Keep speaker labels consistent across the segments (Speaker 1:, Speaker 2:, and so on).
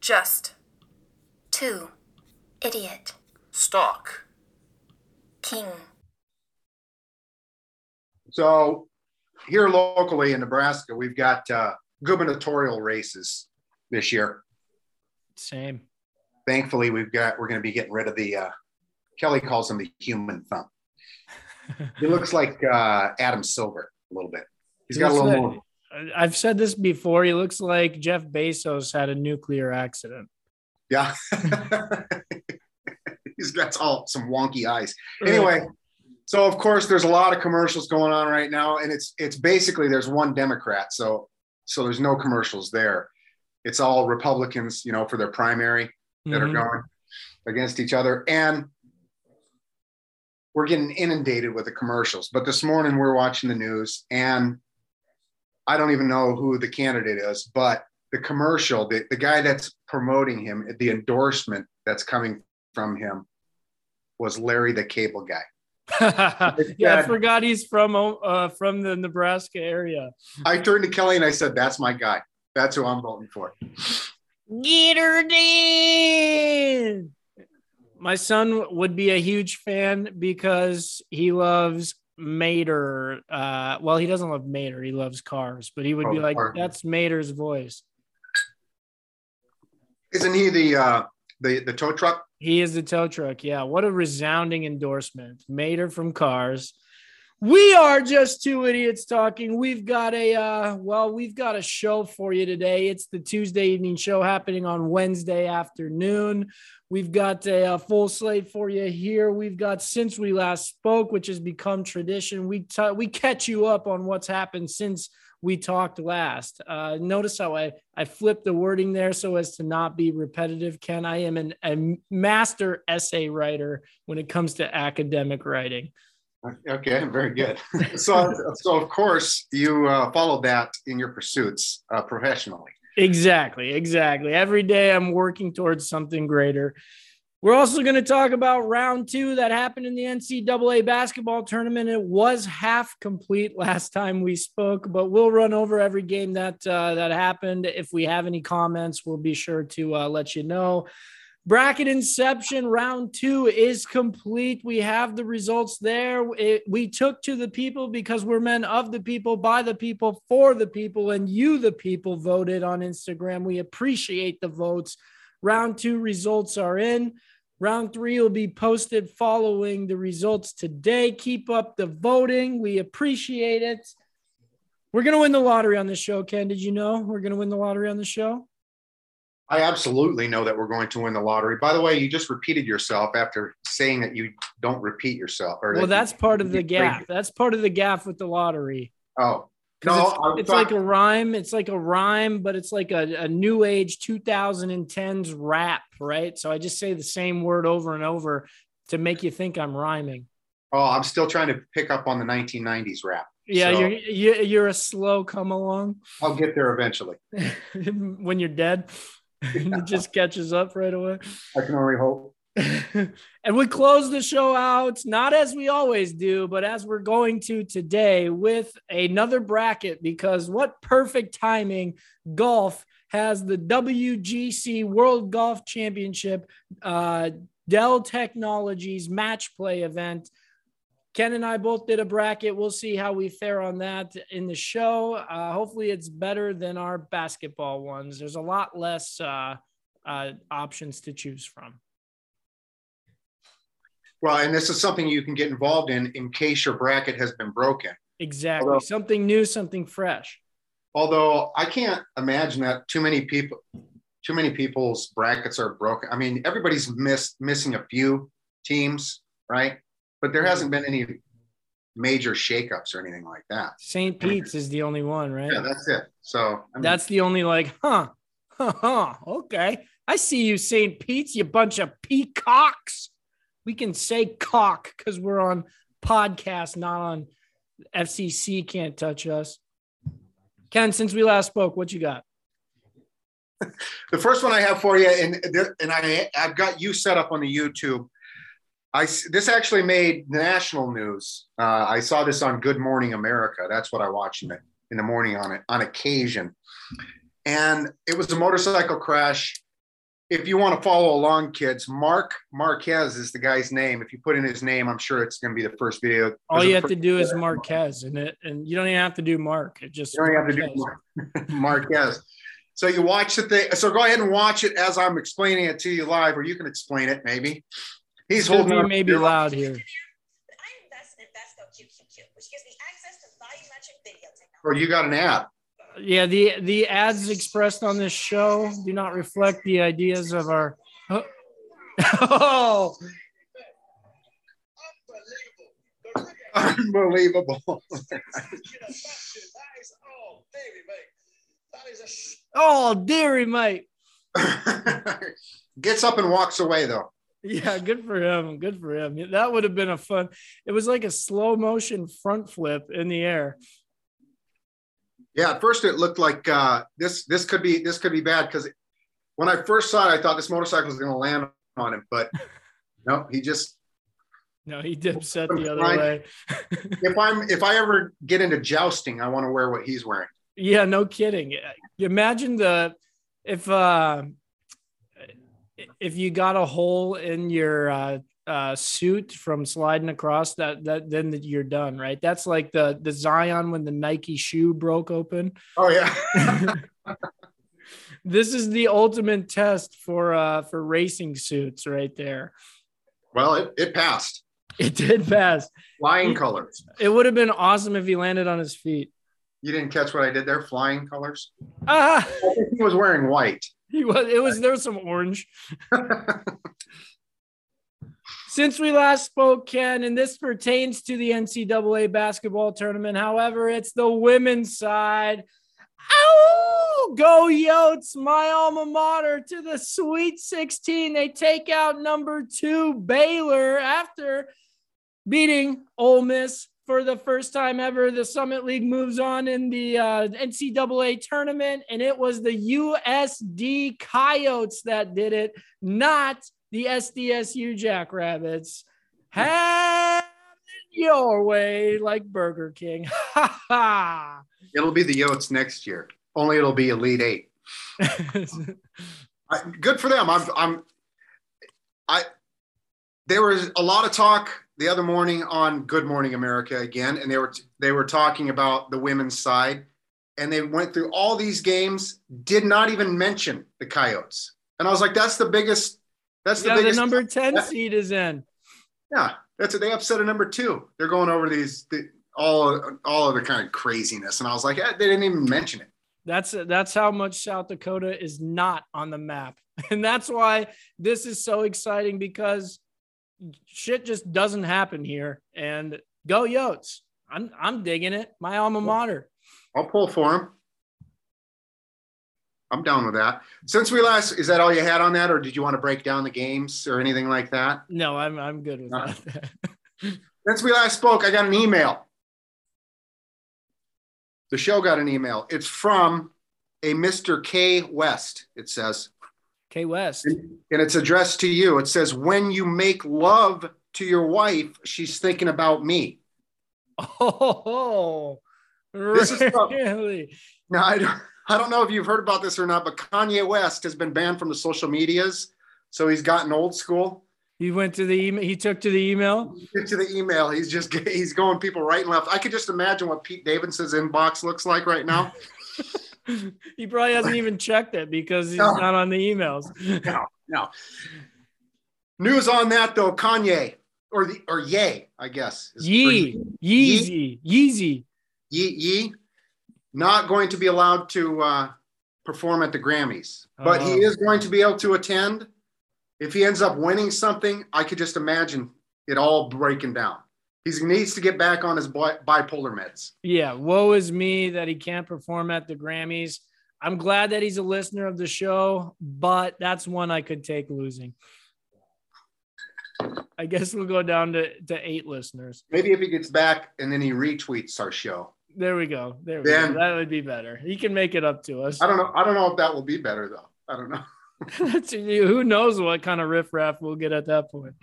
Speaker 1: Just. 2. Idiot.
Speaker 2: Stock.
Speaker 1: King.
Speaker 3: So here locally in Nebraska, we've got uh, gubernatorial races this year.
Speaker 4: Same.
Speaker 3: Thankfully, we've got we're going to be getting rid of the uh, Kelly calls him the human thumb. he looks like uh, Adam Silver a little bit. He's got a little
Speaker 4: Looks
Speaker 3: more.
Speaker 4: I've said this before. He looks like Jeff Bezos had a nuclear accident.
Speaker 3: Yeah. He's got all some wonky eyes. Anyway, so of course there's a lot of commercials going on right now, and it's it's basically there's one Democrat, so so there's no commercials there. It's all Republicans, you know, for their primary that
Speaker 4: Mhm.
Speaker 3: are going against each other, and we're getting inundated with the commercials. But this morning we're watching the news, and I don't even know who the candidate is, but the commercial, the, the guy that's promoting him, the endorsement that's coming from him was Larry the Cable Guy.
Speaker 4: yeah, I forgot he's from uh, from the Nebraska area.
Speaker 3: I turned to Kelly and I said, That's my guy. That's who I'm voting for.
Speaker 4: Get her in. My son would be a huge fan because he loves Mater. Uh, well, he doesn't love Mater. He loves cars, but he would be
Speaker 3: Oh,
Speaker 4: like,
Speaker 3: cars.
Speaker 4: "That's Mater's voice."
Speaker 3: Isn't he the uh the, the tow truck?
Speaker 4: He is the tow truck. Yeah. What a resounding endorsement. Mater from Cars. We are just two idiots talking. We've got a uh well, we've got a show for you today. It's the Tuesday evening show happening on Wednesday afternoon. We've got a, uh full slate for you here. We've got since we last spoke, which has become tradition. We t- we catch you up on what's happened since we talked last. Uh, notice how I, I flipped the wording there so as to not be repetitive. Ken, I am an, a master essay writer when it comes to academic writing.
Speaker 3: Okay, very good. so so of course you uh, followed that in your pursuits uh, professionally.
Speaker 4: Exactly, exactly. Every day I'm working towards something greater. We're also going to talk about round two that happened in the NCAA basketball tournament. It was half complete last time we spoke, but we'll run over every game that uh, that happened. If we have any comments, we'll be sure to uh, let you know. Bracket Inception round two is complete. We have the results there. It- we took to the people because we're men of the people, by the people, for the people, and you, the people, voted on Instagram. We appreciate the votes. Round two results are in. Round three will be posted following the results today. Keep up the voting. We appreciate it. We're going to win the lottery on this show, Ken. Did you know we're going to win the lottery on the show?
Speaker 3: I absolutely know that we're going to win the lottery. By the way, you just repeated yourself after saying that you don't repeat yourself. Or
Speaker 4: Well,
Speaker 3: that
Speaker 4: that's
Speaker 3: you-
Speaker 4: part of the gaff. That's part of the gaff with the lottery.
Speaker 3: Oh no,
Speaker 4: it's, it's like a rhyme. It's like a rhyme, but it's like a, a new age 2010s rap, right? So I just say the same word over and over to make you think I'm rhyming.
Speaker 3: oh, I'm still trying to pick up on the 1990s rap.
Speaker 4: Yeah,
Speaker 3: So-
Speaker 4: you're you're a slow come along
Speaker 3: I'll get there eventually.
Speaker 4: when you're dead. it just catches up right away.
Speaker 3: I can only hope.
Speaker 4: and we close the show out, not as we always do, but as we're going to today with another bracket because what perfect timing golf has the WGC World Golf Championship, uh, Dell Technologies match play event. Ken and I both did a bracket. We'll see how we fare on that in the show. Uh, hopefully, it's better than our basketball ones. There's a lot less uh, uh, options to choose from.
Speaker 3: Well, and this is something you can get involved in in case your bracket has been broken.
Speaker 4: Exactly.
Speaker 3: Although-
Speaker 4: something new, something fresh.
Speaker 3: Although I can't imagine that too many people, too many people's brackets are broken. I mean, everybody's missed missing a few teams, right? But there hasn't been any major shakeups or anything like that.
Speaker 4: St. Pete's is the only one, right?
Speaker 3: Yeah, that's it. So I mean,
Speaker 4: That's the only like, huh, huh, huh. Okay. I see you, St. Pete's, you bunch of peacocks. We can say cock because we're on podcast, not on FCC. Can't touch us. Ken, since we last spoke, what you got?
Speaker 3: the first one I have for you, and and I I've got you set up on the YouTube. I this actually made national news. Uh, I saw this on Good Morning America. That's what I watch in the in the morning on it on occasion, and it was a motorcycle crash if you want to follow along, kids, Marc Marquez is the guy's name. If you put in his name, I'm sure it's going to be the first video.
Speaker 4: All you have to do is Marquez, and it, and you don't even have to do Marc. It just
Speaker 3: You don't have to do. Marc- Marquez. So you watch the thing. So go ahead and watch it as I'm explaining it to you live, or you can explain it maybe. He's holding up-
Speaker 4: maybe loud here.
Speaker 2: I invest in InvestGoQQQ, which gives me access to volumetric video technology.
Speaker 3: or you got an ad.
Speaker 4: Yeah, the the ads expressed on this show do not reflect the ideas of our. Oh,
Speaker 3: Unbelievable. Unbelievable.
Speaker 4: oh, dearie mate.
Speaker 3: Gets up and walks away though.
Speaker 4: Yeah, good for him. Good for him. That would have been a fun. It was like a slow motion front flip in the air.
Speaker 3: Yeah, at first it looked like uh, this. This could be this could be bad because when I first saw it, I thought this motorcycle was going to land on him, but no, he just.
Speaker 4: No, he did set the other
Speaker 3: Right.
Speaker 4: way.
Speaker 3: If I'm if I ever get into jousting, I want to wear what he's wearing.
Speaker 4: Yeah, no kidding. Imagine the if uh if you got a hole in your uh, uh suit from sliding across that that then you're done, right? That's like the the Zion when the Nike shoe broke open.
Speaker 3: Oh yeah.
Speaker 4: This is the ultimate test for uh for racing suits right there.
Speaker 3: well, it, it passed.
Speaker 4: It did pass.
Speaker 3: Flying colors.
Speaker 4: It would have been awesome if he landed on his feet.
Speaker 3: You didn't catch what I did there? Flying colors.
Speaker 4: Ah,
Speaker 3: he was wearing white.
Speaker 4: he was. It was there was some orange. Since we last spoke, Ken, and this pertains to the NCAA basketball tournament. However, it's the women's side. Oh, go Yotes, my alma mater, to the Sweet 16. They take out number two Baylor after beating Ole Miss for the first time ever. The Summit League moves on in the uh, NCAA tournament, and it was the USD Coyotes that did it, not the SDSU Jackrabbits. Have it your way, like Burger King. Ha ha.
Speaker 3: It'll be the Yotes next year. Only it'll be Elite Eight. Good for them. I'm, I'm, I, there was a lot of talk the other morning on Good Morning America again, and they were, they were talking about the women's side and they went through all these games, did not even mention the Coyotes. And I was like, that's the biggest, that's the
Speaker 4: yeah, the number 10 seed is in.
Speaker 3: Yeah, that's it. They upset a number two. They're going over these, the, all, all of the kind of craziness. And I was like, eh, they didn't even mention it.
Speaker 4: That's that's how much South Dakota is not on the map. And that's why this is so exciting because shit just doesn't happen here. And go Yotes. I'm I'm digging it. My alma mater.
Speaker 3: I'll pull for him. I'm down with that. Since we last, is that all you had on that, or did you want to break down the games or anything like that?
Speaker 4: No, I'm I'm good with
Speaker 3: Uh,
Speaker 4: that.
Speaker 3: Since we last spoke, I got an email. The show got an email. It's from a Mr. K West, it says,
Speaker 4: K West.
Speaker 3: and it's addressed to you. It says, When you make love to your wife, she's thinking about me.
Speaker 4: Oh,
Speaker 3: This is from- Now, I don't, I don't know if you've heard about this or not, but Kanye West has been banned from the social medias. So he's gotten old school.
Speaker 4: He went to the email. He took to the email.
Speaker 3: Get to the email. He's just he's going people right and left. I could just imagine what Pete Davidson's inbox looks like right now.
Speaker 4: he probably hasn't even checked it because he's
Speaker 3: No.
Speaker 4: not on the emails.
Speaker 3: No, no. News on that though, Kanye or the or Ye, I guess.
Speaker 4: Yee, Yeezy, Yeezy.
Speaker 3: Ye, Ye, not going to be allowed to uh, perform at the Grammys, but he
Speaker 4: Oh.
Speaker 3: is going to be able to attend. If he ends up winning something, I could just imagine it all breaking down. He needs to get back on his bipolar meds.
Speaker 4: Yeah, woe is me that he can't perform at the Grammys. I'm glad that he's a listener of the show, but that's one I could take losing. I guess we'll go down to, to eight listeners.
Speaker 3: Maybe if he gets back and then he retweets our show.
Speaker 4: There we go. There we
Speaker 3: Then-
Speaker 4: go. That would be better. He can make it up to us.
Speaker 3: I don't know. I don't know if that will be better though. I don't know.
Speaker 4: Who knows what kind of riffraff we'll get at that point.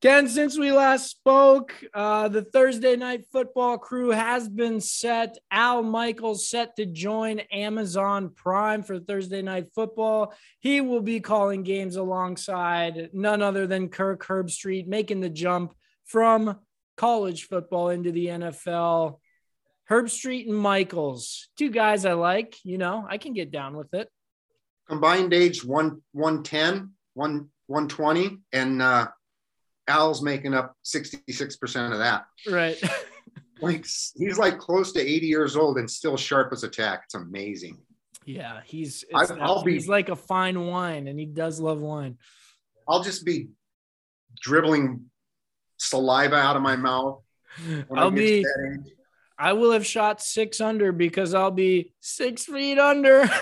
Speaker 4: Ken, since we last spoke, uh, the Thursday night football crew has been set. Al Michaels set to join Amazon Prime for Thursday night football. He will be calling games alongside none other than Kirk Herbstreit, making the jump from college football into the NFL. Herbstreit and Michaels, two guys I like. You know, I can get down with it.
Speaker 3: Combined age one 110, one 120, and uh, Al's making up 66% of that.
Speaker 4: Right.
Speaker 3: like he's like close to 80 years old and still sharp as a tack. It's amazing.
Speaker 4: Yeah, he's
Speaker 3: I- I'll be-
Speaker 4: he's like a fine wine, and he does love wine.
Speaker 3: I'll just be dribbling saliva out of my mouth.
Speaker 4: I'll be. I will have shot six under because I'll be six feet under.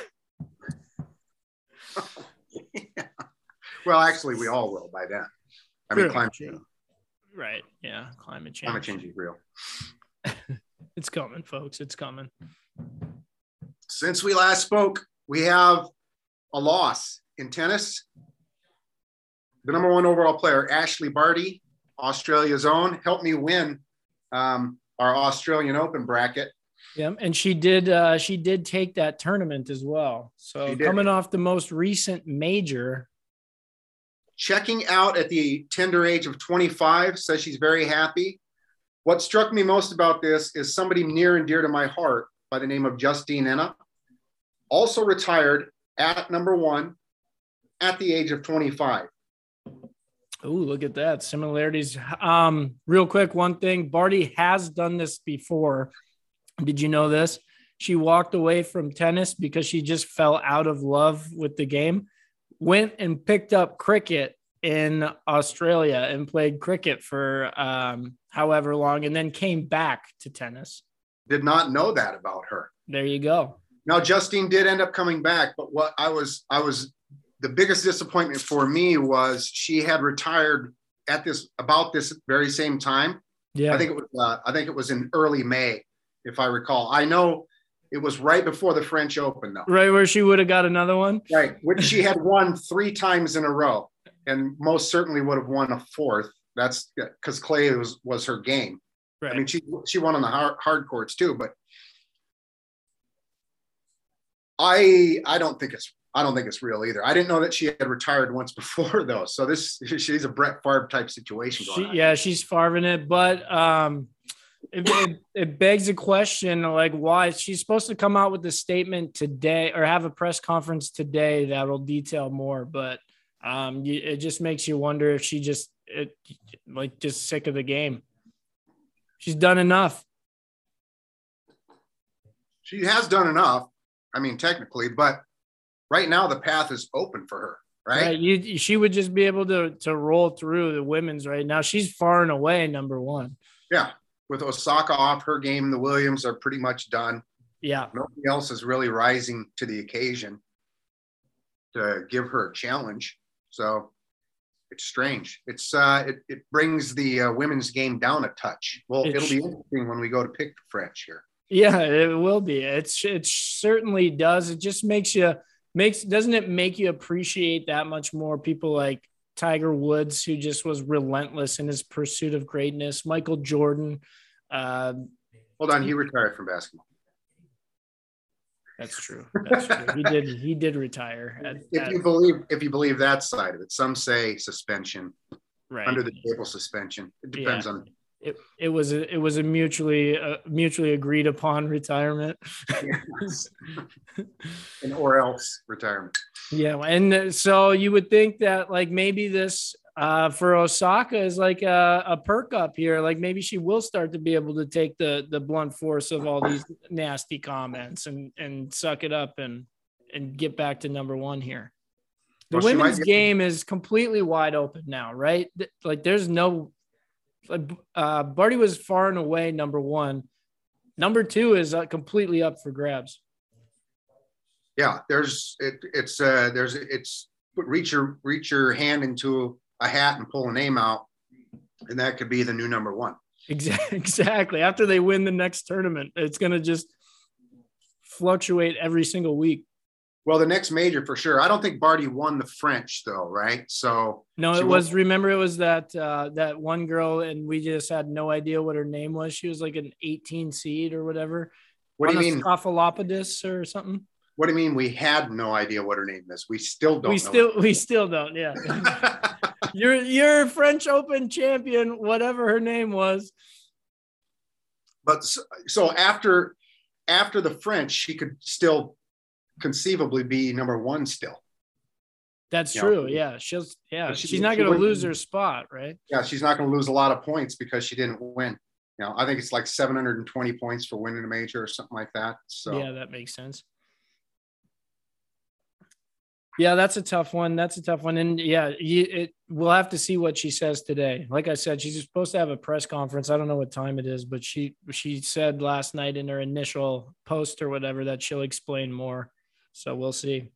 Speaker 3: Well, actually, we all will by then. I mean,
Speaker 4: True,
Speaker 3: climate change,
Speaker 4: right. Yeah. Climate change.
Speaker 3: climate change is real.
Speaker 4: It's coming, folks. It's coming.
Speaker 3: Since we last spoke, we have a loss in tennis. The number one overall player, Ashleigh Barty, Australia's own, helped me win um, our Australian Open bracket.
Speaker 4: Yeah. And she did uh she did take that tournament as well. So coming off the most recent major.
Speaker 3: Checking out at the tender age of 25 says she's very happy what struck me most about this is somebody near and dear to my heart by the name of justine Henin also retired at number one at the age of 25
Speaker 4: Oh, look at that. Similarities. Um, real quick, one thing. Barty has done this before. Did you know this? She walked away from tennis because she just fell out of love with the game. Went and picked up cricket in Australia and played cricket for um, however long, and then came back to tennis.
Speaker 3: did not know that about her
Speaker 4: There you go.
Speaker 3: now justine did end up coming back but what i was i was the biggest disappointment for me was she had retired at this about this very same time
Speaker 4: Yeah.
Speaker 3: I think it was uh, I think it was in early May, if I recall. I know it was right before the French Open, though.
Speaker 4: right where she would have got another one.
Speaker 3: Right, which she had won three times in a row, and most certainly would have won a fourth. That's because clay was was her game.
Speaker 4: Right.
Speaker 3: I mean, she she won on the hard, hard courts too, but I I don't think it's I don't think it's real either. I didn't know that she had retired once before though. So this she's a Brett Favre type situation going
Speaker 4: She,
Speaker 3: on.
Speaker 4: yeah, she's farving it, but um, it, it, it begs a question like why she's supposed to come out with a statement today or have a press conference today that will detail more, but um, it just makes you wonder if she just it, like just sick of the game. She's done enough.
Speaker 3: she has done enough. I mean, technically, but right now the path is open for her, right?
Speaker 4: Right. You, she would just be able to to roll through the women's right now. She's far and away number one.
Speaker 3: Yeah. With Osaka off her game, the Williams are pretty much done.
Speaker 4: Yeah.
Speaker 3: Nobody else is really rising to the occasion to give her a challenge. So it's strange. It's uh, it, it brings the uh, women's game down a touch. Well,
Speaker 4: It
Speaker 3: it'll be interesting when we go to pick the French here.
Speaker 4: Yeah, it will be. It's it certainly does. It just makes you makes doesn't it make you appreciate that much more people like Tiger Woods, who just was relentless in his pursuit of greatness. Michael Jordan. Uh,
Speaker 3: Hold on, he retired from basketball.
Speaker 4: that's true. That's true. He did. He did retire. At,
Speaker 3: If
Speaker 4: at-
Speaker 3: you believe, if you believe that side of it, some say suspension,
Speaker 4: right.
Speaker 3: under the table suspension. It depends on
Speaker 4: it, it was a, it was a mutually uh, mutually agreed upon retirement.
Speaker 3: and or else retirement.
Speaker 4: Yeah, and so you would think that like maybe this uh, for Osaka is like a, a perk up here. Like maybe she will start to be able to take the the blunt force of all these nasty comments and and suck it up and and get back to number one here. The
Speaker 3: Well,
Speaker 4: women's
Speaker 3: be-
Speaker 4: game is completely wide open now, right? Like there's no uh Barty was far and away number one. Number two is uh, completely up for grabs.
Speaker 3: Yeah, there's it, it's uh there's it's reach your reach your hand into a hat and pull a name out, and that could be the new number one.
Speaker 4: Exactly. Exactly. After they win the next tournament, it's going to just fluctuate every single week.
Speaker 3: Well, the next major for sure. I don't think Barty won the French though, right? So
Speaker 4: No, it was. Remember, it was that uh, that one girl, and we just had no idea what her name was. She was like an 18 seed or whatever.
Speaker 3: what do you mean?
Speaker 4: Scophilopodis or something.
Speaker 3: What do you mean? We had no idea what her name is. We still don't.
Speaker 4: we still we still don't. Yeah, you're you're French Open champion, whatever her name was.
Speaker 3: but so, so after after the French, she could still conceivably be number one still.
Speaker 4: That's
Speaker 3: Yeah.
Speaker 4: true. Yeah, she'll. Yeah,
Speaker 3: she-
Speaker 4: she's not
Speaker 3: she
Speaker 4: going to
Speaker 3: wouldn't-
Speaker 4: lose her spot, right?
Speaker 3: Yeah, she's not going to lose a lot of points because she didn't win. You know, I think it's like 720 points for winning a major or something like that. So
Speaker 4: Yeah, that makes sense. Yeah, that's a tough one. That's a tough one. And yeah, you, it, we'll have to see what she says today. Like I said, she's supposed to have a press conference. I don't know what time it is, but she she said last night in her initial post or whatever that she'll explain more. So we'll see.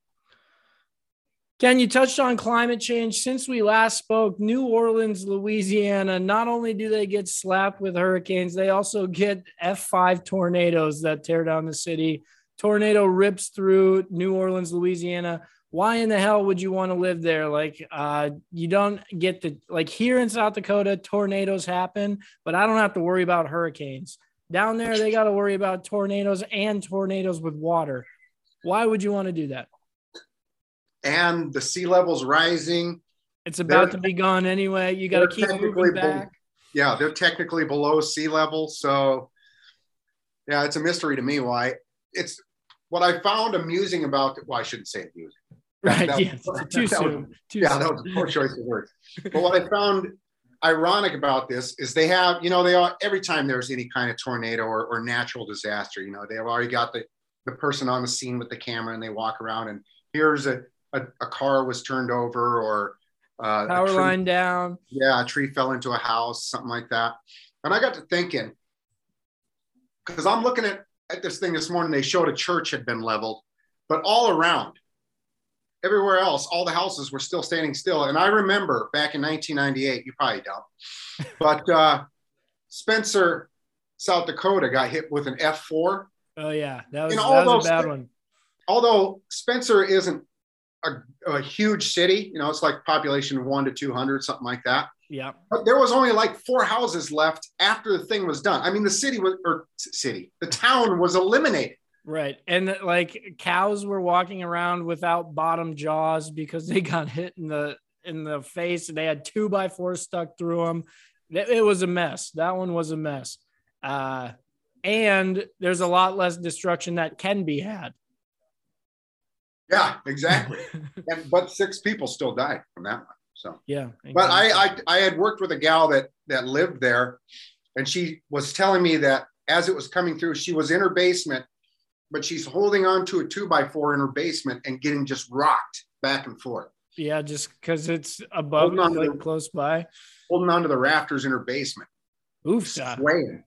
Speaker 4: Ken, you touched on climate change. Since we last spoke, New Orleans, Louisiana, not only do they get slapped with hurricanes, they also get F5 tornadoes that tear down the city. Tornado rips through New Orleans, Louisiana. Why in the hell would you want to live there? Like, uh, you don't get the, like here in South Dakota, tornadoes happen, but I don't have to worry about hurricanes. Down there, they got to worry about tornadoes and tornadoes with water. Why would you want to do that?
Speaker 3: and the sea level's rising.
Speaker 4: It's about
Speaker 3: They're-
Speaker 4: to be gone anyway. You got to keep moving back.
Speaker 3: Yeah, they're technically below sea level. So yeah, it's a mystery to me why it's what I found amusing about well, I shouldn't say amusing.
Speaker 4: Right.
Speaker 3: that-
Speaker 4: yeah. Too
Speaker 3: that was-
Speaker 4: soon. Too
Speaker 3: yeah,
Speaker 4: soon.
Speaker 3: that was a poor choice of words. But what I found ironic about this is they have, you know, they are every time there's any kind of tornado or, or natural disaster, you know, they've already got the, the person on the scene with the camera and they walk around and here's a, a, a car was turned over or uh, a
Speaker 4: Power
Speaker 3: tree-
Speaker 4: line down.
Speaker 3: yeah, a tree fell into a house, something like that. And I got to thinking, because I'm looking at, at this thing this morning, they showed a church had been leveled, but all around, everywhere else, all the houses were still standing still. And I remember back in 1998, you probably don't, but uh, Spencer, South Dakota got hit with an F4.
Speaker 4: Oh yeah, that was, that
Speaker 3: all
Speaker 4: was a bad one.
Speaker 3: Although Spencer isn't a, a huge city, you know, it's like population one to 200, something like that.
Speaker 4: Yeah.
Speaker 3: But there was only like four houses left after the thing was done. I mean, the city was, or city, the town was eliminated.
Speaker 4: Right. And like cows were walking around without bottom jaws because they got hit in the in the face and they had two by four stuck through them. It, it was a mess. That one was a mess. Uh, and there's a lot less destruction that can be had.
Speaker 3: Yeah, exactly. and but six people still died from that one. So,
Speaker 4: yeah.
Speaker 3: but I, I, I had worked with a gal that that lived there, and she was telling me that as it was coming through, she was in her basement, but she's holding on to a two by four in her basement and getting just rocked back and forth,
Speaker 4: yeah, just because it's above
Speaker 3: Hold on to
Speaker 4: like
Speaker 3: the-
Speaker 4: close by.
Speaker 3: holding on to the rafters in her basement,
Speaker 4: Oof.
Speaker 3: swaying.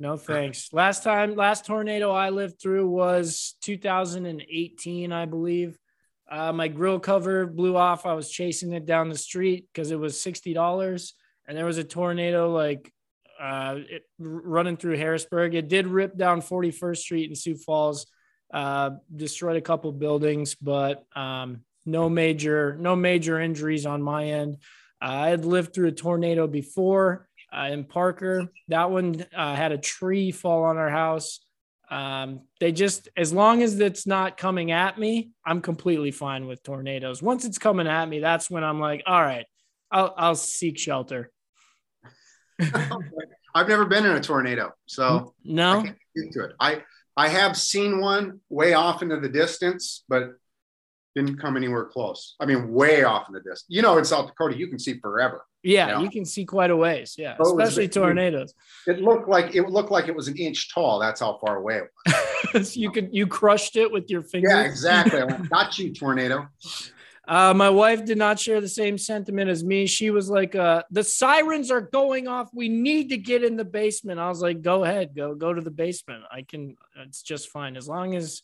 Speaker 4: No thanks. Last time, last tornado I lived through was 2018, I believe. Uh, my grill cover blew off. I was chasing it down the street because it was $60. And there was a tornado like uh, it, running through Harrisburg. It did rip down 41st Street in Sioux Falls, uh, destroyed a couple buildings, but um, no major, no major injuries on my end. I had lived through a tornado before uh, in Parker. That one uh, had a tree fall on our house. Um, they just, as long as it's not coming at me, I'm completely fine with tornadoes. Once it's coming at me, that's when I'm like, all right, I'll, I'll seek shelter.
Speaker 3: I've never been in a tornado, so I
Speaker 4: No,
Speaker 3: can't to it. I I have seen one way off into the distance, but didn't come anywhere close. I mean, way off in the distance. You know, in South Dakota, you can see forever.
Speaker 4: Yeah,
Speaker 3: Yeah.
Speaker 4: you can see quite a ways. Yeah,
Speaker 3: Oh, it was
Speaker 4: especially tornadoes.
Speaker 3: It looked like it looked like it was an inch tall. That's how far away it was.
Speaker 4: you could you crushed it with your fingers.
Speaker 3: Yeah, exactly. Went, Got you, tornado.
Speaker 4: Uh, my wife did not share the same sentiment as me. She was like, uh, "The sirens are going off. We need to get in the basement." I was like, "Go ahead, go go to the basement. I can. It's just fine as long as,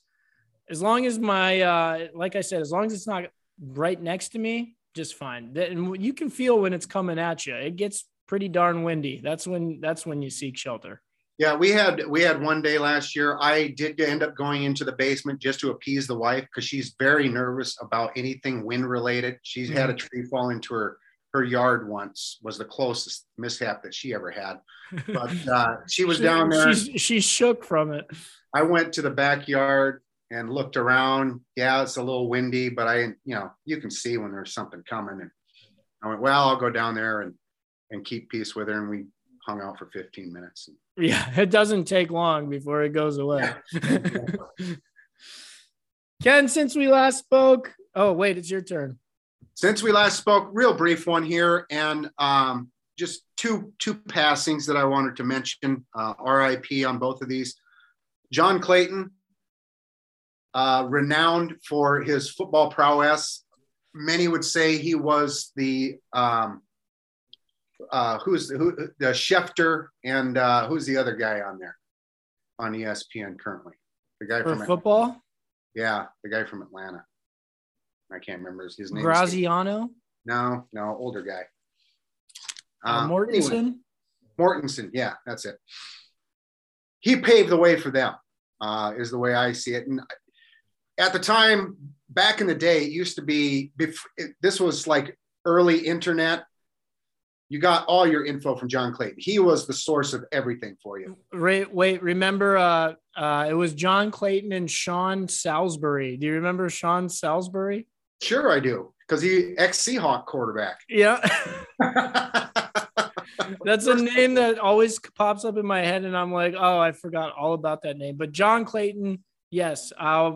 Speaker 4: as long as my, uh, like I said, as long as it's not right next to me, just fine. And you can feel when it's coming at you. It gets pretty darn windy. That's when that's when you seek shelter.
Speaker 3: Yeah, we had we had one day last year. I did end up going into the basement just to appease the wife because she's very nervous about anything wind related. She's had a tree fall into her her yard once. Was the closest mishap that she ever had. But uh, she was
Speaker 4: She-
Speaker 3: down there.
Speaker 4: She's, she shook from it.
Speaker 3: I went to the backyard and looked around. Yeah, it's a little windy, but I, you know, you can see when there's something coming. And I went, well, I'll go down there and and keep peace with her. And we hung out for 15 minutes.
Speaker 4: Yeah, it doesn't take long before it goes away. Ken, since we last spoke, oh wait, it's your turn.
Speaker 3: Since we last spoke, real brief one here, and um, just two two passings that I wanted to mention. Uh, RIP on both of these. John Clayton, uh, renowned for his football prowess. Many would say he was the um, uh, who's who the Schefter and uh, who's the other guy on there on ESPN currently? The guy
Speaker 4: For
Speaker 3: from
Speaker 4: football,
Speaker 3: yeah, the guy from Atlanta. I can't remember his, his name.
Speaker 4: Graziano,
Speaker 3: No, no, older guy.
Speaker 4: uh,
Speaker 3: Um,
Speaker 4: Mortensen.
Speaker 3: anyway, Mortensen, yeah, that's it. He paved the way for them, uh, is the way I see it. And at the time, back in the day, it used to be, this was like early internet. You got all your info from John Clayton. He was the source of everything for you.
Speaker 4: Wait, wait, remember uh uh it was John Clayton and Sean Salisbury. Do you remember Sean Salisbury?
Speaker 3: Sure, I do, because he ex Seahawk quarterback.
Speaker 4: Yeah. That's a name that always pops up in my head, and I'm like, oh, I forgot all about that name. But John Clayton, yes, uh,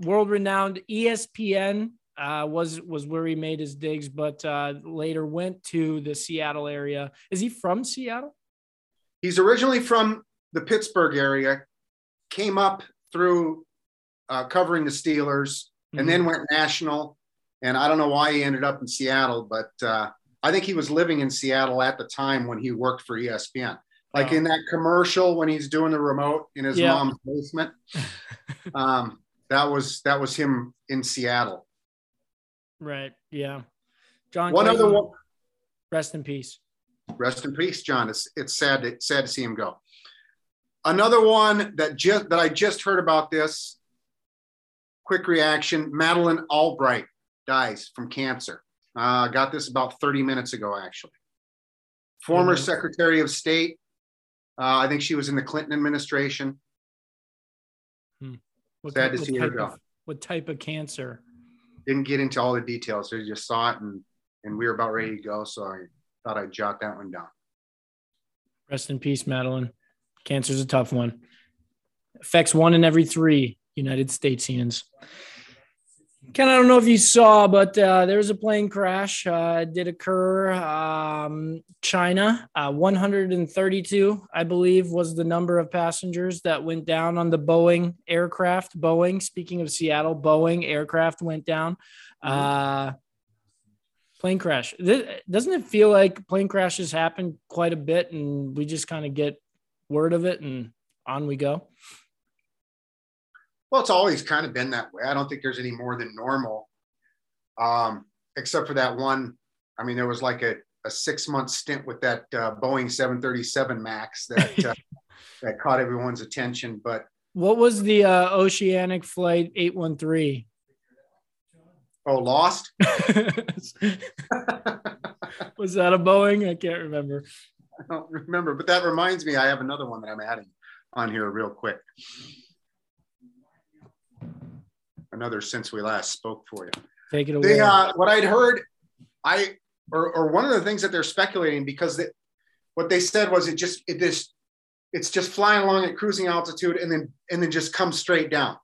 Speaker 4: world renowned ESPN uh, was was where he made his digs, but uh, later went to the Seattle area. Is he from Seattle?
Speaker 3: He's originally from the Pittsburgh area, came up through uh, covering the Steelers, and then went national. And I don't know why he ended up in Seattle, but uh, I think he was living in Seattle at the time when he worked for ESPN. Like
Speaker 4: Oh.
Speaker 3: in that commercial when he's doing the remote in his
Speaker 4: Yeah.
Speaker 3: mom's basement. um, that was that was him in Seattle.
Speaker 4: right. Yeah. John.
Speaker 3: One
Speaker 4: Clayton,
Speaker 3: other one.
Speaker 4: Rest in peace.
Speaker 3: Rest in peace, John. It's it's sad to, sad to see him go. Another one that just that I just heard about this. Quick reaction: Madeleine Albright dies from cancer. Uh, got this about 30 minutes ago, actually. Former
Speaker 4: Mhm.
Speaker 3: Secretary of State. Uh, I think she was in the Clinton administration.
Speaker 4: What,
Speaker 3: Sad to
Speaker 4: what
Speaker 3: see her
Speaker 4: type
Speaker 3: go.
Speaker 4: of, what type of cancer?
Speaker 3: Didn't get into all the details. So I just saw it and and we were about ready to go. So I thought I'd jot that one down.
Speaker 4: Rest in peace, Madeleine. Cancer's a tough one. Affects one in every three United Statesians. Ken, I don't know if you saw, but uh, there was a plane crash. Uh, did occur. Um, China, uh, 132, I believe, was the number of passengers that went down on the Boeing aircraft. Boeing, speaking of Seattle, Boeing aircraft went down. Uh, plane crash. Th- Doesn't it feel like plane crashes happen quite a bit and we just kind of get word of it and on we go?
Speaker 3: Well, it's always kind of been that way. I don't think there's any more than normal, um, except for that one. I mean, there was like a, a six month stint with that uh, Boeing 737 Max that uh, that caught everyone's attention. But
Speaker 4: What was the uh, Oceanic Flight 813?
Speaker 3: oh, lost.
Speaker 4: was that a Boeing? I can't remember.
Speaker 3: I don't remember. But that reminds me, I have another one that I'm adding on here real quick. Another since we last spoke for you.
Speaker 4: Take it away.
Speaker 3: They, uh, what I'd heard, I or, or one of the things that they're speculating because they, what they said was it just it just it's just flying along at cruising altitude and then and then just comes straight down.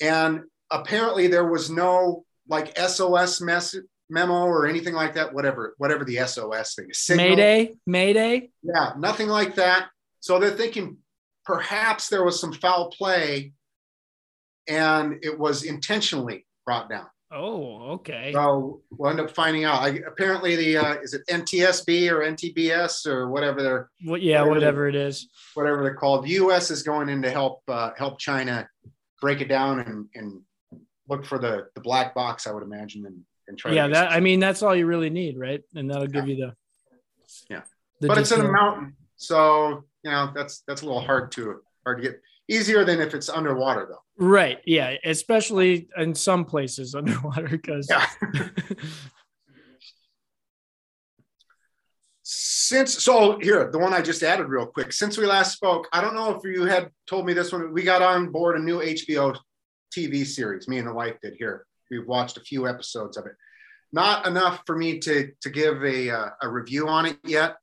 Speaker 3: And apparently there was no like SOS mess memo or anything like that. Whatever whatever the SOS thing is. signal.
Speaker 4: Mayday, Mayday.
Speaker 3: Yeah, nothing like that. So they're thinking perhaps there was some foul play and it was intentionally brought down.
Speaker 4: Oh, okay.
Speaker 3: So we'll end up finding out. I, apparently, the uh, is it NTSB or NTBS or whatever they're
Speaker 4: What, yeah,
Speaker 3: whatever.
Speaker 4: whatever it is.
Speaker 3: whatever they're called. The U.S. is going in to help uh, help China break it down and, and look for the the black box. I would imagine and, and try.
Speaker 4: Yeah, that I mean that's all you really need, right? And that'll give you the
Speaker 3: Yeah.
Speaker 4: the
Speaker 3: but it's in a mountain, so you know, that's that's a little hard to hard to get. Easier than if it's underwater though.
Speaker 4: Right. Yeah. Especially in some places underwater because
Speaker 3: Yeah. Since so here, the one I just added real quick. Since we last spoke, I don't know if you had told me this one. We got on board a new HBO TV series. Me and the wife did here. We've watched a few episodes of it. Not enough for me to to give a uh, a review on it yet.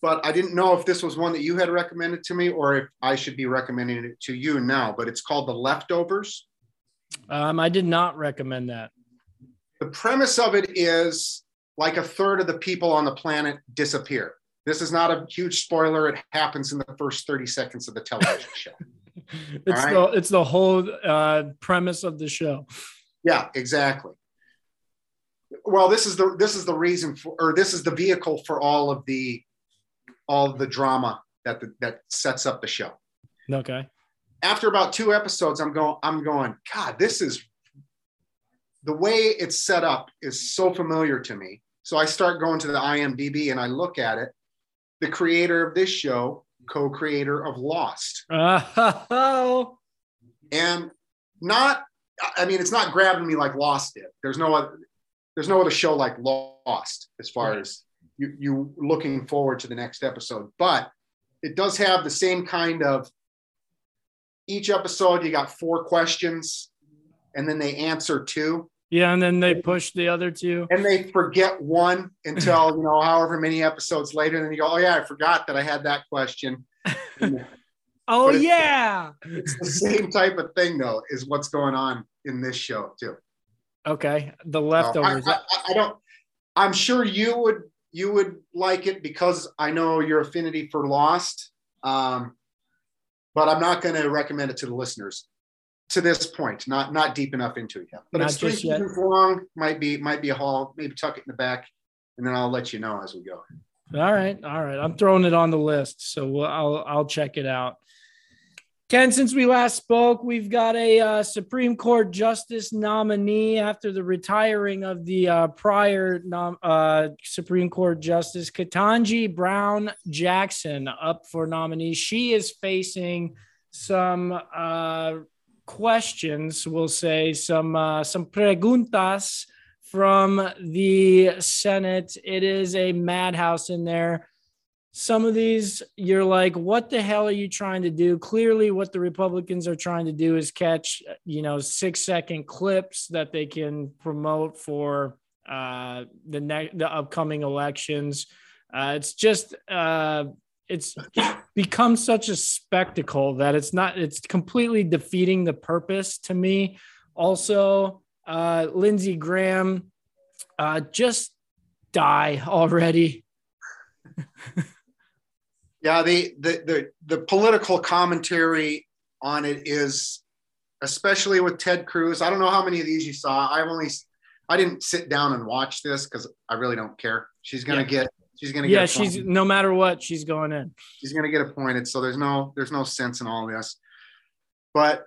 Speaker 3: But I didn't know if this was one that you had recommended to me or if I should be recommending it to you now. But it's called The Leftovers.
Speaker 4: um, I did not recommend that.
Speaker 3: The premise of it is like a third of the people on the planet disappear. This is not a huge spoiler. It happens in the first 30 seconds of the television show.
Speaker 4: It's
Speaker 3: right.
Speaker 4: the it's the whole uh, premise of the show.
Speaker 3: Yeah, exactly. Well, this is the this is the reason for or this is the vehicle for all of the all the drama that the, that sets up the show.
Speaker 4: Okay.
Speaker 3: After about two episodes, I'm going I'm going, God, this is the way it's set up is so familiar to me. So I start going to the IMDb and I look at it. The creator of this show, co-creator of Lost.
Speaker 4: Oh,
Speaker 3: and not i mean it's not grabbing me like lost did there's no other there's no other show like lost as far
Speaker 4: Right.
Speaker 3: as you, you looking forward to the next episode but it does have the same kind of each episode you got four questions and then they answer two
Speaker 4: yeah. And then they push the other two.
Speaker 3: and they forget one until you know however many episodes later and then you go oh yeah i forgot that i had that question
Speaker 4: Oh
Speaker 3: it's-
Speaker 4: yeah.
Speaker 3: it's the same type of thing though is what's going on in this show too
Speaker 4: Okay. The
Speaker 3: So
Speaker 4: leftovers.
Speaker 3: I, I, I don't. I'm sure you would you would like it because I know your affinity for Lost. Um, but I'm not going to recommend it to the listeners to this point. Not not deep enough into it yet. But
Speaker 4: Not
Speaker 3: it's three seasons long. Might be might be a haul. Maybe tuck it in the back, and then I'll let you know as we go.
Speaker 4: All right, all right. I'm throwing it on the list, so we'll, I'll I'll check it out. Ken, since we last spoke, we've got a uh, Supreme Court justice nominee after the retiring of the uh, prior nom- uh, Supreme Court Justice Ketanji Brown Jackson up for nominee. She is facing some uh, questions, we'll say some uh, some preguntas from the Senate. It is a madhouse in there. Some of these, you're like, what the hell are you trying to do? Clearly, what the Republicans are trying to do is catch, you know, six second clips that they can promote for uh, the ne- the upcoming elections. Uh, it's just, uh, it's become such a spectacle that it's not, it's completely defeating the purpose to me. Also, uh, Lindsey Graham, uh, just die already.
Speaker 3: Yeah, the the the, the political commentary on it is, especially with Ted Cruz. I don't know how many of these you saw. I've only, I didn't sit down and watch this because I really don't care. She's gonna
Speaker 4: Yeah.
Speaker 3: get. She's gonna
Speaker 4: Yeah,
Speaker 3: get.
Speaker 4: she's
Speaker 3: appointed.
Speaker 4: no matter what, she's going in.
Speaker 3: she's gonna get appointed. So there's no there's no sense in all this. But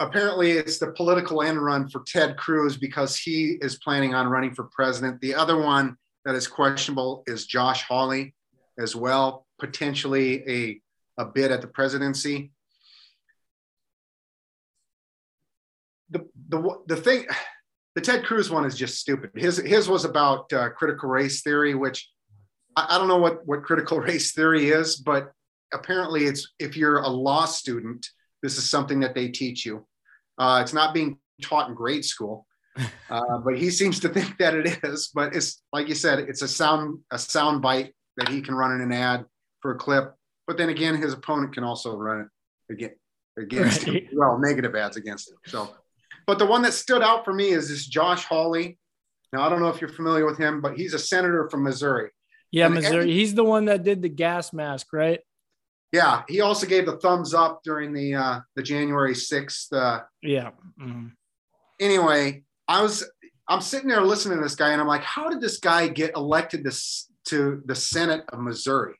Speaker 3: apparently, it's the political end run for Ted Cruz because he is planning on running for president. The other one that is questionable is Josh Hawley, as well, potentially a a bid at the presidency. The the the thing, the Ted Cruz one is just stupid. His his was about uh, critical race theory, which I, I don't know what what critical race theory is, but apparently it's if you're a law student, this is something that they teach you. Uh, it's not being taught in grade school, uh, but he seems to think that it is. But it's like you said, it's a sound a sound bite that he can run in an ad for a clip. But then again, his opponent can also run it again against
Speaker 4: Right.
Speaker 3: him. Well, negative ads against him. So, but the one that stood out for me is this Josh Hawley. Now I don't know if you're familiar with him, but he's a senator from Missouri.
Speaker 4: Yeah,
Speaker 3: And
Speaker 4: Missouri.
Speaker 3: every-
Speaker 4: He's the one that did the gas mask, right?
Speaker 3: Yeah, he also gave the thumbs up during the uh, the January sixth. Uh,
Speaker 4: Yeah. Mhm.
Speaker 3: anyway, I was I'm sitting there listening to this guy, and I'm like, how did this guy get elected to s- to the Senate of Missouri?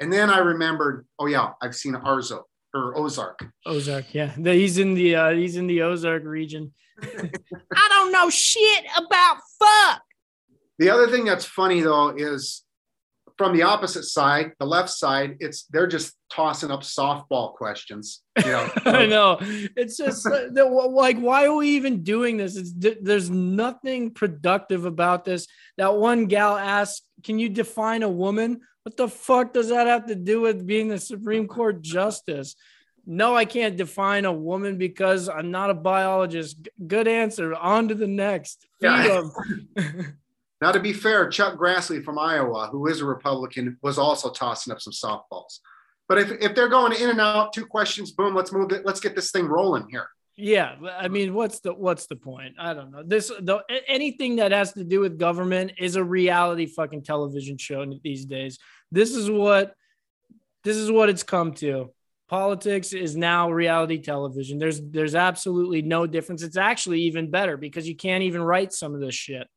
Speaker 3: And then I remembered, oh yeah, I've seen Arzo or Ozark.
Speaker 4: Ozark. Yeah, he's in the uh, he's in the Ozark region. I don't know shit about fuck.
Speaker 3: The other thing that's funny though is from the opposite side, the left side, it's they're just tossing up softball questions. You know,
Speaker 4: I know. It's just uh, like, why are we even doing this? It's there's nothing productive about this. That one gal asked, "Can you define a woman?" What the fuck does that have to do with being the Supreme Court justice? No, I can't define a woman because I'm not a biologist. G- Good answer. On to the next.
Speaker 3: Yeah. Now, to be fair, Chuck Grassley from Iowa, who is a Republican, was also tossing up some softballs. But if, if they're going in and out, two questions, boom, let's move it. Let's get this thing rolling here.
Speaker 4: Yeah, I mean, what's the what's the point? I don't know. This the anything that has to do with government is a reality fucking television show these days. This is what this is what it's come to. Politics is now reality television. There's there's absolutely no difference. It's actually even better because you can't even write some of this shit.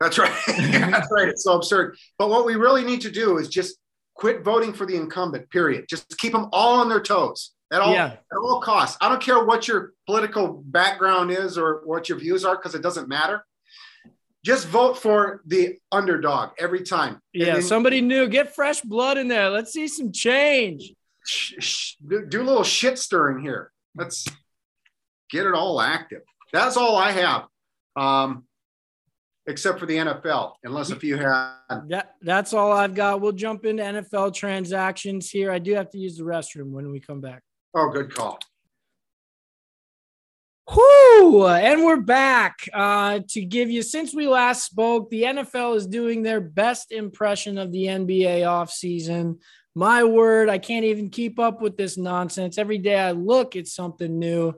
Speaker 3: That's right. That's right. It's so absurd. But what we really need to do is just quit voting for the incumbent, period. Just keep them all on their toes at all,
Speaker 4: Yeah.
Speaker 3: at all costs. I don't care what your political background is or what your views are, because it doesn't matter. Just vote for the underdog every time.
Speaker 4: Yeah,
Speaker 3: then
Speaker 4: somebody new. Get fresh blood in there. Let's see some change.
Speaker 3: sh- sh- do, do a little shit stirring here. Let's get it all active. That's all I have. Um, except for the NFL, unless if you have
Speaker 4: That that's all I've got. We'll jump into NFL transactions here. I do have to use the restroom when we come back.
Speaker 3: oh good call.
Speaker 4: Whoo! And we're back uh, to give you, since we last spoke, the NFL is doing their best impression of the NBA offseason. My word, I can't even keep up with this nonsense. Every day I look, it's something new.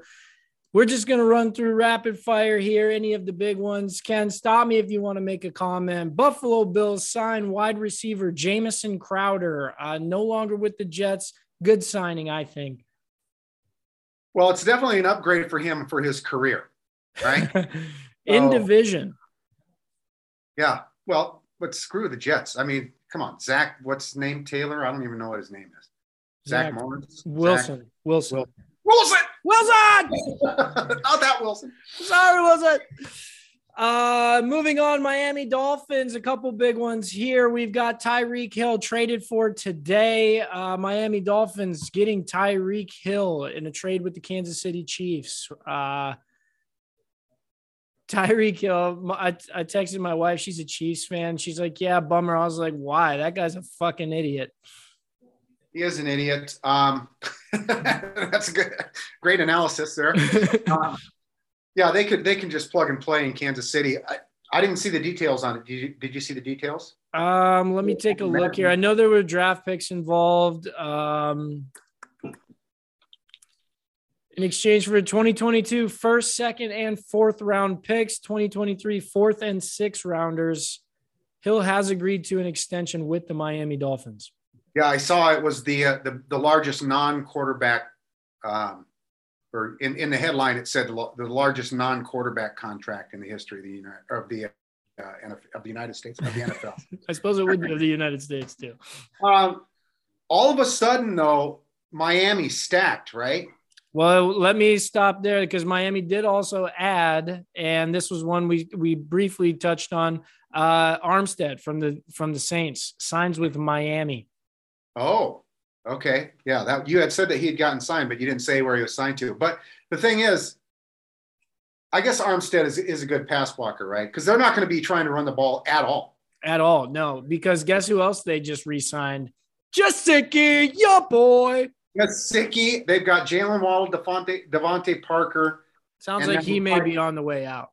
Speaker 4: We're just going to run through rapid fire here. Any of the big ones. Ken, stop me if you want to make a comment. Buffalo Bills sign wide receiver Jamison Crowder, uh, no longer with the Jets. Good signing, I think.
Speaker 3: Well, it's definitely an upgrade for him for his career, right?
Speaker 4: In division.
Speaker 3: yeah. Well, but screw the Jets. I mean, come on, Zach. What's his name? Taylor. I don't even know what his name is. Zach,
Speaker 4: Zach
Speaker 3: Morris.
Speaker 4: Wilson.
Speaker 3: Zach-
Speaker 4: Wilson.
Speaker 3: Wil- Wilson.
Speaker 4: Wilson.
Speaker 3: Not that Wilson.
Speaker 4: Sorry, Wilson. Uh, moving on, Miami Dolphins. A couple big ones here. We've got Tyreek Hill traded for today. Uh, Miami Dolphins getting Tyreek Hill in a trade with the Kansas City Chiefs. Uh, Tyreek Hill. I, I texted my wife. She's a Chiefs fan. She's like, "Yeah, bummer." I was like, "Why? That guy's a fucking idiot."
Speaker 3: He is an idiot. Um, that's a good, great analysis there. Um, yeah, they could they can just plug and play in Kansas City. I, I didn't see the details on it. Did you, did you see the details?
Speaker 4: Um, let me take a look here. I know there were draft picks involved. Um, in exchange for 2022 first, second, and fourth round picks, 2023 fourth and sixth rounders. Hill has agreed to an extension with the Miami Dolphins.
Speaker 3: Yeah, I saw it was the uh, the, the largest non-quarterback, um, or in, in the headline it said the, lo- the largest non-quarterback contract in the history of the United of the uh, of the United States of the NFL.
Speaker 4: I suppose it would be of the United States too.
Speaker 3: um, all of a sudden, though, Miami stacked, right?
Speaker 4: Well, let me stop there because Miami did also add, and this was one we we briefly touched on. Uh, Armstead from the from the Saints signs with Miami.
Speaker 3: Oh, okay. Yeah, that you had said that he had gotten signed, but you didn't say where he was signed to. But the thing is, I guess Armstead is, is a good pass blocker, right? Because they're not going to be trying to run the ball at all.
Speaker 4: at all. No, because guess who else they just re-signed? Gesicki, your boy.
Speaker 3: That's They've got Jalen Waddle, DeVante, DeVante Parker.
Speaker 4: Sounds like he may be on the way out.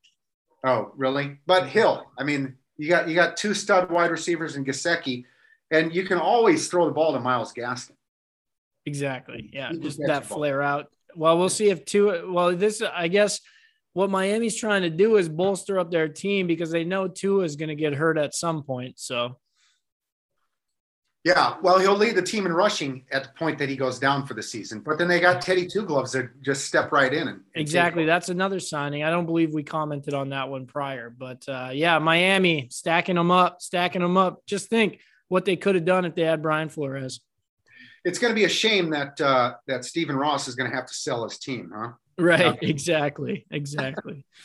Speaker 3: Oh, really? But Hill. I mean, you got you got two stud wide receivers in Gesicki, and you can always throw the ball to Myles Gaskin.
Speaker 4: Exactly. Yeah, just that flare out. Well, we'll see if two. Well, this I guess what Miami's trying to do is bolster up their team because they know Tua is going to get hurt at some point. So
Speaker 3: Yeah, well, he'll lead the team in rushing at the point that he goes down for the season. But then they got Teddy Two Gloves that just step right in and, and
Speaker 4: exactly, that's another signing. I don't believe we commented on that one prior, but uh, yeah, Miami stacking them up, stacking them up. Just think what they could have done if they had Brian Flores.
Speaker 3: It's going to be a shame that uh, that Stephen Ross is going to have to sell his team, huh?
Speaker 4: Right.
Speaker 3: Yeah.
Speaker 4: Exactly. Exactly.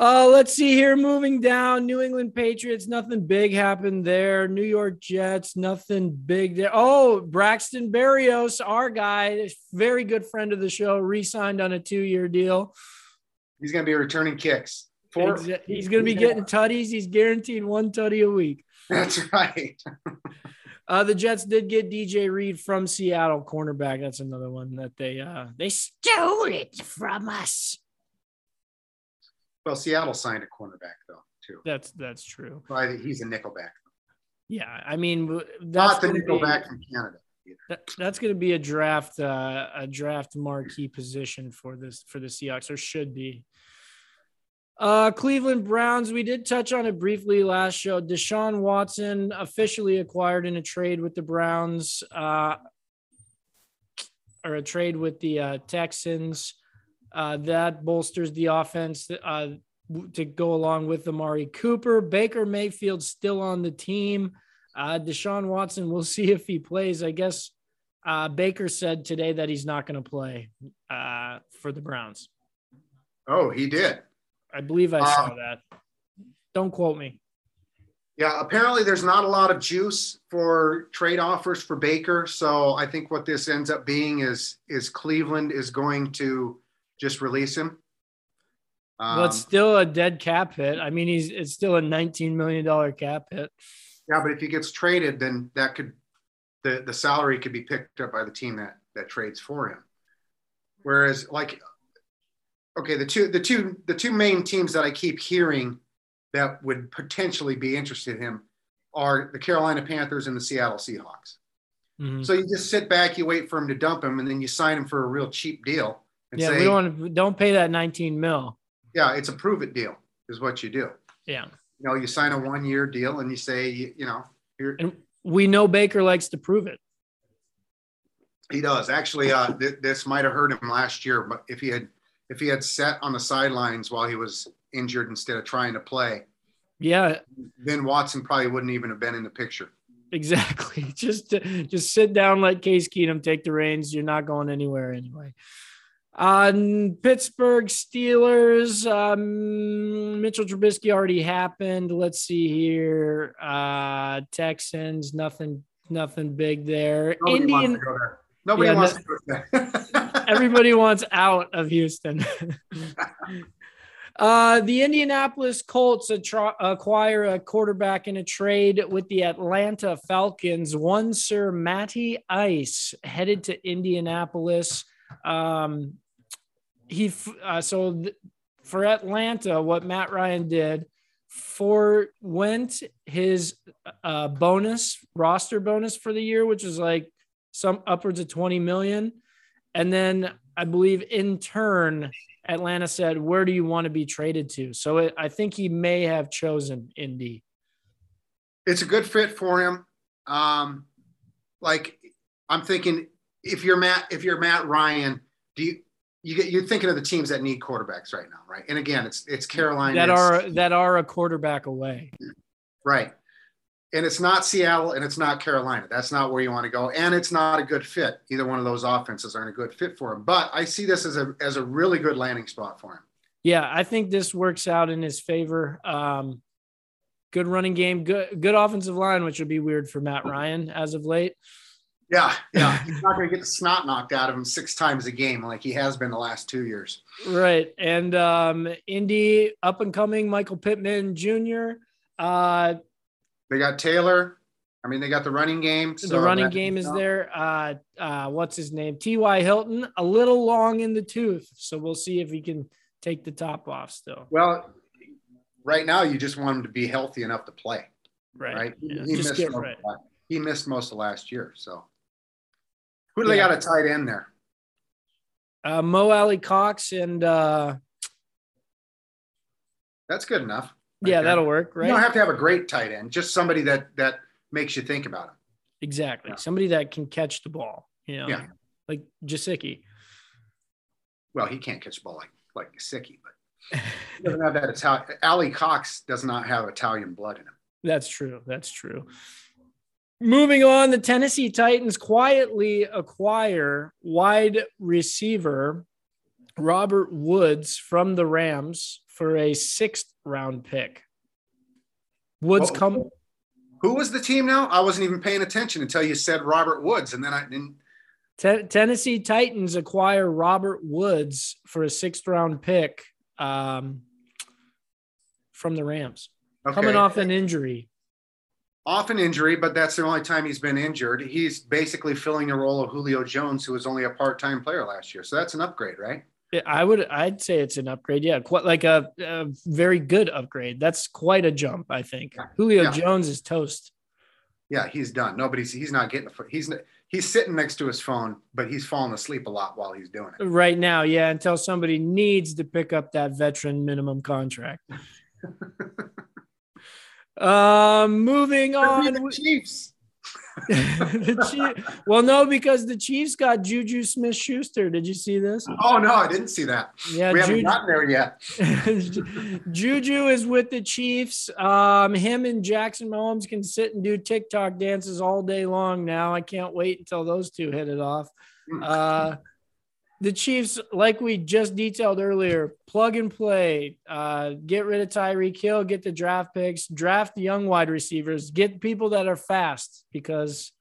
Speaker 4: Uh, let's see here. Moving down, New England Patriots. Nothing big happened there. New York Jets. Nothing big there. Oh, Braxton Berrios, our guy, very good friend of the show, re-signed on a two-year deal.
Speaker 3: He's going to be returning kicks. Four,
Speaker 4: He's going to be getting tutties. He's guaranteed one tutty a week.
Speaker 3: That's right.
Speaker 4: Uh, the Jets did get DJ Reed from Seattle, cornerback. That's another one that they uh they stole it from us.
Speaker 3: Well, Seattle signed a cornerback though too.
Speaker 4: That's that's true.
Speaker 3: Well, He's a nickelback,
Speaker 4: Yeah, I mean that's
Speaker 3: not the
Speaker 4: gonna be-
Speaker 3: from Canada.
Speaker 4: that, that's going to be a draft uh, a draft marquee position for this for the Seahawks or should be. Uh, Cleveland Browns. We did touch on it briefly last show. Deshaun Watson officially acquired in a trade with the Browns, uh, or a trade with the uh, Texans. Uh, that bolsters the offense uh, to go along with Amari Cooper. Baker Mayfield still on the team. Uh, Deshaun Watson, we'll see if he plays. I guess Baker said today that he's not going to play for the Browns.
Speaker 3: Oh, he did.
Speaker 4: I believe I saw that. Don't quote me.
Speaker 3: Yeah, apparently there's not a lot of juice for trade offers for Baker. So I think what this ends up being is is Cleveland is going to just release him. Um,
Speaker 4: but it's still a dead cap hit. I mean, he's it's still a $19 million cap hit.
Speaker 3: yeah, but if he gets traded, then that could the the salary could be picked up by the team that that trades for him. Whereas, like, okay, the two the two the two main teams that I keep hearing that would potentially be interested in him are the Carolina Panthers and the Seattle Seahawks.
Speaker 4: Mhm.
Speaker 3: So you just sit back, you wait for him to dump him, and then you sign him for a real cheap deal and
Speaker 4: Yeah,
Speaker 3: say,
Speaker 4: we don't want to, don't pay that 19 mil.
Speaker 3: "Yeah, it's a prove it deal," is what you do.
Speaker 4: Yeah.
Speaker 3: You know, you sign a one year deal and you say, you, you know, here
Speaker 4: And we know Baker likes to prove it.
Speaker 3: he does. Actually, uh, th- this might have hurt him last year, but if he had if he had sat on the sidelines while he was injured instead of trying to play,
Speaker 4: Yeah,
Speaker 3: then Watson probably wouldn't even have been in the picture.
Speaker 4: exactly. Just just sit down, let Case Keenum take the reins. You're not going anywhere anyway. On Pittsburgh Steelers, um, Mitchell Trubisky already happened. Let's see here. Uh, Texans, nothing, nothing big there.
Speaker 3: Nobody
Speaker 4: Indian,
Speaker 3: to go there. Nobody
Speaker 4: Yeah,
Speaker 3: wants
Speaker 4: no-
Speaker 3: to go there.
Speaker 4: everybody wants out of Houston. uh, the Indianapolis Colts attra- acquire a quarterback in a trade with the Atlanta Falcons. One Sir Matty Ice headed to Indianapolis. Um, he f- uh, so th- for Atlanta, what Matt Ryan did forwent his uh, bonus roster bonus for the year, which is like some upwards of 20 million. And then I believe in turn, Atlanta said, Where do you want to be traded to? So it, I think he may have chosen Indy.
Speaker 3: it's a good fit for him. Um, like I'm thinking, if you're Matt, if you're Matt Ryan, do you you get you're thinking of the teams that need quarterbacks right now, right? And again, it's it's Carolina
Speaker 4: That are that are a quarterback away.
Speaker 3: right, and it's not Seattle and it's not Carolina. That's not where you want to go, and it's not a good fit. Either one of those offenses aren't a good fit for him. But I see this as a as a really good landing spot for him.
Speaker 4: Yeah, I think this works out in his favor. Um, good running game, good good offensive line, which would be weird for Matt Ryan as of late.
Speaker 3: Yeah, yeah, he's not going to get the snot knocked out of him six times a game like he has been the last two years.
Speaker 4: Right. And um, Indy up and coming Michael Pittman Jr. Uh,
Speaker 3: They got Taylor. I mean, they got the running game.
Speaker 4: the running game is there. Uh, uh, what's his name? T.Y. Hilton, a little long in the tooth. So we'll see if he can take the top off still.
Speaker 3: Well, right now you just want him to be healthy enough to play,
Speaker 4: Right.
Speaker 3: right?
Speaker 4: Yeah,
Speaker 3: He, missed most
Speaker 4: right.
Speaker 3: of he missed most of last year. So, who do they got a tight end there?
Speaker 4: Uh, Mo Alie-Cox and uh,
Speaker 3: That's good enough. Right
Speaker 4: yeah,
Speaker 3: there.
Speaker 4: Uh, that'll work, right?
Speaker 3: You don't have to have a great tight end, just somebody that that makes you think about him.
Speaker 4: Exactly.
Speaker 3: Yeah.
Speaker 4: Somebody that can catch the ball, you know,
Speaker 3: Yeah.
Speaker 4: like Gesicki.
Speaker 3: Well, he can't catch the ball like like Gesicki, but he doesn't have that Italian. Ali Cox does not have Italian blood in him.
Speaker 4: That's true. That's true. Moving on, the Tennessee Titans quietly acquire wide receiver Robert Woods from the Rams for a sixth round pick. Woods
Speaker 3: Whoa.
Speaker 4: come
Speaker 3: Who was the team now? I wasn't even paying attention until you said Robert Woods, and then I didn't.
Speaker 4: Ten- Tennessee Titans acquire Robert Woods for a sixth round pick um, from the Rams,
Speaker 3: Okay.
Speaker 4: coming off an injury.
Speaker 3: off an injury, but that's the only time he's been injured. He's basically filling the role of Julio Jones, who was only a part-time player last year. So that's an upgrade, right?
Speaker 4: Yeah, I would, I'd say it's an upgrade. Yeah, quite like a, a very good upgrade. That's quite a jump, I think.
Speaker 3: Yeah.
Speaker 4: Julio
Speaker 3: Yeah.
Speaker 4: Jones is toast.
Speaker 3: Yeah, he's done. Nobody's he's not getting a he's he's sitting next to his phone, but he's falling asleep a lot while he's doing it.
Speaker 4: right now. Yeah, until somebody needs to pick up that veteran minimum contract. um, moving on.
Speaker 3: Chiefs.
Speaker 4: Chief, well, no, because the Chiefs got Juju Smith Schuster. Did you see this?
Speaker 3: Oh no, I didn't see that.
Speaker 4: Yeah,
Speaker 3: we haven't
Speaker 4: Juju,
Speaker 3: gotten there yet.
Speaker 4: Juju is with the Chiefs. Um, him and Jackson Mahomes can sit and do TikTok dances all day long now. I can't wait until those two hit it off. Uh, the Chiefs, like we just detailed earlier, plug and play. Uh, get rid of Tyreek Hill, get the draft picks, draft young wide receivers, get people that are fast because,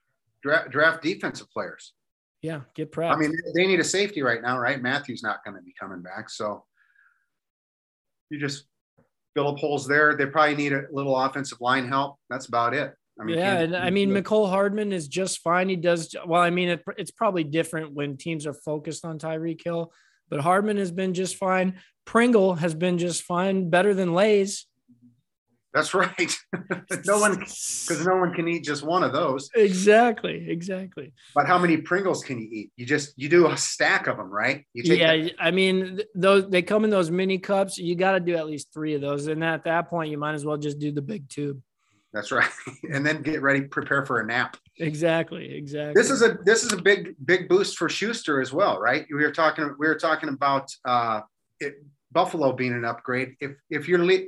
Speaker 3: Draft, draft defensive players.
Speaker 4: yeah, get prepped.
Speaker 3: I mean, they need a safety right now, right? Matthew's not going to be coming back, so you just fill up holes there. They probably need a little offensive line help. That's about it. I mean,
Speaker 4: yeah, and I mean, Mecole Hardman is just fine. He does well. I mean, it, it's probably different when teams are focused on Tyreek Hill, but Hardman has been just fine. Pringle has been just fine, better than Lay's.
Speaker 3: that's right. no one, because no one can eat just one of those.
Speaker 4: Exactly, exactly.
Speaker 3: But how many Pringles can you eat? You just you do a stack of them, right? You take
Speaker 4: Yeah,
Speaker 3: that-
Speaker 4: I mean, those they come in those mini cups. You got to do at least three of those, and at that point, you might as well just do the big tube.
Speaker 3: That's right, and then get ready, prepare for a nap.
Speaker 4: Exactly, exactly.
Speaker 3: This is a this is a big big boost for Schuster as well, right? We were talking we were talking about uh, it, Buffalo being an upgrade. If if you're le-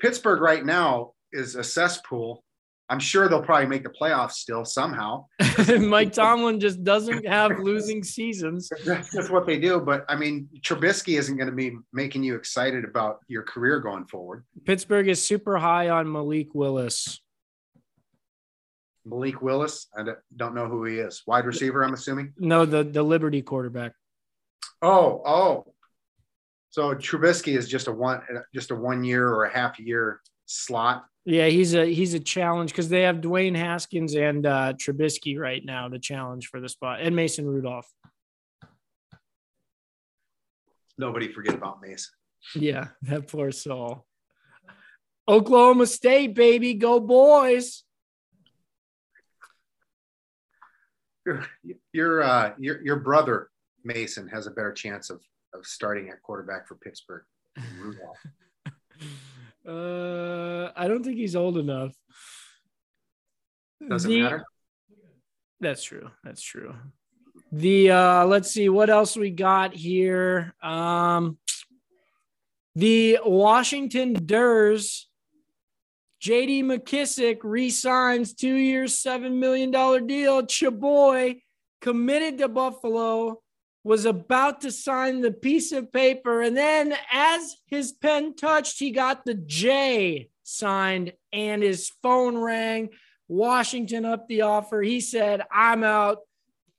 Speaker 3: Pittsburgh right now is a cesspool, I'm sure they'll probably make the playoffs still somehow.
Speaker 4: Mike Tomlin just doesn't have losing seasons.
Speaker 3: That's just what they do. But I mean, Trubisky isn't going to be making you excited about your career going forward.
Speaker 4: Pittsburgh is super high on Malik Willis.
Speaker 3: Malik Willis, I don't- don't know who he is. Wide receiver, I'm assuming.
Speaker 4: No, the the Liberty quarterback.
Speaker 3: Oh, oh. So Trubisky is just a one, just a one year or a half year slot.
Speaker 4: Yeah, he's a he's a challenge because they have Dwayne Haskins and uh, Trubisky right now to challenge for the spot, and Mason Rudolph.
Speaker 3: Nobody forget about Mason.
Speaker 4: Yeah, that poor soul. Oklahoma State, baby, go boys!
Speaker 3: Your your uh, your your brother Mason has a better chance of of starting at quarterback for Pittsburgh. than Rudolph.
Speaker 4: Uh, I don't think he's old enough.
Speaker 3: Doesn't
Speaker 4: The-
Speaker 3: matter.
Speaker 4: That's true. That's true. The uh let's see what else we got here. Um the Washington Durs JD McKissic re-signs two years, seven million dollar deal. Chaboy committed to Buffalo, was about to sign the piece of paper, and then as his pen touched, he got the J signed and his phone rang. Washington up the offer. He said, I'm out.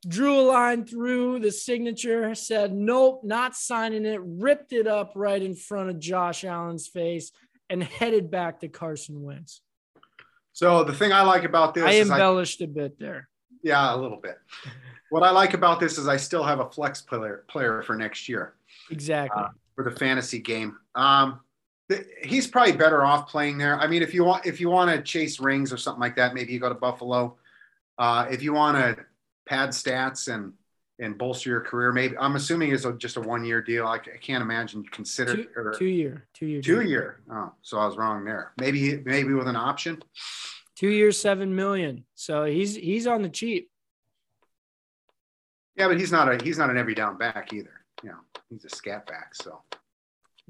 Speaker 4: Drew a line through the signature, said, Nope, not signing it, ripped it up right in front of Josh Allen's face, and headed back to Carson Wentz.
Speaker 3: So the thing I like about this
Speaker 4: I
Speaker 3: is I,
Speaker 4: embellished a bit there.
Speaker 3: Yeah, a little bit. What I like about this is I still have a flex player player for next year
Speaker 4: Exactly.
Speaker 3: Uh, for the fantasy game. Um, th- he's probably better off playing there. I mean, if you want if you want to chase rings or something like that, maybe you go to Buffalo. Uh, if you want to pad stats and and bolster your career, maybe I'm assuming it's a, just a one year deal. I, c- I can't imagine you consider
Speaker 4: two, two year, two year,
Speaker 3: two
Speaker 4: deal.
Speaker 3: year. Oh, so I was wrong there. Maybe maybe with an option.
Speaker 4: Two years, seven million. So he's he's on the cheap.
Speaker 3: Yeah, but he's not a he's not an every down back either. You know, he's a scat back. So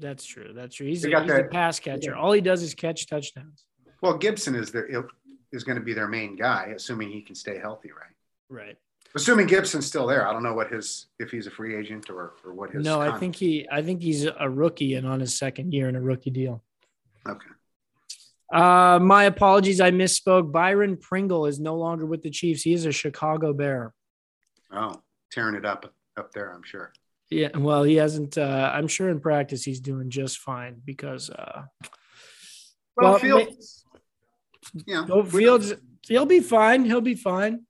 Speaker 4: That's true. That's true. He's, a, he's a pass catcher. All he does is catch touchdowns.
Speaker 3: well, Gibson is their is going to be their main guy, assuming he can stay healthy, right?
Speaker 4: Right.
Speaker 3: Assuming Gibson's still there, I don't know what his if he's a free agent or or what his.
Speaker 4: No, I think he I think he's a rookie and on his second year in a rookie deal.
Speaker 3: Okay.
Speaker 4: Uh, my apologies, I misspoke. Byron Pringle is no longer with the Chiefs. He is a Chicago Bear.
Speaker 3: Oh, tearing it up up there, I'm sure.
Speaker 4: Yeah, well, he hasn't. Uh, I'm sure in practice he's doing just fine because uh,
Speaker 3: Well,
Speaker 4: Well,
Speaker 3: Fields. Yeah.
Speaker 4: Go Fields, he'll be fine. He'll be fine.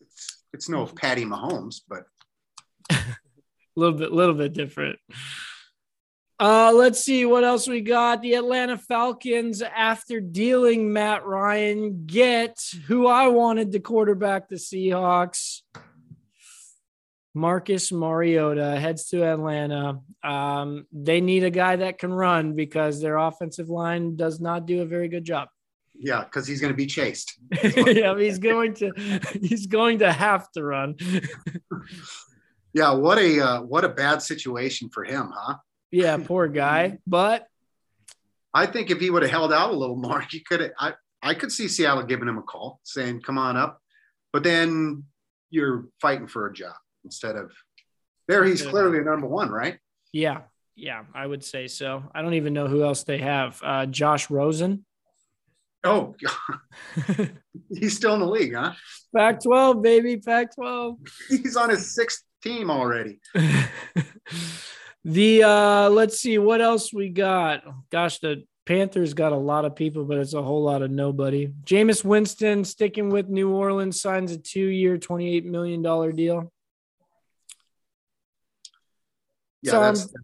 Speaker 3: It's, it's no Patty Mahomes, but
Speaker 4: A little bit, a little bit different. Uh, let's see what else we got. The Atlanta Falcons, after dealing Matt Ryan, get who I wanted to quarterback the Seahawks. Marcus Mariota heads to Atlanta. Um, they need a guy that can run because their offensive line does not do a very good job.
Speaker 3: yeah, because he's going to be chased.
Speaker 4: yeah, he's going to he's going to have to run.
Speaker 3: Yeah, what a uh, what a bad situation for him, huh?
Speaker 4: Yeah, poor guy. But
Speaker 3: I think if he would have held out a little more, he could have. I I could see Seattle giving him a call, saying, "Come on up," but then you're fighting for a job instead of there. He's clearly a number one, right?
Speaker 4: yeah, yeah, I would say so. I don't even know who else they have. Uh, Josh Rosen.
Speaker 3: Oh, he's still in the league, huh?
Speaker 4: Pac 12, baby. Pac 12.
Speaker 3: He's on his sixth team already.
Speaker 4: the uh let's see what else we got. Gosh, the Panthers got a lot of people, but it's a whole lot of nobody. Jameis Winston sticking with New Orleans signs a two-year, $28 million deal.
Speaker 3: Yeah,
Speaker 4: So,
Speaker 3: that's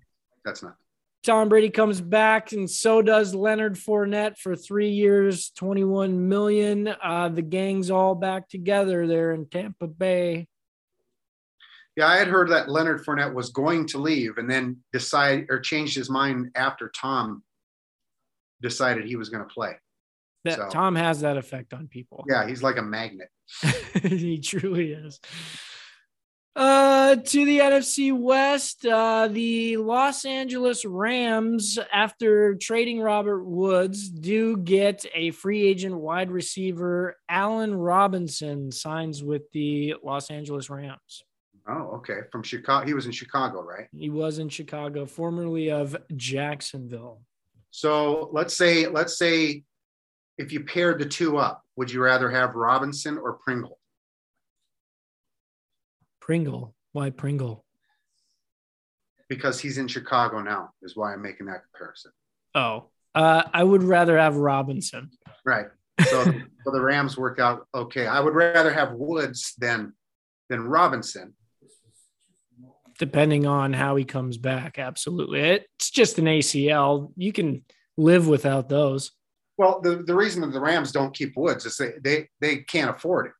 Speaker 3: that's not.
Speaker 4: Tom Brady comes back, and so does Leonard Fournette for three years, 21 million. Uh, the gang's all back together there in Tampa Bay.
Speaker 3: Yeah, I had heard that Leonard Fournette was going to leave and then decide or changed his mind after Tom decided he was going to play.
Speaker 4: That
Speaker 3: So-
Speaker 4: Tom has that effect on people.
Speaker 3: Yeah, he's like a magnet.
Speaker 4: he truly is. Uh, to the NFC West, uh, the Los Angeles Rams, after trading Robert Woods, do get a free agent wide receiver. Allen Robinson signs with the Los Angeles Rams.
Speaker 3: Oh, okay. From Chicago, he was in Chicago, right?
Speaker 4: He was in Chicago, formerly of Jacksonville.
Speaker 3: So let's say let's say if you paired the two up, would you rather have Robinson or Pringle?
Speaker 4: Pringle. Why Pringle?
Speaker 3: Because he's in Chicago now, is why I'm making that comparison.
Speaker 4: Oh, uh, I would rather have Robinson.
Speaker 3: Right. So, so the Rams work out okay. I would rather have Woods than than Robinson.
Speaker 4: Depending on how he comes back. Absolutely. It's just an ACL. You can live without those.
Speaker 3: Well, the, the reason that the Rams don't keep Woods is they they, they can't afford it.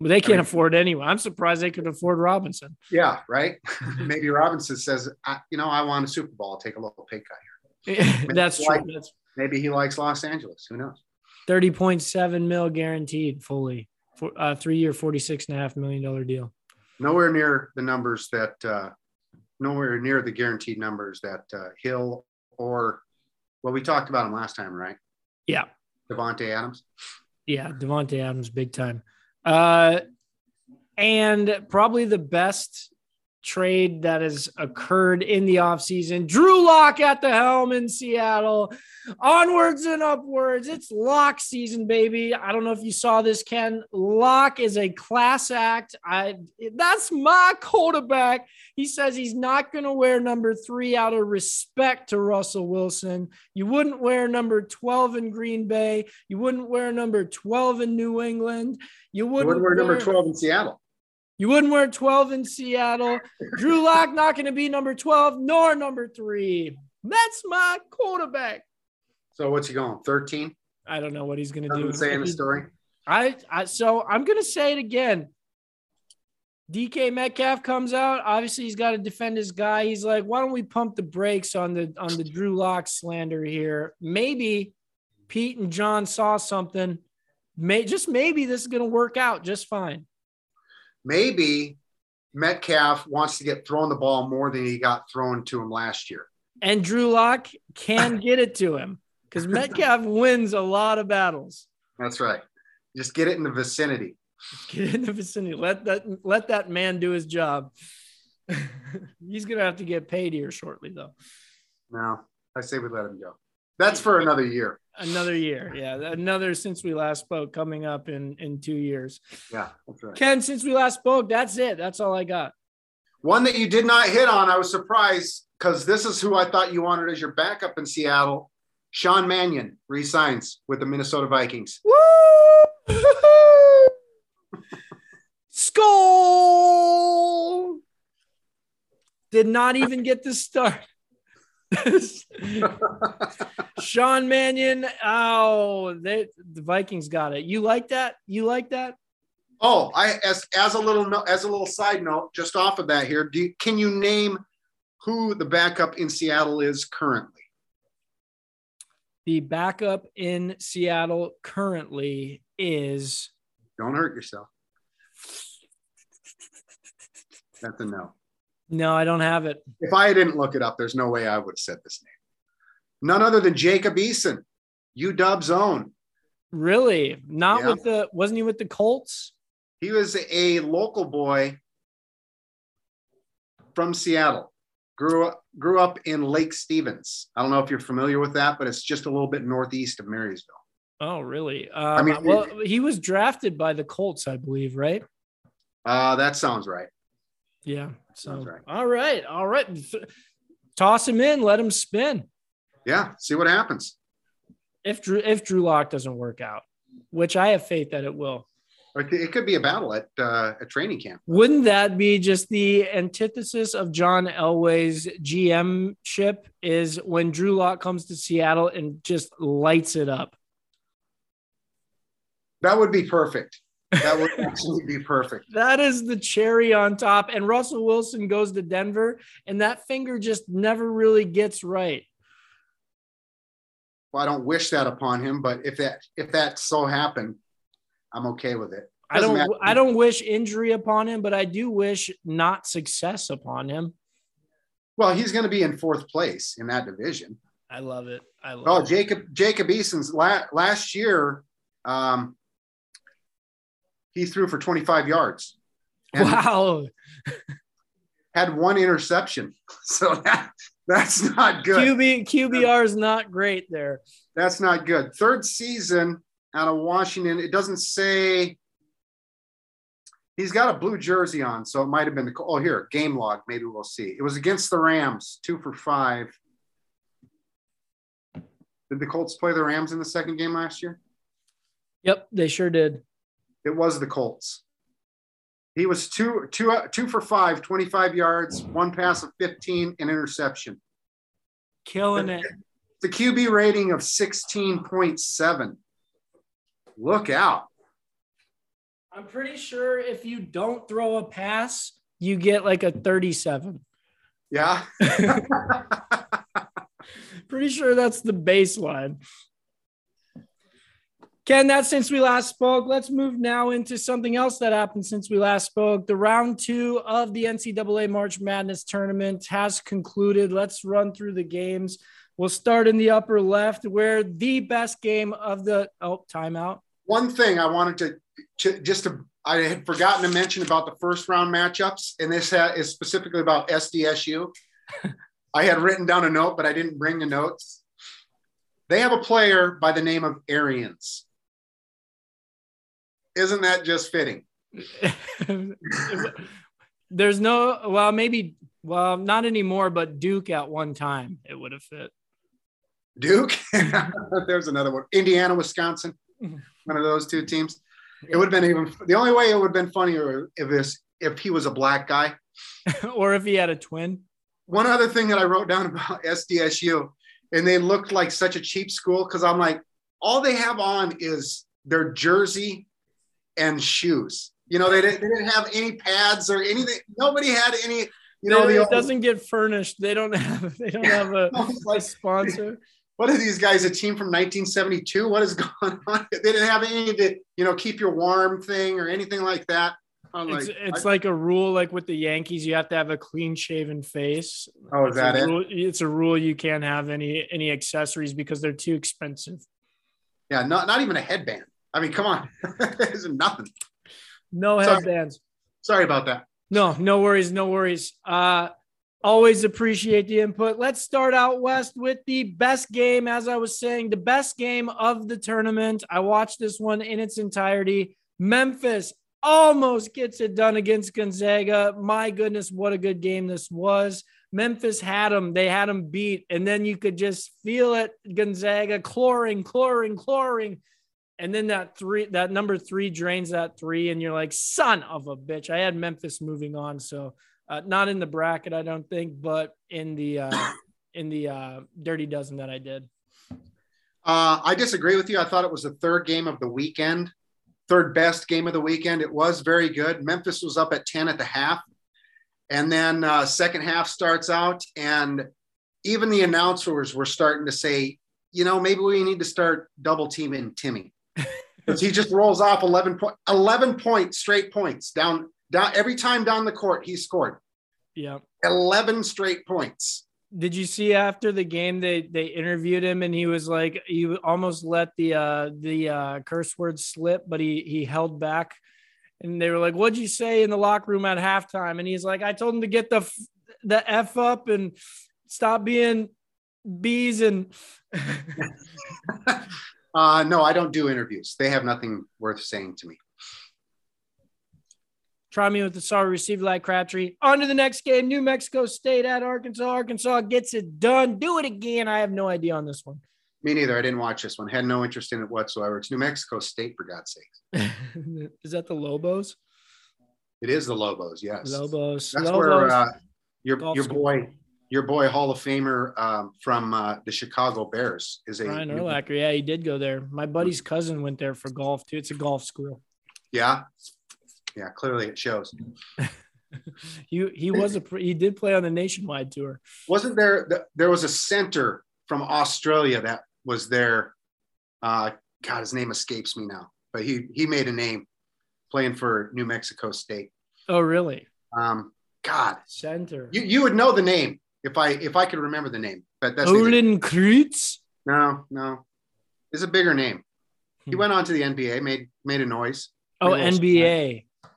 Speaker 4: But they can't
Speaker 3: mean-
Speaker 4: afford anyone. I'm surprised they could afford Robinson.
Speaker 3: Yeah, right. Maybe Robinson says, I, you know, I want a Super Bowl. I'll take a little pay cut here.
Speaker 4: That's true. That's
Speaker 3: Maybe he likes Los Angeles. Who knows?
Speaker 4: 30.7 mil guaranteed fully for uh, a three year, $46.5 million deal.
Speaker 3: Nowhere near the numbers that, uh, nowhere near the guaranteed numbers that uh, Hill or, well, we talked about him last time, right?
Speaker 4: Yeah.
Speaker 3: Davante Adams.
Speaker 4: Yeah. Davante Adams, big time. Uh, and probably the best trade that has occurred in the offseason. Drew Lock at the helm in Seattle. Onwards and upwards. It's lock season, baby. I don't know if you saw this, Ken. Lock is a class act. I that's my quarterback. He says he's not going to wear number three out of respect to Russell Wilson. You wouldn't wear number 12 in Green Bay. You wouldn't wear number 12 in New England. You wouldn't
Speaker 3: wouldn't wear number 12 in Seattle.
Speaker 4: You wouldn't wear 12 in Seattle. Drew Lock not going to be number 12 nor number three. That's my quarterback.
Speaker 3: So what's he going? 13?
Speaker 4: I don't know what he's going to do.
Speaker 3: Doesn't say the story.
Speaker 4: I, I so I'm going to say it again. DK Metcalf comes out. Obviously, he's got to defend his guy. He's like, why don't we pump the brakes on the on the Drew Lock slander here? Maybe Pete and John saw something. May just maybe this is going to work out just fine.
Speaker 3: Maybe Metcalf wants to get thrown the ball more than he got thrown to him last year.
Speaker 4: and Drew Lock can get it to him because Metcalf wins a lot of battles.
Speaker 3: That's right. Just get it in the vicinity.
Speaker 4: Get in the vicinity. Let that let that man do his job. He's gonna have to get paid here shortly, though.
Speaker 3: No, I say we let him go. That's for another year.
Speaker 4: Another year, yeah, another since we last spoke, coming up in in two years.
Speaker 3: Yeah, that's right.
Speaker 4: Ken, since we last spoke, that's it. That's all I got.
Speaker 3: One that you did not hit on, I was surprised because this is who I thought you wanted as your backup in Seattle. Sean Mannion resigns with the Minnesota Vikings.
Speaker 4: Woo! Skull did not even get to start. Sean Mannion, oh, they, the Vikings got it. You like that? You like that?
Speaker 3: Oh, I as as a little as a little side note, just off of that here, do you, can you name who the backup in Seattle is currently?
Speaker 4: The backup in Seattle currently is
Speaker 3: Don't hurt yourself. That's a no.
Speaker 4: no, I don't have it.
Speaker 3: If I didn't look it up, there's no way I would have said this name. None other than Jacob Eason, UW's own.
Speaker 4: Really? Not
Speaker 3: Yeah.
Speaker 4: with the wasn't he with the Colts?
Speaker 3: He was a local boy from Seattle. Grew up grew up in Lake Stevens. I don't know if you're familiar with that, but it's just a little bit northeast of Marysville.
Speaker 4: Oh, really? Um,
Speaker 3: mean-
Speaker 4: well, he was drafted by the Colts, I believe, right?
Speaker 3: Uh, that sounds right.
Speaker 4: Yeah. So,
Speaker 3: Sounds right.
Speaker 4: all right, all right. Toss him in, let him spin.
Speaker 3: Yeah, see what happens.
Speaker 4: If Drew if Drew Lock doesn't work out, which I have faith that it will.
Speaker 3: It could- be a battle at uh, a training camp.
Speaker 4: Wouldn't that be just the antithesis of John Elway's GM ship? Is when Drew Lock comes to Seattle and just lights it up.
Speaker 3: That would be perfect. That would actually be perfect.
Speaker 4: That is the cherry on top. And Russell Wilson goes to Denver, and that finger just never really gets right.
Speaker 3: Well, I don't wish that upon him, but if that if that so happened, I'm okay with it.
Speaker 4: I don't.
Speaker 3: matter.
Speaker 4: I don't wish injury upon him, but I do wish not success upon him.
Speaker 3: Well, he's going to be in fourth place in that division.
Speaker 4: I love it. I love
Speaker 3: Oh,
Speaker 4: it.
Speaker 3: Jacob Jacob Eason's la- last year, um, he threw for 25 yards
Speaker 4: Wow.
Speaker 3: had one interception. So that that's not good.
Speaker 4: QB QBR is not great there.
Speaker 3: That's not good. Third season out of Washington. It doesn't say. He's got a blue jersey on, so it might have been the. Oh, here, game log. Maybe we'll see. It was against the Rams, two for five. Did the Colts play the Rams in the second game last year?
Speaker 4: Yep, they sure did.
Speaker 3: It was the Colts. He was two, two, uh, two for five, 25 yards, one pass of 15, an interception.
Speaker 4: Killing it.
Speaker 3: The QB rating of 16.7. Look out.
Speaker 4: I'm pretty sure if you don't throw a pass, you get like a 37.
Speaker 3: Yeah.
Speaker 4: Pretty sure that's the baseline. Ken, that's since we last spoke. Let's move now into something else that happened since we last spoke. The round two of the NCAA March Madness tournament has concluded. Let's run through the games. We'll start in the upper left, where the best game of the oh timeout.
Speaker 3: One thing I wanted to, to just to, I had forgotten to mention about the first round matchups, and this ha- is specifically about SDSU. I had written down a note, but I didn't bring the notes. They have a player by the name of Arians. Isn't that just fitting?
Speaker 4: There's no well, maybe well, not anymore, but Duke at one time it would have fit.
Speaker 3: Duke. There's another one. Indiana, Wisconsin. One of those two teams. It would have been even the only way it would have been funnier if this if he was a black guy.
Speaker 4: or if he had a twin.
Speaker 3: One other thing that I wrote down about SDSU, and they looked like such a cheap school because I'm like, all they have on is their jersey and shoes. You know, they didn't, they didn't have any pads or anything. Nobody had any. You know,
Speaker 4: it doesn't get furnished. They don't have they don't have a, a sponsor.
Speaker 3: what are these guys? A team from 1972? What is going on? They didn't have any to, you know, keep your warm thing or anything like that. I'm
Speaker 4: It's,
Speaker 3: like,
Speaker 4: it's
Speaker 3: I-
Speaker 4: like a rule, like with the Yankees, you have to have a clean shaven face.
Speaker 3: oh, is
Speaker 4: It's
Speaker 3: that
Speaker 4: a
Speaker 3: it?
Speaker 4: rule- It's a rule you can't have any any accessories because they're too expensive.
Speaker 3: Yeah, not not even a headband. I mean, come on, there's nothing.
Speaker 4: No
Speaker 3: Sorry.
Speaker 4: headbands.
Speaker 3: Sorry about that.
Speaker 4: No, no worries, no worries. Uh always appreciate the input. Let's start out west with the best game as I was saying, the best game of the tournament. I watched this one in its entirety. Memphis almost gets it done against Gonzaga. My goodness, what a good game this was. Memphis had them. They had them beat. And then you could just feel it. Gonzaga cloring, cloring, cloring. And then that three, that number three drains that three. And you're like, son of a bitch. I had Memphis moving on. So uh, not in the bracket, I don't think, but in the, uh, in the uh, dirty dozen that I did.
Speaker 3: Uh, I disagree with you. I thought it was the third game of the weekend, third best game of the weekend. It was very good. Memphis was up at 10 at the half. And then uh, second half starts out, and even the announcers were starting to say, you know, maybe we need to start double teaming Timmy. Because he just rolls off 11 point, 11 point straight points down, down every time down the court he scored
Speaker 4: Yeah.
Speaker 3: 11 straight points.
Speaker 4: Did you see after the game they they interviewed him and he was like he almost let the uh the uh curse word slip but he he held back and they were like what'd you say in the locker room at halftime and he's like I told him to get the f- the f up and stop being bees and
Speaker 3: Uh, no, I don't do interviews. They have nothing worth saying to me.
Speaker 4: try me with the sorry received like Crabtree. On to the next game, New Mexico State at Arkansas. Arkansas gets it done. Do it again. I have no idea on this one.
Speaker 3: Me neither. I didn't watch this one. Had no interest in it whatsoever. It's New Mexico State, for God's sake.
Speaker 4: Is that the Lobos?
Speaker 3: It is the Lobos, yes.
Speaker 4: Lobos.
Speaker 3: That's
Speaker 4: Lobos.
Speaker 3: where uh, your
Speaker 4: Golf
Speaker 3: your boy, your boy Hall of Famer um, from uh, the Chicago Bears is a
Speaker 4: Brian Urlacher. Yeah, he did go there. My buddy's cousin went there for golf too. It's a golf school.
Speaker 3: yeah, yeah. Clearly, it shows.
Speaker 4: He he was a he did play on the nationwide tour.
Speaker 3: Wasn't there? There was a center from Australia that was there. Uh, God, his name escapes me now, but he he made a name playing for New Mexico State.
Speaker 4: Oh, really?
Speaker 3: Um, God,
Speaker 4: Center.
Speaker 3: you you would know the name if I if I could remember the name. But that's
Speaker 4: Olin Kreutz.
Speaker 3: no no. It's a bigger name. He
Speaker 4: Hmm.
Speaker 3: went on to the NBA, made made a noise.
Speaker 4: Oh, NBA. I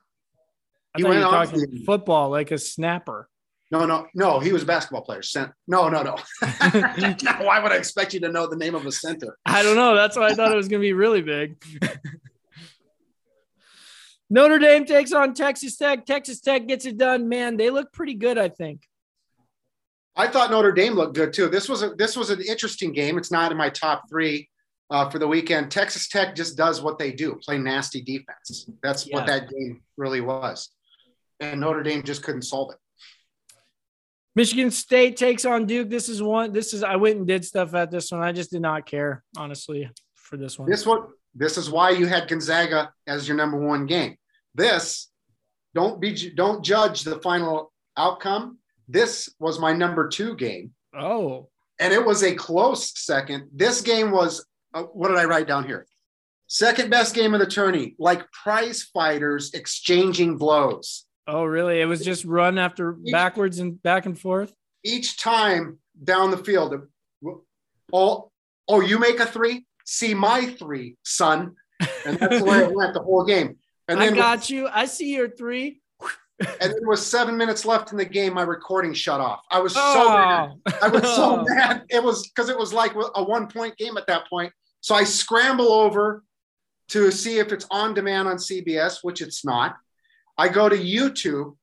Speaker 3: He
Speaker 4: you
Speaker 3: went
Speaker 4: were
Speaker 3: on
Speaker 4: talking
Speaker 3: to the-
Speaker 4: football, like a snapper.
Speaker 3: No, no, no. He was a basketball player. Cent- no, no, no. Why would I expect you to know the name of a center?
Speaker 4: I don't know. That's why I thought it was going to be really big. Notre Dame takes on Texas Tech. Texas Tech gets it done. Man, they look pretty good, I think.
Speaker 3: I thought Notre Dame looked good too. This was a this was an interesting game. It's not in my top three uh, for the weekend. Texas Tech just does what they do: play nasty defense. That's what that game really was, and Notre Dame just couldn't solve it.
Speaker 4: Michigan State takes on Duke. This is one. This is I went and did stuff at this one. I just did not care, honestly, for this one.
Speaker 3: This one. this is why you had Gonzaga as your number one game. This don't be don't judge the final outcome. This was my number two game.
Speaker 4: oh,
Speaker 3: and it was a close second. This game was uh, what did I write down here? Second best game of the tourney, like prize fighters exchanging blows.
Speaker 4: oh, really? It was just run after backwards and back and forth.
Speaker 3: Each time down the field, oh, oh, you make a three, see my three, son, and that's the way it went the whole game. And
Speaker 4: I
Speaker 3: then,
Speaker 4: got you. I see your three.
Speaker 3: And there was seven minutes left in the game. My recording shut off. I was so mad.
Speaker 4: Oh,
Speaker 3: I was so mad. It was because it was like a one point game at that point. So I scramble over to see if it's on demand on CBS, which it's not. I go to YouTube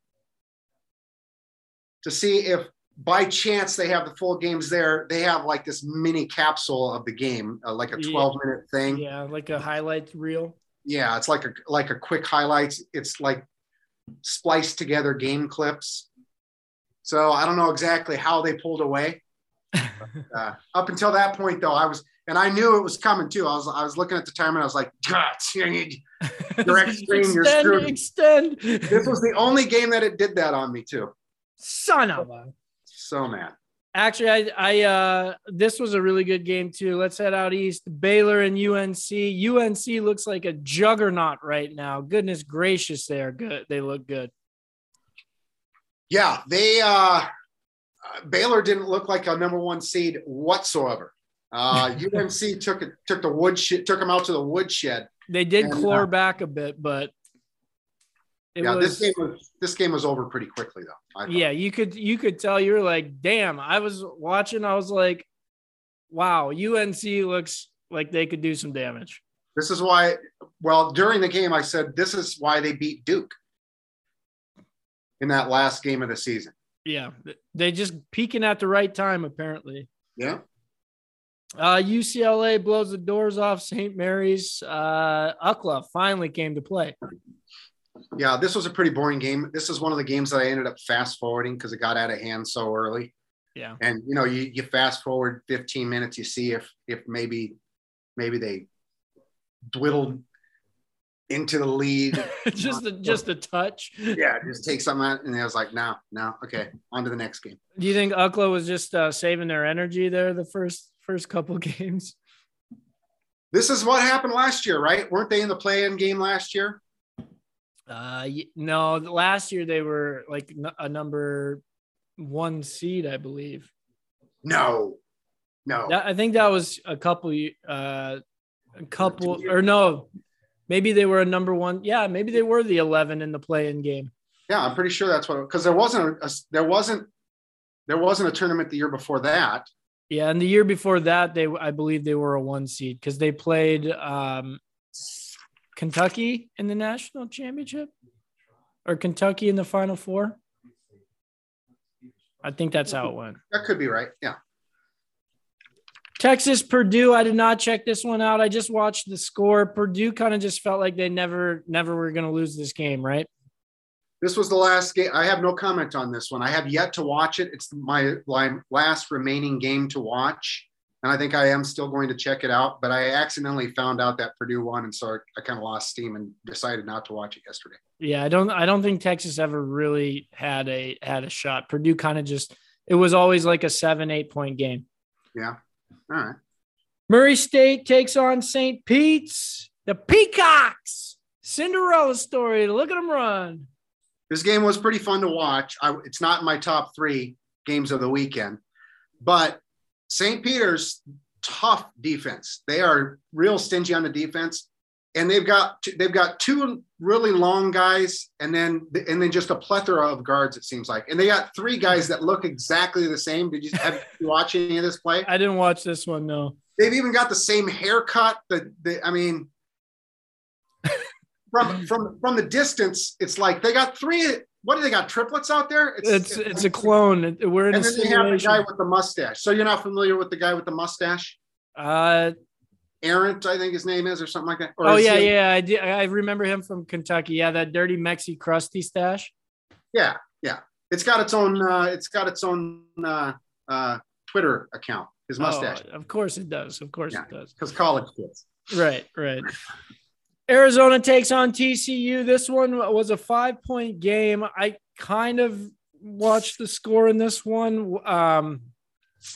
Speaker 3: to see if by chance they have the full games there. They have like this mini capsule of the game, uh, like a 12 minute thing.
Speaker 4: yeah, like a highlight reel.
Speaker 3: Yeah, it's like a like a quick highlights. It's like spliced together game clips. So I don't know exactly how they pulled away. Uh, up until that point, though, I was, and I knew it was coming too. I was, I was looking at the timer and I was like, God, Direct stream, you're
Speaker 4: extend,
Speaker 3: screwed.
Speaker 4: extend.
Speaker 3: this was the only game that it did that on me too.
Speaker 4: Son of a.
Speaker 3: So mad.
Speaker 4: Actually, I, I, uh, this was a really good game too. Let's head out east. Baylor and UNC. UNC looks like a juggernaut right now. Goodness gracious, they are good. They look good.
Speaker 3: Yeah, they uh, Baylor didn't look like a number one seed whatsoever. Uh, UNC took it, took the woodshed, took them out to the woodshed.
Speaker 4: They did
Speaker 3: And,
Speaker 4: claw
Speaker 3: uh,
Speaker 4: back a bit, but It
Speaker 3: yeah,
Speaker 4: was,
Speaker 3: this game was this game was over pretty quickly though.
Speaker 4: Yeah, you could you could tell you were like, damn. I was watching. I was like, wow, UNC looks like they could do some damage.
Speaker 3: This is why. Well, during the game, I said this is why they beat Duke in that last game of the season.
Speaker 4: Yeah, they just peaking at the right time apparently.
Speaker 3: Yeah.
Speaker 4: Uh, UCLA blows the doors off St. Mary's. Uh, UCLA finally came to play.
Speaker 3: Yeah, this was a pretty boring game. This is one of the games that I ended up fast forwarding because it got out of hand so early.
Speaker 4: Yeah.
Speaker 3: And you know, you, you fast forward 15 minutes, you see if if maybe maybe they dwindled into the lead.
Speaker 4: just a, just a touch.
Speaker 3: yeah, just take something out, and I was like, no, no, okay, on to the next game.
Speaker 4: Do you think UCLA was just uh, saving their energy there the first first couple games?
Speaker 3: This is what happened last year, right? Weren't they in the play-in game last year?
Speaker 4: Uh, no, last year they were like n- a number one seed, I believe.
Speaker 3: No, no.
Speaker 4: That, I think that was a couple, uh, a couple, or no, maybe they were a number one. Yeah, maybe they were the eleven in the play-in game.
Speaker 3: Yeah, I'm pretty sure that's what because there wasn't a, a there wasn't there wasn't a tournament the year before that.
Speaker 4: Yeah, and the year before that, they I believe they were a one seed because they played um, Kentucky in the national championship, or Kentucky in the Final Four. I think that's how it went.
Speaker 3: That could be right. Yeah.
Speaker 4: Texas Purdue. I did not check this one out. I just watched the score. Purdue kind of just felt like they never, never were going to lose this game, right?
Speaker 3: This was the last game. I have no comment on this one. I have yet to watch it. It's my, my last remaining game to watch. And I think I am still going to check it out. But I accidentally found out that Purdue won. And so I, I kind of lost steam and decided not to watch it yesterday.
Speaker 4: Yeah, I don't, I don't think Texas ever really had a had a shot. Purdue kind of just, it was always like a seven, eight point game.
Speaker 3: Yeah. All right.
Speaker 4: Murray State takes on St. Pete's. The Peacocks. Cinderella story. Look at them run.
Speaker 3: This game was pretty fun to watch. I, it's not in my top three games of the weekend, but St. Peter's tough defense. They are real stingy on the defense, and they've got they've got two really long guys, and then and then just a plethora of guards. It seems like, and they got three guys that look exactly the same. Did you have you watch any of this play?
Speaker 4: I didn't watch this one. No.
Speaker 3: They've even got the same haircut. The, the I mean, from from from the distance, it's like they got three. What do they got? Triplets out there?
Speaker 4: It's it's a clone. We're in
Speaker 3: and
Speaker 4: a
Speaker 3: then they have the guy with the mustache. So you're not familiar with the guy with the mustache?
Speaker 4: Uh,
Speaker 3: Arendt, I think his name is, or something like that. Or
Speaker 4: oh yeah,
Speaker 3: he-
Speaker 4: yeah. I did. I remember him from Kentucky. Yeah, that dirty Mexi crusty stash.
Speaker 3: yeah, yeah. It's got its own. Uh, it's got its own uh, uh, Twitter account. His mustache,
Speaker 4: Oh, of course it does. Of course
Speaker 3: Yeah.
Speaker 4: it does.
Speaker 3: because college kids.
Speaker 4: Right, right. Arizona takes on TCU. This one was a five point game. I kind of watched the score in this one. Um,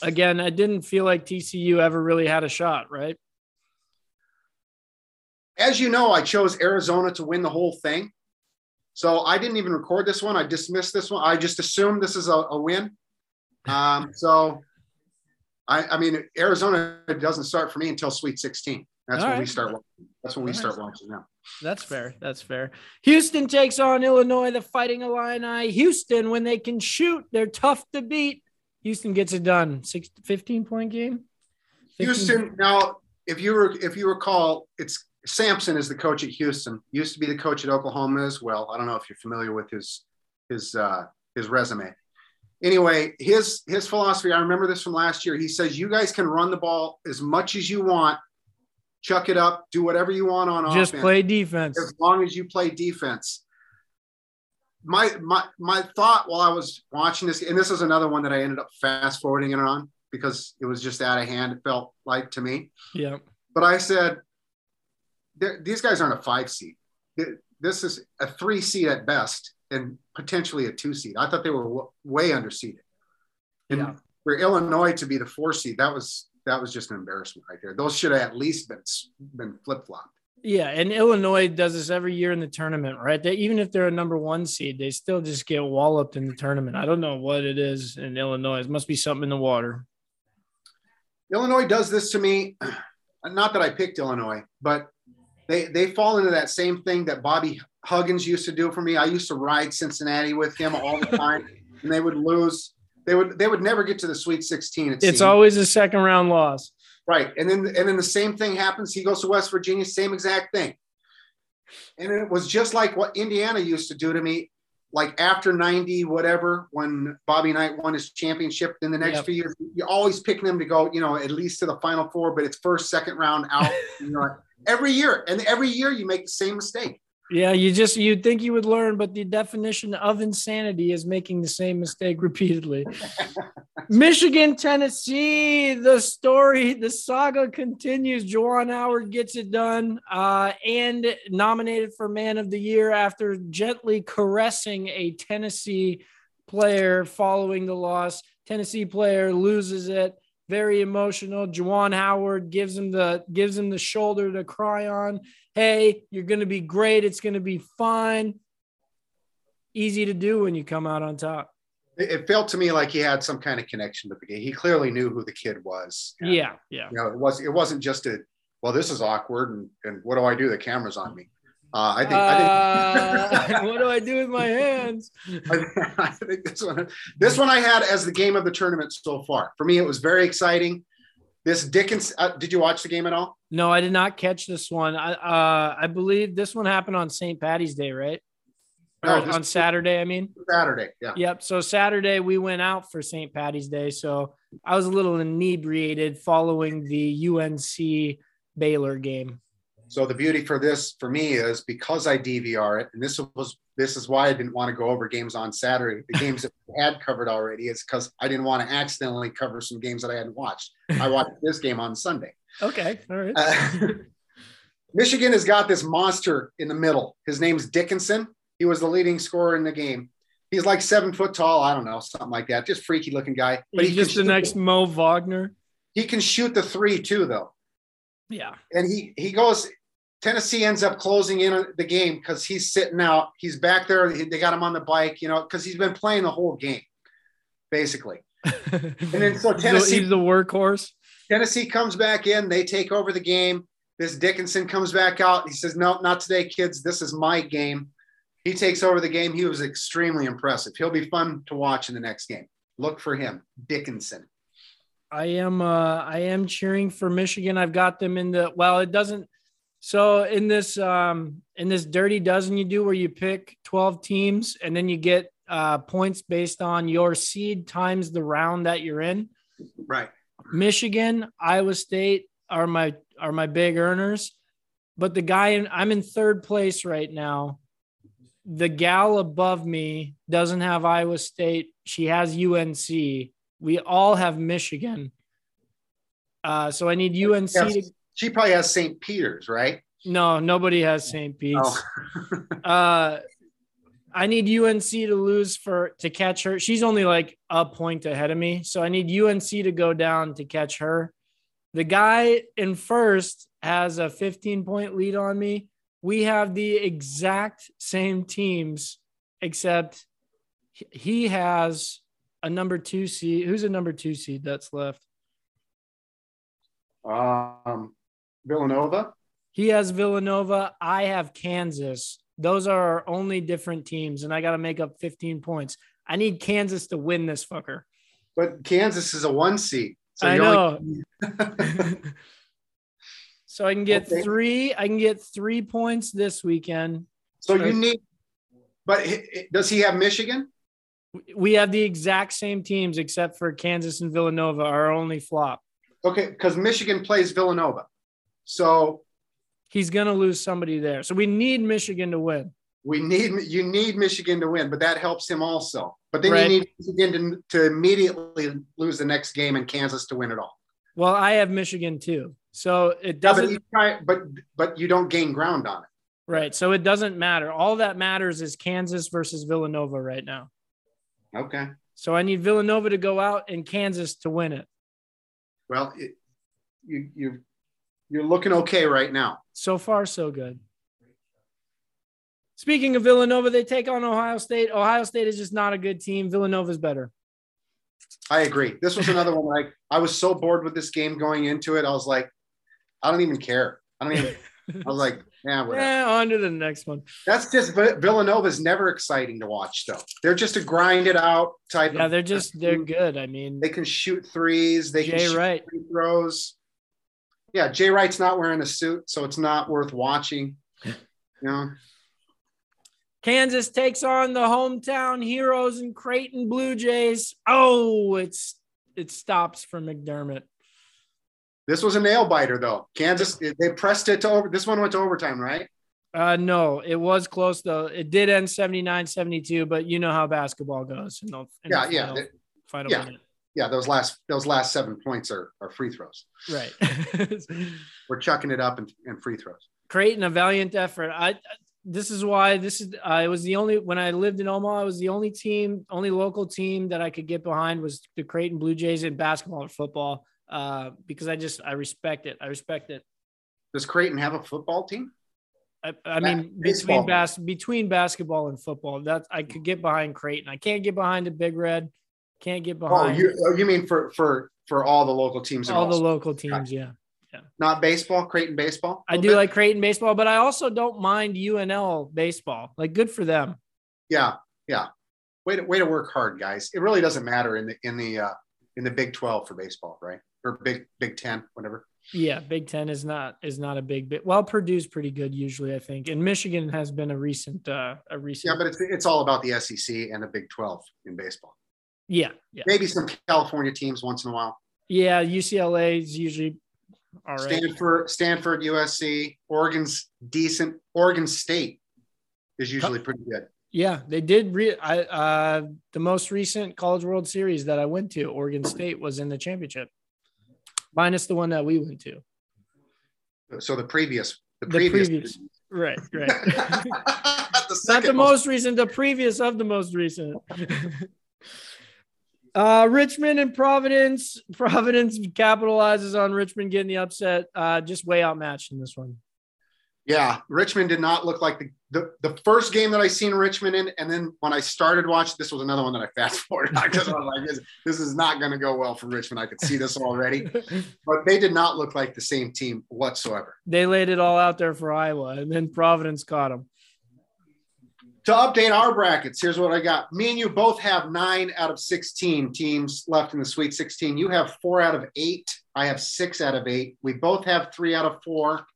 Speaker 4: again, I didn't feel like TCU ever really had a shot, right?
Speaker 3: As you know, I chose Arizona to win the whole thing. So I didn't even record this one. I dismissed this one. I just assumed this is a, a win. Um, so I, I mean, Arizona doesn't start for me until Sweet 16. That's
Speaker 4: All
Speaker 3: when we
Speaker 4: right.
Speaker 3: start. That's when we
Speaker 4: All
Speaker 3: start
Speaker 4: right.
Speaker 3: watching them.
Speaker 4: That's fair. That's fair. Houston takes on Illinois, the Fighting Illini. Houston, when they can shoot, they're tough to beat. Houston gets it done. Six, 15 point game. 15
Speaker 3: Houston. Now, if you were, if you recall, it's Sampson is the coach at Houston. Used to be the coach at Oklahoma as well. I don't know if you're familiar with his his uh, his resume. Anyway, his his philosophy. I remember this from last year. He says you guys can run the ball as much as you want, chuck it up, do whatever you want on
Speaker 4: Just
Speaker 3: offense Just
Speaker 4: play defense.
Speaker 3: as long as you play defense. My my my thought while I was watching this, and this is another one that I ended up fast forwarding it on because it was just out of hand. It felt like to me,
Speaker 4: Yeah.
Speaker 3: but I said, these guys aren't a five seed. This is a three seed at best, and potentially a two seed. I thought they were w- way underseeded. And
Speaker 4: Yeah.
Speaker 3: for Illinois to be the four seed, that was that was just an embarrassment right there. Those should have at least been been flip flopped.
Speaker 4: Yeah, and Illinois does this every year in the tournament, right? They even if they're a number one seed, they still just get walloped in the tournament. I don't know what it is in Illinois. It must be something in the water.
Speaker 3: Illinois does this to me. Not that I picked Illinois, but they they fall into that same thing that Bobby Huggins used to do for me. I used to ride Cincinnati with him all the time, and they would lose. They would they would never get to the Sweet 16. It
Speaker 4: It's
Speaker 3: seemed.
Speaker 4: always a second round loss.
Speaker 3: right, and then and then the same thing happens. He goes to West Virginia, same exact thing, and it was just like what Indiana used to do to me. Like after 90, whatever, when Bobby Knight won his championship, in the next
Speaker 4: Yep.
Speaker 3: few years, you're always picking them to go, you know, at least to the final four, but it's first, second round out. you know, every year. And every year you make the same mistake.
Speaker 4: Yeah, you just you'd think you would learn, but the definition of insanity is making the same mistake repeatedly. Michigan, Tennessee, the story, the saga continues. Juwan Howard gets it done uh, and nominated for Man of the Year after gently caressing a Tennessee player following the loss. Tennessee player loses it. Very emotional. Juwan Howard gives him the gives him the shoulder to cry on hey, you're going to be great. It's going to be fine. Easy to do when you come out on top.
Speaker 3: It, felt to me like he had some kind of connection with the game. He clearly knew who the kid was. And,
Speaker 4: Yeah, yeah.
Speaker 3: You know, it was it wasn't just a well, this is awkward and, and what do I do? The camera's on me. Uh, I think
Speaker 4: Uh, what do I do with my hands?
Speaker 3: I think, I think this one this one I had as the game of the tournament so far. For me, it was very exciting. This Dickens, uh, did you watch the game at all?
Speaker 4: No, I did not catch this one. I uh, I believe this one happened on St. Patty's Day, right?
Speaker 3: No,
Speaker 4: on Saturday, I mean.
Speaker 3: Saturday, yeah.
Speaker 4: Yep. So Saturday we went out for St. Patty's Day. So I was a little inebriated following the UNC Baylor game.
Speaker 3: So the beauty for this for me is because I DVR it, and this was this is why I didn't want to go over games on Saturday, the games that we had covered already, is because I didn't want to accidentally cover some games that I hadn't watched. I watched this game on Sunday.
Speaker 4: Okay. All right.
Speaker 3: Uh, Michigan has got this monster in the middle. His name's Dickinson. He was the leading scorer in the game. He's like seven foot tall. I don't know, something like that. Just freaky looking guy. But
Speaker 4: He's
Speaker 3: he
Speaker 4: just the next Mo Wagner.
Speaker 3: he can shoot the three too, though.
Speaker 4: Yeah.
Speaker 3: and he he goes tennessee ends up closing in the game because he's sitting out. He's back there. They got him on the bike you know because he's been playing the whole game basically.
Speaker 4: And
Speaker 3: then so Tennessee, he's,
Speaker 4: the, workhorse.
Speaker 3: tennessee comes back in. They take over the game. This dickinson comes back out. He says no not today kids. This is my game. He takes over the game. He was extremely impressive. He'll be fun to watch in the next game. Look for him dickinson.
Speaker 4: I am uh I am cheering for Michigan. I've got them in the well, it doesn't so in this um in this dirty dozen you do where you pick 12 teams and then you get uh points based on your seed times the round that you're in.
Speaker 3: right
Speaker 4: Michigan, Iowa State are my are my big earners, but the guy in, I'm in third place right now. The gal above me doesn't have Iowa State. She has UNC. We all have Michigan. Uh, so I need UNC.
Speaker 3: Yes.
Speaker 4: To,
Speaker 3: she probably has st peter's right
Speaker 4: no, nobody has St. Pete's.
Speaker 3: oh
Speaker 4: Uh, I need UNC to lose for to catch her. She's only like a point ahead of me, so I need UNC to go down to catch her. The guy in first has a 15 point lead on me. We have the exact same teams, except he- he has a number two seed. Who's a number two seed that's left?
Speaker 3: um villanova
Speaker 4: He has Villanova. I have Kansas. Those are our only different teams, and I got to make up 15 points. I need Kansas to win this fucker.
Speaker 3: But Kansas is a one seed. So
Speaker 4: I know.
Speaker 3: only-
Speaker 4: so I can get
Speaker 3: Okay.
Speaker 4: three. I can get three points this weekend.
Speaker 3: so you need, but does he have Michigan?
Speaker 4: We have the exact same teams except for Kansas and Villanova, our only flop.
Speaker 3: Okay, because Michigan plays Villanova. So
Speaker 4: He's gonna lose somebody there. So we need Michigan to win.
Speaker 3: we need you need Michigan to win, but that helps him also. But then
Speaker 4: Right.
Speaker 3: you need Michigan to, to immediately lose the next game and Kansas to win it all.
Speaker 4: Well, I have Michigan too. So it
Speaker 3: Yeah, but,
Speaker 4: doesn't
Speaker 3: try, but but you don't gain ground on it.
Speaker 4: right. So it doesn't matter. All that matters is Kansas versus Villanova right now.
Speaker 3: Okay.
Speaker 4: So I need Villanova to go out and Kansas to win it.
Speaker 3: Well, it, you you you're looking okay right now.
Speaker 4: So far, so good. Speaking of Villanova, they take on Ohio State. Ohio State is just not a good team. Villanova's better.
Speaker 3: I agree. This was another one. Like I was so bored with this game going into it. I was like, I don't even care. I don't even. I was like, yeah, whatever.
Speaker 4: Yeah, on to the next one.
Speaker 3: That's just Vi- Villanova's never exciting to watch, though. They're just a grind it out type.
Speaker 4: Yeah, they're just they're good. I mean,
Speaker 3: They can shoot threes. They can
Speaker 4: Jay
Speaker 3: shoot
Speaker 4: Wright.
Speaker 3: throws. Yeah, Jay Wright's not wearing a suit, so it's not worth watching. You know,
Speaker 4: Kansas takes on the hometown heroes and Creighton Blue Jays. Oh, it's it stops for McDermott.
Speaker 3: this was a nail biter, though. Kansas, they pressed it to over. This one went to overtime, right?
Speaker 4: Uh, no, it was close though. It did end 79 72, but you know how basketball goes. In the, in
Speaker 3: Yeah,
Speaker 4: the
Speaker 3: yeah,
Speaker 4: final,
Speaker 3: they-
Speaker 4: final
Speaker 3: yeah.
Speaker 4: minute.
Speaker 3: Yeah, those last those last seven points are, are free throws.
Speaker 4: Right.
Speaker 3: We're chucking it up in, in free throws.
Speaker 4: Creighton, a valiant effort. I, this is why this is, I was the only, when I lived in Omaha, I was the only team, only local team that I could get behind was the Creighton Blue Jays in basketball and football. Uh, because I just, I respect it. I respect it.
Speaker 3: Does Creighton have a football team?
Speaker 4: I, I mean,
Speaker 3: baseball.
Speaker 4: between bas- between basketball and football, that I could get behind Creighton. I can't get behind the Big Red. Can't get
Speaker 3: Oh,
Speaker 4: behind
Speaker 3: you oh, you mean for for for all the local teams?
Speaker 4: all the local teams. Yeah, yeah.
Speaker 3: not baseball, Creighton baseball.
Speaker 4: I do like Creighton baseball, but I also don't mind UNL baseball. Like, good for them.
Speaker 3: Yeah, yeah. Way to way to work hard, guys. It really doesn't matter in the in the uh, in the Big Twelve for baseball, right? Or Big Big Ten, whatever.
Speaker 4: Yeah, Big Ten is not is not a big bit. Well, Purdue's pretty good usually, I think, and Michigan has been a recent uh a recent.
Speaker 3: Yeah, but it's it's all about the SEC and the Big Twelve in baseball.
Speaker 4: Yeah, yeah,
Speaker 3: Maybe some California teams once in a while.
Speaker 4: yeah. UCLA is usually all right.
Speaker 3: Stanford, Stanford, USC, Oregon's decent. Oregon State is usually pretty good.
Speaker 4: Yeah, they did. Re- I uh the most recent College World Series that I went to, Oregon State was in the championship, minus the one that we went to.
Speaker 3: So the previous, the
Speaker 4: The
Speaker 3: previous,
Speaker 4: previous. Right, right.
Speaker 3: the
Speaker 4: Not the most recent, the previous of the most recent. uh, Richmond and Providence. Providence capitalizes on Richmond getting the upset. Uh, just way outmatched in this one.
Speaker 3: Yeah, Richmond did not look like the, the the first game that I seen Richmond in, and then when I started watching, this was another one that I fast forwarded because I was like, this, this is not going to go well for Richmond. I could see this already, but they did not look like the same team whatsoever.
Speaker 4: they laid it all out there for Iowa, and then Providence caught them.
Speaker 3: To update our brackets, here's what I got. Me and you both have nine out of 16 teams left in the Sweet 16. You have four out of eight. I have six out of eight. We both have three out of four,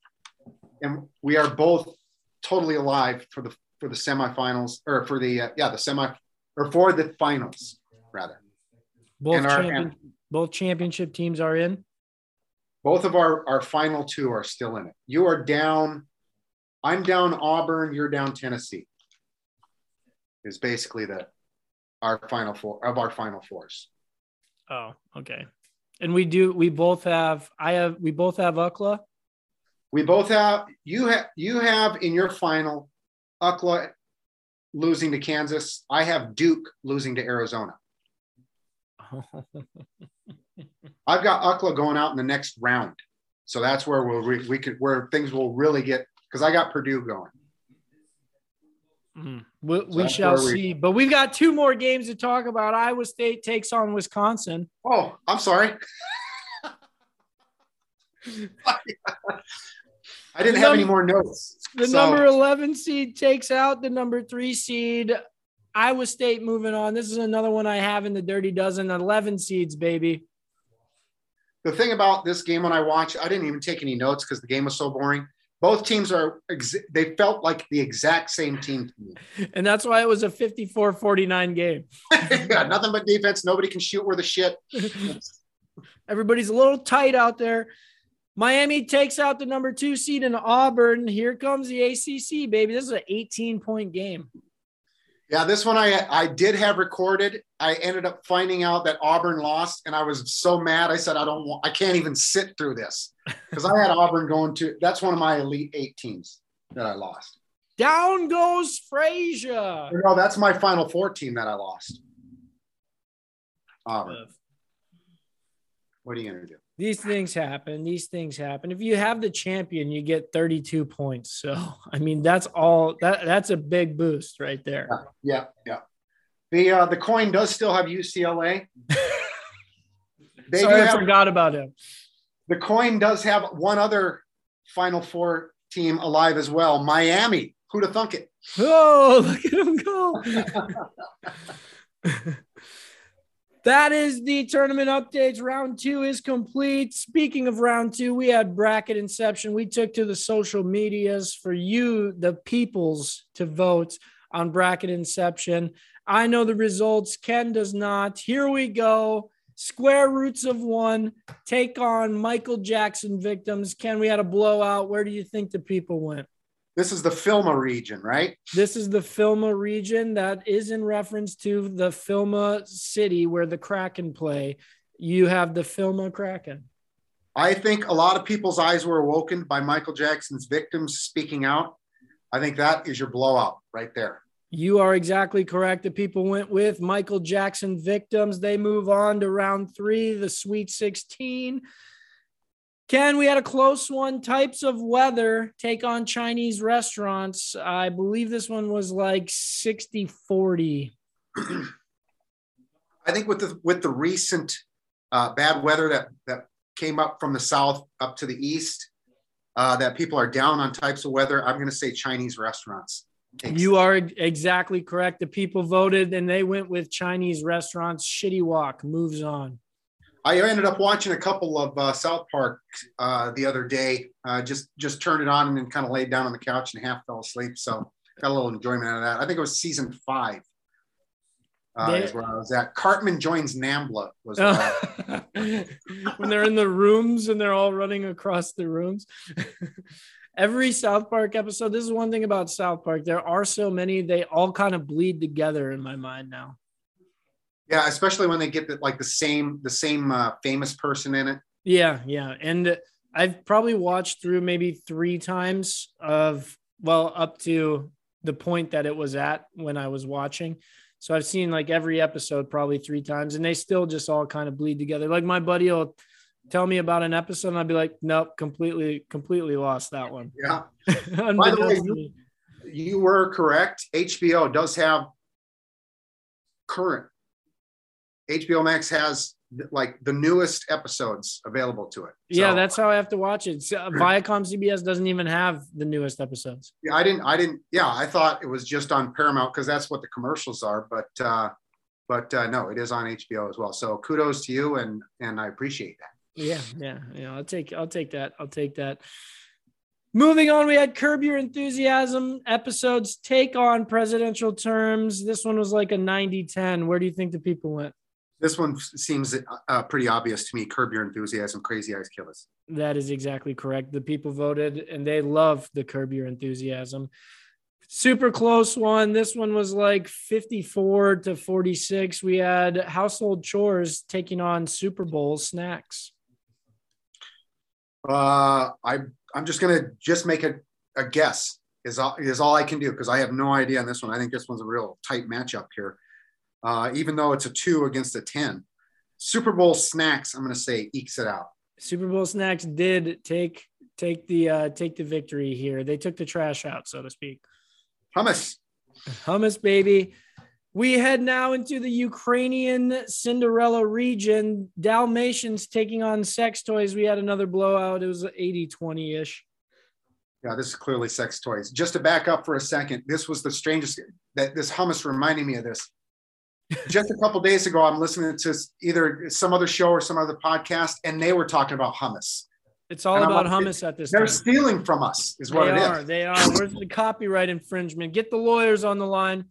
Speaker 3: and we are both totally alive for the for the semifinals or for the uh, yeah the semi or for the finals rather.
Speaker 4: Both
Speaker 3: And our-
Speaker 4: champion, both championship teams are in.
Speaker 3: Both of our our final two are still in it. You are down. I'm down Auburn. You're down Tennessee. Is basically the our final four of our final fours.
Speaker 4: Oh, okay. And we do. We both have. I have. We both have UCLA.
Speaker 3: We both have you have you have in your final UCLA losing to Kansas. I have Duke losing to Arizona. I've got UCLA going out in the next round, so that's where we'll re, we could where things will really get because I got Purdue going.
Speaker 4: Mm. We,
Speaker 3: So
Speaker 4: we shall see. But we've got two more games to talk about. Iowa State takes on Wisconsin.
Speaker 3: Oh, I'm sorry. I didn't have any more notes.
Speaker 4: The
Speaker 3: So-
Speaker 4: number 11 seed takes out the number three seed. Iowa State moving on. This is another one I have in the dirty dozen. 11 seeds, baby.
Speaker 3: the thing about this game when I watched, I didn't even take any notes because the game was so boring. Both teams are ex- they felt like the exact same team to me.
Speaker 4: And that's why it was a 54 49 game.
Speaker 3: yeah, nothing but defense. Nobody can shoot worth a shit.
Speaker 4: Everybody's a little tight out there. Miami takes out the number two seed in Auburn. Here comes the ACC, baby. This is an 18 point game.
Speaker 3: Yeah, this one I I did have recorded. I ended up finding out that Auburn lost, and I was so mad. I said, I don't want, I can't even sit through this because I had Auburn going to. That's one of my elite eight teams that I lost.
Speaker 4: Down goes Frazier.
Speaker 3: No, that's my Final Four team that I lost. Auburn. What are you gonna do?
Speaker 4: These things happen. These things happen. If you have the champion, you get 32 points. So, I mean, that's all that that's a big boost right there.
Speaker 3: Yeah, yeah. The uh, the coin does still have UCLA. They
Speaker 4: Sorry,
Speaker 3: do
Speaker 4: I forgot about him.
Speaker 3: the coin does have one other Final Four team alive as well. Miami. Who'd have thunk it?
Speaker 4: Oh, look at him go. That is the tournament updates. Round two is complete. Speaking of round two, we had bracket inception. We took to the social medias for you, the peoples, to vote on bracket inception. I know the results. Ken does not. Here we go. Square roots of one take on Michael Jackson victims. Ken, we had a blowout. Where do you think the people went?
Speaker 3: This is the Filma region, right?
Speaker 4: This is the Filma region that is in reference to the Filma city where the Kraken play. You have the Filma Kraken.
Speaker 3: I think a lot of people's eyes were awoken by Michael Jackson's victims speaking out. I think that is your blowout right there.
Speaker 4: You are exactly correct. The people went with Michael Jackson victims. They move on to round three, the Sweet 16. Ken, we had a close one. Types of weather take on Chinese restaurants. I believe this one was like 60 40.
Speaker 3: I think with the with the recent uh, bad weather that that came up from the south up to the east, uh, that people are down on types of weather. I'm going to say Chinese restaurants.
Speaker 4: Thanks. You are exactly correct. The people voted and they went with Chinese restaurants. Shitty Wok moves on.
Speaker 3: I ended up watching a couple of uh, South Park uh, the other day. Uh, just just turned it on and then kind of laid down on the couch and half fell asleep. So got a little enjoyment out of that. I think it was season five. Uh, is where I was at. Cartman joins Nambla was
Speaker 4: when they're in the rooms and they're all running across the rooms. Every South Park episode. This is one thing about South Park. There are so many. They all kind of bleed together in my mind now.
Speaker 3: Yeah, especially when they get the, like the same the same uh, famous person in it.
Speaker 4: Yeah, yeah, and I've probably watched through maybe three times of well up to the point that it was at when I was watching. So I've seen like every episode probably three times, and they still just all kind of bleed together. Like my buddy will tell me about an episode, and I'd be like, nope, completely, completely lost that one.
Speaker 3: Yeah. By the way, you, you were correct. HBO does have current HBO Max has like the newest episodes available to it.
Speaker 4: So, yeah, that's how I have to watch it. Uh, Viacom CBS doesn't even have the newest episodes.
Speaker 3: Yeah, I didn't. I didn't. Yeah, I thought it was just on Paramount because that's what the commercials are. But uh, but uh, no, it is on HBO as well. So kudos to you, and and I appreciate that.
Speaker 4: Yeah, yeah, yeah. I'll take I'll take that. I'll take that. Moving on, we had Curb Your Enthusiasm episodes take on presidential terms. This one was like a 90 10. Where do you think the people went?
Speaker 3: This one seems uh, pretty obvious to me. Curb Your Enthusiasm, Crazy Eyes Killa.
Speaker 4: That is exactly correct. The people voted and they love the Curb Your Enthusiasm. Super close one. This one was like 54 to 46. We had household chores taking on Super Bowl snacks.
Speaker 3: Uh, I I'm just gonna just make a, a guess is all, is all I can do because I have no idea on this one. I think this one's a real tight matchup here uh, even though it's a two against a 10. Super Bowl snacks, I'm going to say ekes it out.
Speaker 4: Super Bowl snacks did take take the uh, take the victory here. They took the trash out, so to speak.
Speaker 3: Hummus,
Speaker 4: hummus, baby. We head now into the Ukrainian Cinderella region. Dalmatians taking on sex toys. We had another blowout. It was 80 20 ish.
Speaker 3: Yeah, this is clearly sex toys. Just to back up for a second, this was the strangest that this hummus reminding me of this just a couple days ago, I'm listening to either some other show or some other podcast, and they were talking about hummus.
Speaker 4: It's all about like, hummus at this
Speaker 3: they're
Speaker 4: time.
Speaker 3: stealing from us, is what
Speaker 4: they
Speaker 3: it
Speaker 4: are,
Speaker 3: is.
Speaker 4: They are. Where's the copyright infringement? Get the lawyers on the line.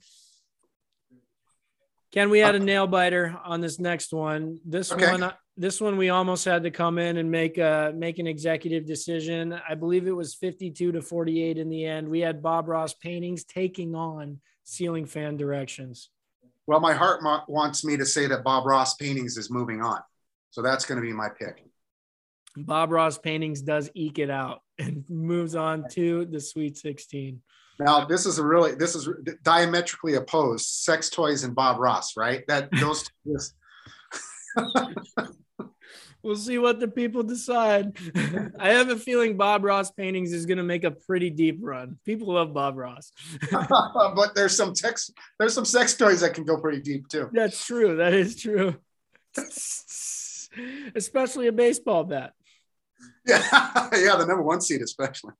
Speaker 4: Ken, we had a uh, nail biter on this next one. This okay. one, uh, this one, we almost had to come in and make a make an executive decision. I believe it was 52 to 48 in the end. We had Bob Ross paintings taking on ceiling fan directions.
Speaker 3: Well, my heart mo- wants me to say that Bob Ross Paintings is moving on. So that's going to be my pick.
Speaker 4: Bob Ross Paintings does eke it out and moves on to the Sweet 16.
Speaker 3: Now, this is a really this is diametrically opposed sex toys and Bob Ross, right? That those
Speaker 4: we'll see what the people decide. I have a feeling Bob Ross paintings is going to make a pretty deep run. People love Bob Ross.
Speaker 3: but there's some text there's some sex toys that can go pretty deep too.
Speaker 4: That's true. That is true. Especially a baseball bat.
Speaker 3: Yeah, yeah, the number one seed especially.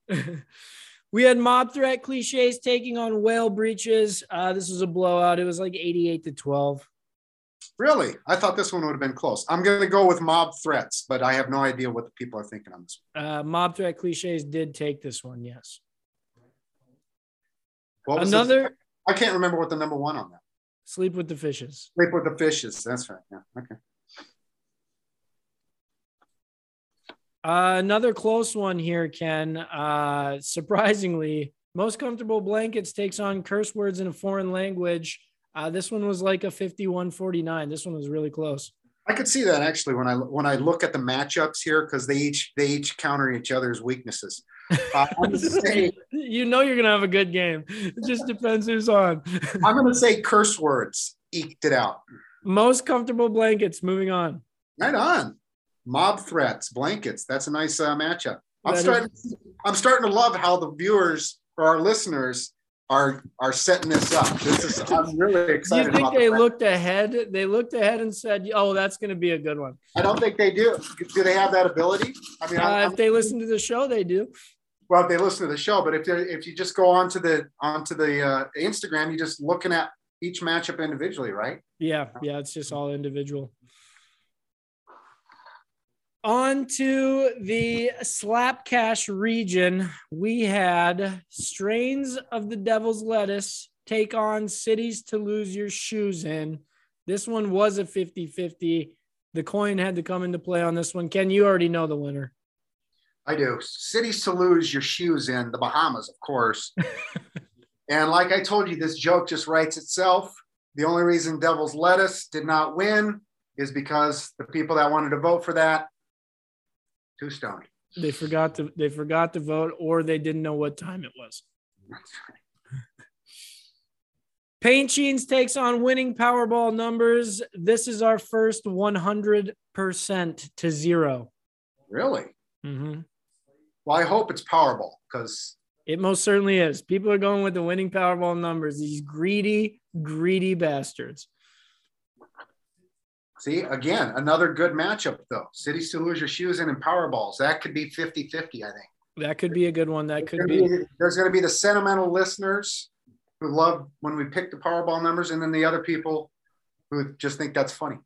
Speaker 4: we had mob threat cliches taking on whale breaches. Uh, this was a blowout. It was like 88 to 12.
Speaker 3: Really? I thought this one would have been close. I'm going to go with mob threats, but I have no idea what the people are thinking on this.
Speaker 4: Uh, mob threat cliches did take this one, yes.
Speaker 3: What was
Speaker 4: Another
Speaker 3: the- I can't remember what the number one on that.
Speaker 4: sleep with the fishes.
Speaker 3: Sleep with the fishes. That's right. Yeah. Okay.
Speaker 4: Uh, another close one here, Ken. Uh, surprisingly, most comfortable blankets takes on curse words in a foreign language. Uh, this one was like a 51-49. This one was really close.
Speaker 3: I could see that actually when I when I look at the matchups here because they each they each counter each other's weaknesses. Uh, I'm going to say
Speaker 4: you know you're gonna have a good game. It just depends who's on.
Speaker 3: I'm going to say curse words eked it out.
Speaker 4: Most comfortable blankets. Moving on.
Speaker 3: Right on. Mob threats, blankets. That's a nice uh, matchup. I'm
Speaker 4: That is-
Speaker 3: starting. I'm starting to love how the viewers or our listeners are are setting this up. This is. I'm really excited.
Speaker 4: Do you think
Speaker 3: about
Speaker 4: they
Speaker 3: the-
Speaker 4: looked ahead? They looked ahead and said, "Oh, that's going to be a good one."
Speaker 3: I don't think they do. Do they have that ability? I mean,
Speaker 4: Uh,
Speaker 3: I'm,
Speaker 4: if they listen to the show, they do.
Speaker 3: well, if they listen to the show, but if if you just go onto the onto the uh, Instagram, you're just looking at each matchup individually, right?
Speaker 4: Yeah, yeah, it's just all individual. On to the slap cash region, we had strains of the devil's lettuce take on cities to lose your shoes in. This one was a 50 50. The coin had to come into play on this one. Ken, you already know the winner.
Speaker 3: I do. Cities to lose your shoes in the Bahamas, of course. and like I told you, this joke just writes itself. The only reason Devil's Lettuce did not win is because the people that wanted to vote for that too stoned.
Speaker 4: They forgot to they forgot to vote or they didn't know what time it was. Paint Sheens takes on winning Powerball numbers. This is our first 100% to 0
Speaker 3: Really?
Speaker 4: Mhm.
Speaker 3: Well, I hope it's Powerball because
Speaker 4: It most certainly is. People are going with the winning Powerball numbers. These greedy, greedy bastards.
Speaker 3: See again another good matchup though. City to lose your shoes in and Powerballs. That could be 50-50, I think.
Speaker 4: That could be a good one. That could be.
Speaker 3: be- There's going to be the sentimental listeners who love when we pick the Powerball numbers, and then the other people who just think that's funny.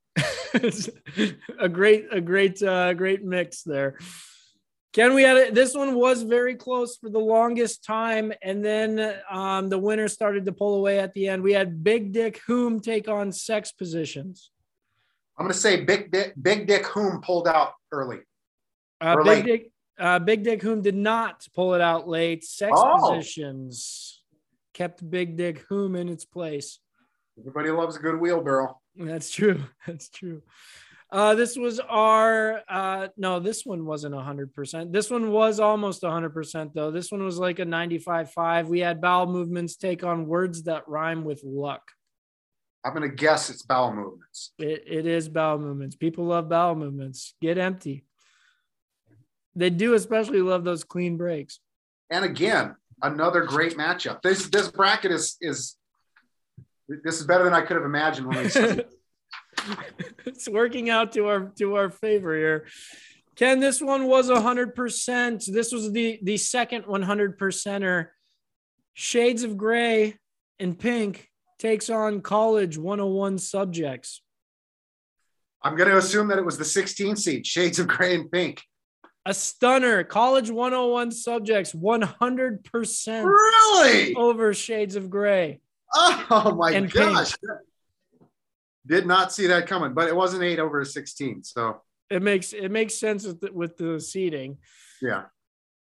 Speaker 4: a great, a great, uh, great mix there. Ken, we had it. This one was very close for the longest time, and then um, the winner started to pull away at the end. We had Big Dick Whom take on Sex Positions.
Speaker 3: I'm going to say Big Dick, Big Dick Whom pulled out early.
Speaker 4: Uh, Big
Speaker 3: late.
Speaker 4: Dick, uh, Big Dick Whom did not pull it out late. Sex
Speaker 3: Oh.
Speaker 4: Positions kept Big Dick Whom in its place.
Speaker 3: Everybody loves a good wheelbarrow.
Speaker 4: That's true. That's true. Uh, this was our uh, no, this one wasn't hundred percent. This one was almost hundred percent though. This one was like a 95-5. We had bowel movements take on words that rhyme with luck.
Speaker 3: I'm going to guess it's bowel movements.
Speaker 4: It, it is bowel movements. People love bowel movements. Get empty. They do especially love those clean breaks.
Speaker 3: And again, another great matchup. This this bracket is is this is better than I could have imagined when we started.
Speaker 4: it's working out to our to our favor here. Ken, this one was hundred percent. This was the the second one hundred percenter. Shades of Gray and Pink takes on college 101 subjects.
Speaker 3: I'm going to assume that it was the 16 seed, Shades of Gray and Pink.
Speaker 4: A stunner, college 101 subjects, 100%
Speaker 3: Really?
Speaker 4: over Shades of Gray.
Speaker 3: Oh my
Speaker 4: And Pink.
Speaker 3: gosh. Did not see that coming, but it wasn't eight over 16. So
Speaker 4: It makes it makes sense with the, with the seating.
Speaker 3: yeah.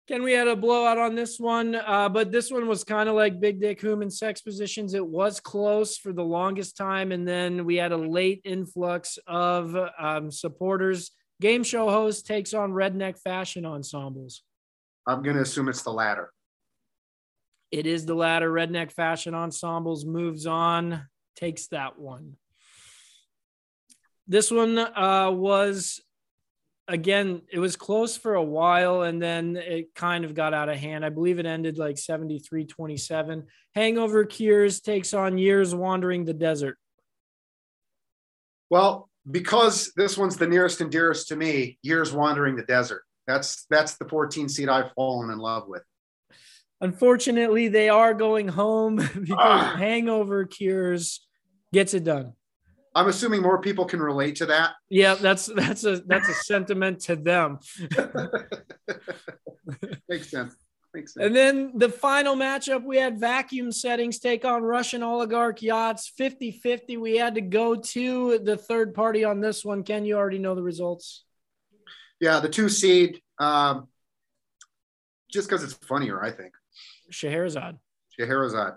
Speaker 4: Ken, we had a blowout on this one, uh, but this one was kind of like Big Dick Human sex positions. It was close for the longest time, and then we had a late influx of um, supporters. Game show host takes on redneck fashion ensembles.
Speaker 3: I'm going to assume it's the latter.
Speaker 4: It is the latter. Redneck fashion ensembles moves on, takes that one. This one uh, was again, it was close for a while and then it kind of got out of hand. I believe it ended like 73 27. Hangover Cures takes on Years Wandering the Desert.
Speaker 3: Well, because this one's the nearest and dearest to me, years wandering the desert. That's that's the 14 seed I've fallen in love with.
Speaker 4: Unfortunately, they are going home because
Speaker 3: Ah.
Speaker 4: hangover cures gets it done.
Speaker 3: I'm assuming more people can relate to that.
Speaker 4: Yeah, that's that's a that's a sentiment to them.
Speaker 3: Makes sense. Makes sense.
Speaker 4: And then the final matchup, we had vacuum settings take on Russian oligarch yachts 50 50. We had to go to the third party on this one. Ken, you already know the results.
Speaker 3: Yeah, the two seed, um, just because it's funnier, I think.
Speaker 4: Scheherazade.
Speaker 3: Scheherazade.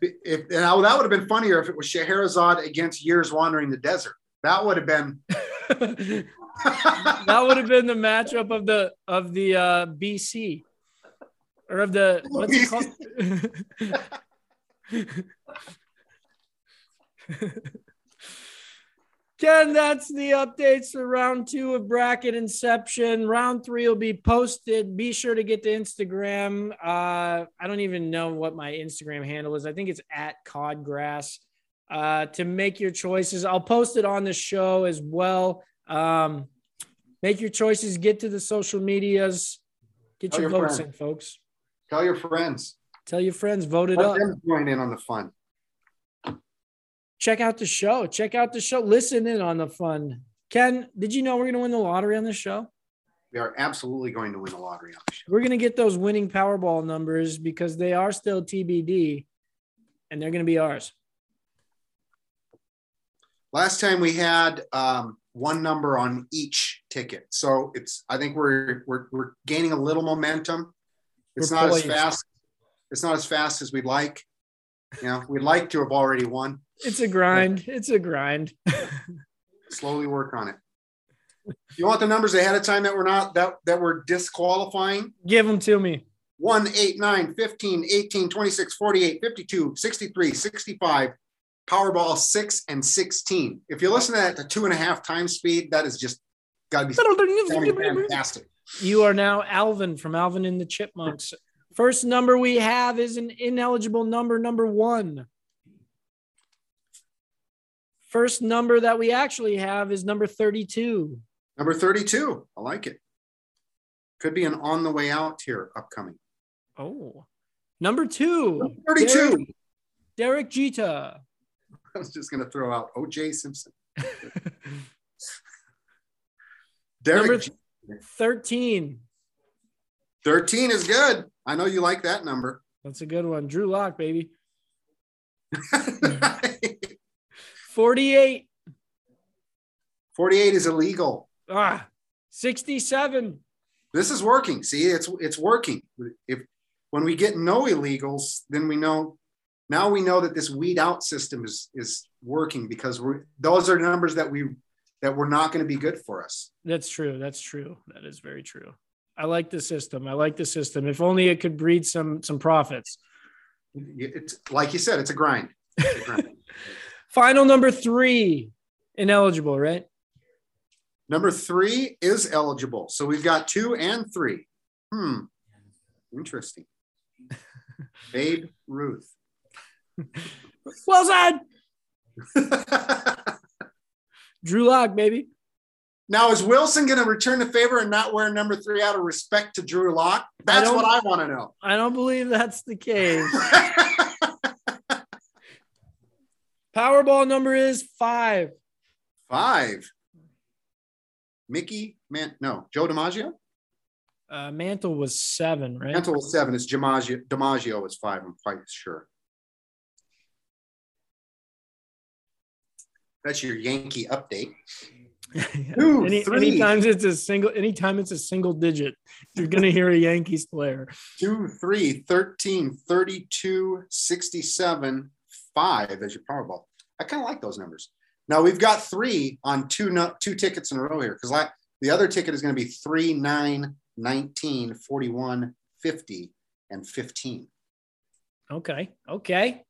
Speaker 3: If now that would have been funnier if it was Scheherazade against Years Wandering the Desert. That would have been.
Speaker 4: that would have been the matchup of the of the uh, BC or of the what's it called? Ken, that's the updates for round two of bracket inception. Round three will be posted. Be sure to get to Instagram. Uh, I don't even know what my Instagram handle is. I think it's at Codgrass. Uh, to make your choices, I'll post it on the show as well. Um, make your choices. Get to the social medias. Get your,
Speaker 3: your
Speaker 4: votes
Speaker 3: friend.
Speaker 4: in, folks.
Speaker 3: Tell your friends.
Speaker 4: Tell your friends. Vote it
Speaker 3: Let
Speaker 4: up.
Speaker 3: them join in on the fun.
Speaker 4: Check out the show. Check out the show. Listen in on the fun. Ken, did you know we're going to win the lottery on this show?
Speaker 3: We are absolutely going to win the lottery on the show.
Speaker 4: We're going to get those winning Powerball numbers because they are still TBD and they're going to be ours.
Speaker 3: Last time we had um, one number on each ticket, so it's. I think we're we're we're gaining a little momentum. It's
Speaker 4: We're
Speaker 3: not as fast. It's not as fast as we'd like. You know, we'd like to have already won.
Speaker 4: It's a grind. It's a grind.
Speaker 3: Slowly work on it. You want the numbers ahead of time that we're not that that we're disqualifying?
Speaker 4: Give them to me.
Speaker 3: 1, 8, 9, 15, 18, 26, 48, 52, 63, 65, Powerball 6 and 16. If you listen to that at two and a half times speed, that is just got to be fantastic.
Speaker 4: You are now Alvin from Alvin and the Chipmunks. First number we have is an ineligible number, number one. First number that we actually have is number 32.
Speaker 3: Number 32. I like it. Could be an on the way out here upcoming.
Speaker 4: Oh, number two.
Speaker 3: 32.
Speaker 4: Derek, Derek Jeter.
Speaker 3: I was just going to throw out OJ Simpson.
Speaker 4: Number
Speaker 3: Derek,
Speaker 4: 13.
Speaker 3: 13 is good. I know you like that number.
Speaker 4: That's a good one. Drew Lock, baby. 48.
Speaker 3: 48 is illegal.
Speaker 4: Ah, 67.
Speaker 3: This is working. See, it's it's working. If when we get no illegals, then we know now we know that this weed out system is is working because we're those are numbers that we that were not going to be good for us.
Speaker 4: That's true. That's true. That is very true. I like the system. I like the system. If only it could breed some some profits.
Speaker 3: It's like you said, it's a grind. It's a grind.
Speaker 4: Final number three, ineligible, right?
Speaker 3: Number three is eligible. So we've got two and three. Hmm. Interesting. Babe Ruth.
Speaker 4: Well said. Drew Lock, maybe.
Speaker 3: now, is Wilson going to return the favor and not wear number three out of respect to Drew Lock? That's
Speaker 4: don't-
Speaker 3: what I want to know.
Speaker 4: I don't believe that's the case. Powerball number is five.
Speaker 3: Five. Mickey, man, no, Joe DiMaggio.
Speaker 4: Uh, Mantle was seven, right?
Speaker 3: Mantle was seven. It's DiMaggio. DiMaggio is five. I'm quite sure. That's your Yankee update. Two,
Speaker 4: Any,
Speaker 3: three.
Speaker 4: anytime it's a single, anytime it's a single digit, you're gonna hear a Yankees player.
Speaker 3: Two, three, 13, 32, 67, five as your Powerball. I kind of like those numbers. Now we've got three on two no, two tickets in a row here because like the other ticket is going to be three, nine, 19, 41, 50, and 15.
Speaker 4: Okay, okay.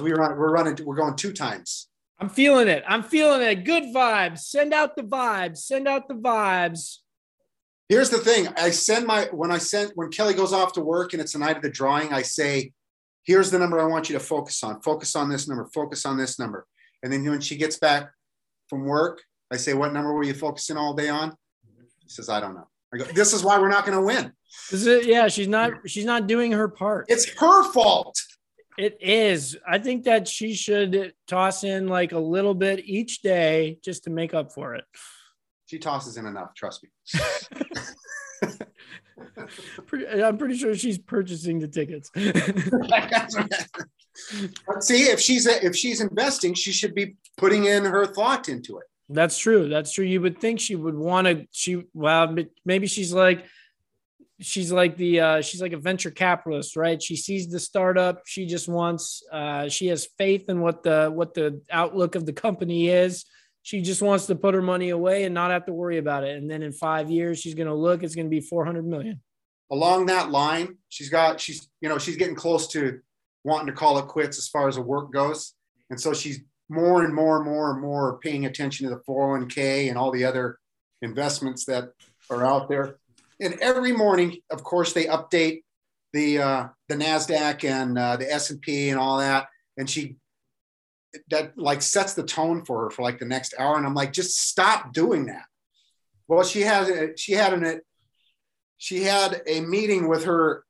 Speaker 3: We run, we're running, we're going two times.
Speaker 4: I'm feeling it. I'm feeling it. Good vibes. Send out the vibes. Send out the vibes.
Speaker 3: Here's the thing. I send my when I send when Kelly goes off to work and it's the night of the drawing, I say, here's the number I want you to focus on. Focus on this number, focus on this number. And then when she gets back from work, I say, What number were you focusing all day on? He says, I don't know. I go, this is why we're not going to win.
Speaker 4: Is it? Yeah, she's not. She's not doing her part.
Speaker 3: It's her fault.
Speaker 4: It is. I think that she should toss in like a little bit each day just to make up for it.
Speaker 3: She tosses in enough. Trust me.
Speaker 4: Pretty- I'm pretty sure she's purchasing the tickets.
Speaker 3: See, if she's if she's investing, she should be putting in her thought into it.
Speaker 4: That's true. That's true. You would think she would want to. She well, maybe she's like, she's like the uh, she's like a venture capitalist, right? She sees the startup. She just wants. Uh, she has faith in what the what the outlook of the company is. She just wants to put her money away and not have to worry about it. And then in five years, she's going to look. It's going to be four hundred million.
Speaker 3: Along that line, she's got she's you know she's getting close to wanting to call it quits as far as the work goes, and so she's more and more and more and more paying attention to the 401k and all the other investments that are out there. And every morning, of course, they update the uh, the Nasdaq and uh, the S and P and all that, and she that like sets the tone for her for like the next hour. And I'm like, just stop doing that. Well, she had she had an she had a meeting with her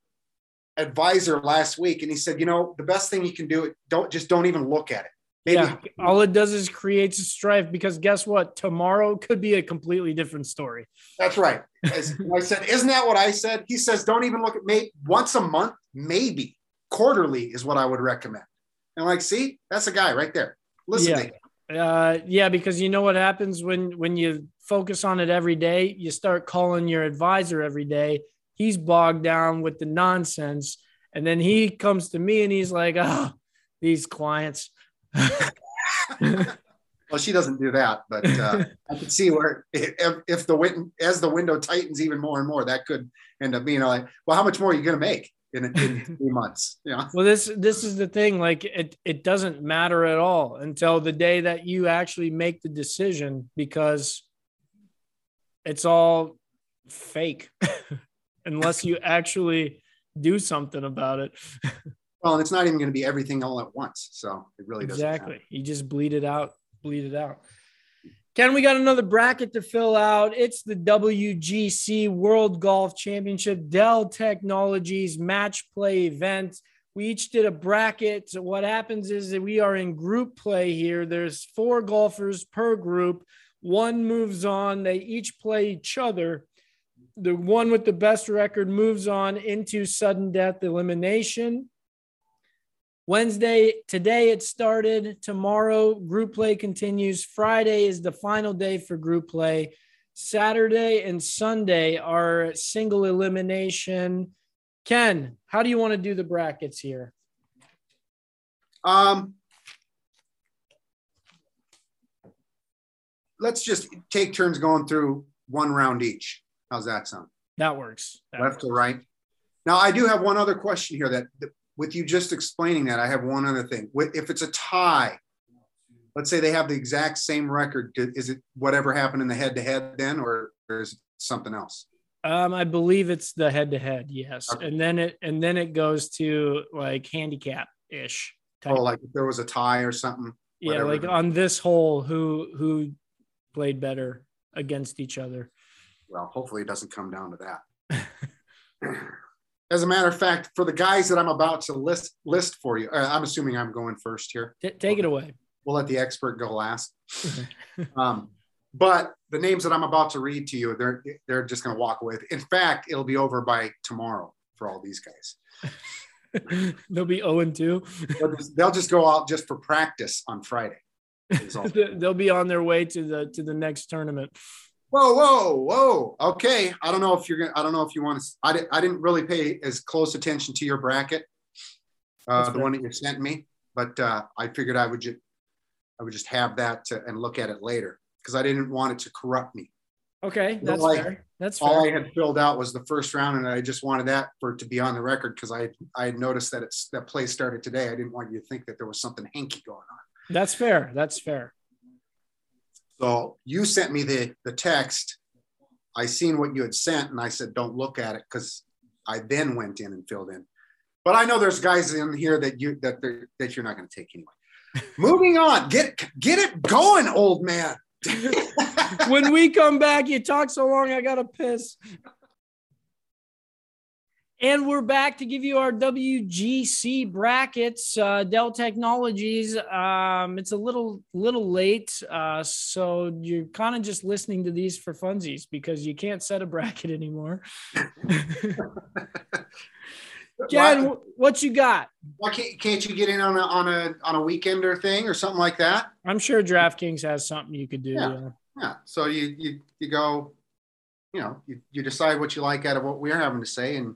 Speaker 3: advisor last week, and he said, you know, the best thing you can do don't just don't even look at it. Maybe
Speaker 4: Yeah. All it does is creates a strife because guess what? Tomorrow could be a completely different story.
Speaker 3: That's right. As I said, isn't that what I said? He says, don't even look at me once a month, maybe quarterly is what I would recommend. And I'm like, see, that's a guy right there. Listen
Speaker 4: Yeah.
Speaker 3: to him.
Speaker 4: Uh, yeah, because you know what happens when when you focus on it every day, you start calling your advisor every day. He's bogged down with the nonsense, and then he comes to me and he's like, "Oh, these clients."
Speaker 3: Well, she doesn't do that, but uh, I could see where if, if the win- as the window tightens even more and more, that could end up being like, well, how much more are you going to make in, in three months? Yeah.
Speaker 4: Well, this this is the thing. Like it it doesn't matter at all until the day that you actually make the decision because it's all fake unless you actually do something about it.
Speaker 3: Well, and it's not even going to be everything all at once, so it really doesn't. matter.
Speaker 4: Exactly. You just bleed it out, bleed it out. Ken, we got another bracket to fill out. It's the WGC World Golf Championship Dell Technologies match play event. We each did a bracket. So what happens is that we are in group play here. There's four golfers per group. One moves on. They each play each other. The one with the best record moves on into sudden death elimination. Wednesday, today it started. Tomorrow, group play continues. Friday is the final day for group play. Saturday and Sunday are single elimination. Ken, how do you want to do the brackets here?
Speaker 3: Um, let's just take turns going through one round each. How's that sound?
Speaker 4: That works. That
Speaker 3: Left to right. Now, I do have one other question here that, that with you just explaining that, I have one other thing. If it's a tie, let's say they have the exact same record, is it whatever happened in the head to head then, or, is it something else?
Speaker 4: Um, I believe it's the head to head, yes.
Speaker 3: Okay.
Speaker 4: And then it and then it goes to like handicap ish.
Speaker 3: Oh, like if there was a tie or something?
Speaker 4: yeah, like on this hole, who who played better against each other.
Speaker 3: Well, hopefully it doesn't come down to that. As a matter of fact, for the guys that I'm about to list list for you, uh, I'm assuming I'm going first here.
Speaker 4: T- take it away.
Speaker 3: We'll let the expert go last. um, but the names that I'm about to read to you, they're they're just going to walk away. In fact, it'll be over by tomorrow for all these guys.
Speaker 4: They'll be 0 and 2.
Speaker 3: They'll just, they'll just go out just for practice on Friday.
Speaker 4: They'll be on their way to the to the next tournament.
Speaker 3: Whoa, whoa, whoa. Okay. I don't know if you're gonna. I don't know if you want to. I, di- I didn't really pay as close attention to your bracket, uh, the one that you sent me, but uh, I figured I would just, I would just have that to, and look at it later because I didn't want it to corrupt me.
Speaker 4: Okay, that's
Speaker 3: like,
Speaker 4: fair. That's
Speaker 3: All I had filled out was the first round, and I just wanted that for it to be on the record because I I had noticed that it's that play started today. I didn't want you to think that there was something hanky going on.
Speaker 4: That's fair. That's fair.
Speaker 3: So you sent me the the text. I seen what you had sent, and I said, "Don't look at it," because I then went in and filled in. But I know there's guys in here that you that they're, that you're not going to take anyway. Moving on, get get it going, old man.
Speaker 4: when we come back, you talk so long, I gotta piss. And we're back to give you our WGC brackets. Uh, Dell Technologies. Um, it's a little little late, uh, so you're kind of just listening to these for funsies because you can't set a bracket anymore. Jen,
Speaker 3: why,
Speaker 4: what you got?
Speaker 3: why can't, can't you get in on a on a on a weekender thing or something like that?
Speaker 4: I'm sure DraftKings has something you could do.
Speaker 3: Yeah.
Speaker 4: yeah.
Speaker 3: Yeah. So you you you go, you know, you, you decide what you like out of what we're having to say, and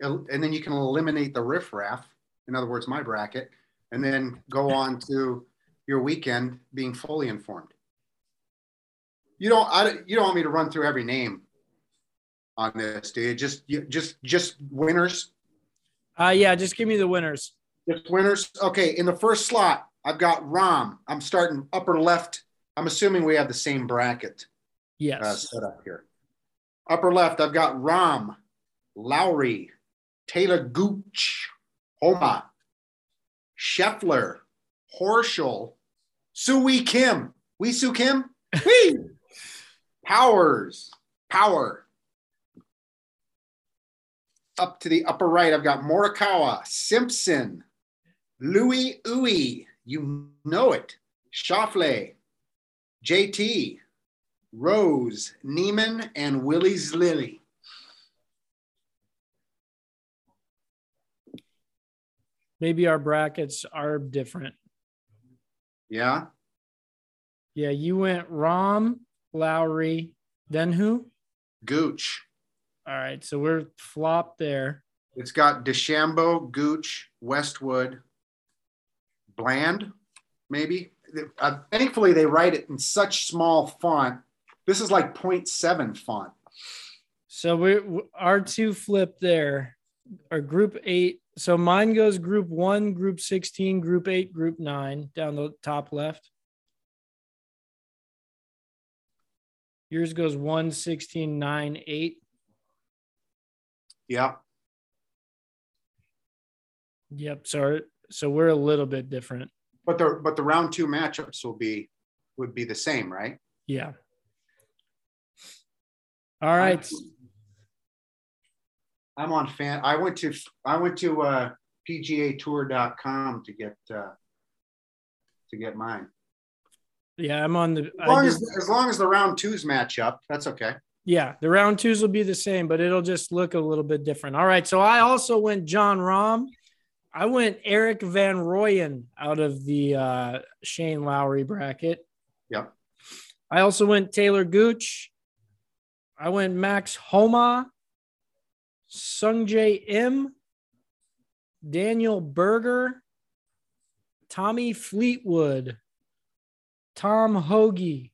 Speaker 3: and then you can eliminate the riffraff. In other words, my bracket, and then go on to your weekend being fully informed. You don't I you don't want me to run through every name on this, do you? Just you, just just winners.
Speaker 4: Uh, yeah, just give me the winners.
Speaker 3: Just winners. Okay, in the first slot, I've got Rahm. I'm starting upper left. I'm assuming we have the same bracket
Speaker 4: Yes.
Speaker 3: uh, set up here. Upper left, I've got Rahm, Lowry, Taylor Gooch, Homa, Scheffler, Horschel, Sui Kim. We Sue Kim? Whee! Powers, Power. Up to the upper right, I've got Morikawa, Simpson, Louis Uwe, you know it, Schauffele, JT, Rose, Niemann, and Willie's Lily.
Speaker 4: Maybe our brackets are different.
Speaker 3: Yeah.
Speaker 4: Yeah, you went Rahm, Lowry, then who?
Speaker 3: Gooch.
Speaker 4: All right, so we're flopped there.
Speaker 3: It's got DeChambeau, Gooch, Westwood, Bland, maybe. Uh, thankfully, they write it in such small font. This is like 0.7 font.
Speaker 4: So we our two flip there are group eight. So mine goes group one, group 16, group eight, group nine down the top left. Yours goes one, 16, nine, eight.
Speaker 3: Yeah.
Speaker 4: Yep. So, so we're a little bit different.
Speaker 3: But the but the round two matchups will be would be the same, right?
Speaker 4: Yeah. All right.
Speaker 3: I'm on fan. I went to I went to uh, PGAtour.com to get uh, to get mine.
Speaker 4: Yeah, I'm on the.
Speaker 3: As long as, as long as the round twos match up, that's okay.
Speaker 4: Yeah, the round twos will be the same, but it'll just look a little bit different. All right. So I also went Jon Rahm. I went Erik van Rooyen out of the uh, Shane Lowry bracket.
Speaker 3: Yep.
Speaker 4: I also went Taylor Gooch. I went Max Homa, Sungjae Im, Daniel Berger, Tommy Fleetwood, Tom Hoge.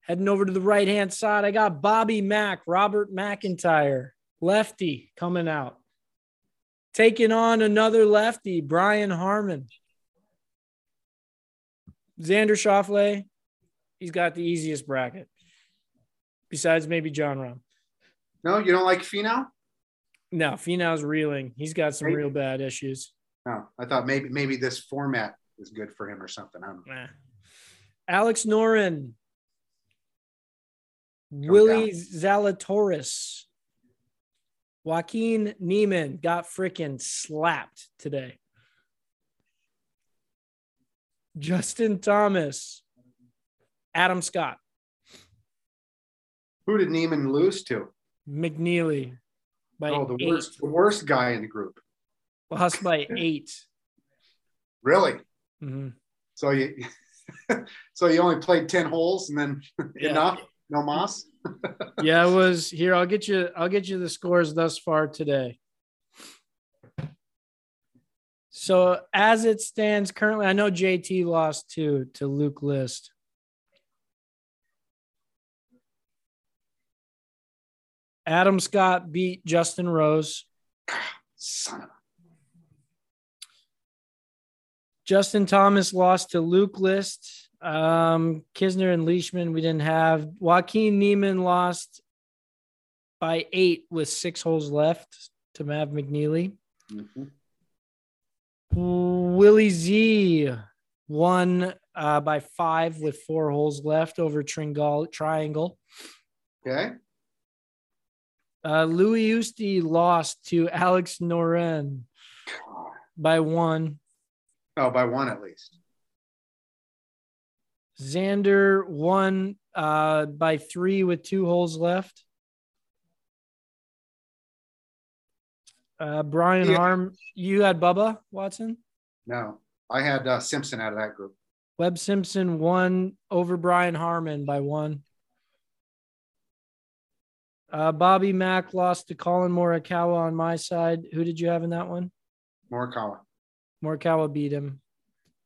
Speaker 4: Heading over to the right hand side, I got Bobby Mack, Robert MacIntyre, lefty coming out. Taking on another lefty, Brian Harman. Xander Schauffele, he's got the easiest bracket. Besides maybe Jon Rahm.
Speaker 3: No, you don't like Finau?
Speaker 4: No, Finau's reeling. He's got some
Speaker 3: Right.
Speaker 4: real bad issues.
Speaker 3: No, I thought maybe maybe this format is good for him or something. I don't know.
Speaker 4: Nah. Alex Noren, Willie Zalatoris, Joaquin Niemann got freaking slapped today. Justin Thomas, Adam Scott,
Speaker 3: Who did Niemann lose to?
Speaker 4: McNealy by
Speaker 3: Oh, the
Speaker 4: eight,
Speaker 3: worst, the worst guy in the group.
Speaker 4: lost by eight.
Speaker 3: Really?
Speaker 4: Mhm.
Speaker 3: So you, so you only played ten holes and then
Speaker 4: Yeah.
Speaker 3: enough? No moss?
Speaker 4: Yeah, it was here. I'll get you. I'll get you the scores thus far today. So as it stands currently, I know JT lost two to Luke List. Adam Scott beat Justin Rose.
Speaker 3: Son of a.
Speaker 4: Justin Thomas lost to Luke List. Um, Kisner and Leishman, we didn't have. Joaquin Niemann lost by eight with six holes left to Mav McNealy.
Speaker 3: Mhm.
Speaker 4: Willie Z won uh, by five with four holes left over Tringale Triangle.
Speaker 3: Okay.
Speaker 4: Uh, Louis Usti lost to Alex Noren by one.
Speaker 3: Oh, by one at least.
Speaker 4: Xander won uh, by three with two holes left. Uh, Brian
Speaker 3: Yeah.
Speaker 4: Harm, you had Bubba Watson.
Speaker 3: No, I had uh, Simpson out of that group.
Speaker 4: Webb Simpson won over Brian Harman by one. Uh, Bobby Mack lost to Collin Morikawa on my side. Who did you have in that one?
Speaker 3: Morikawa.
Speaker 4: Morikawa beat him.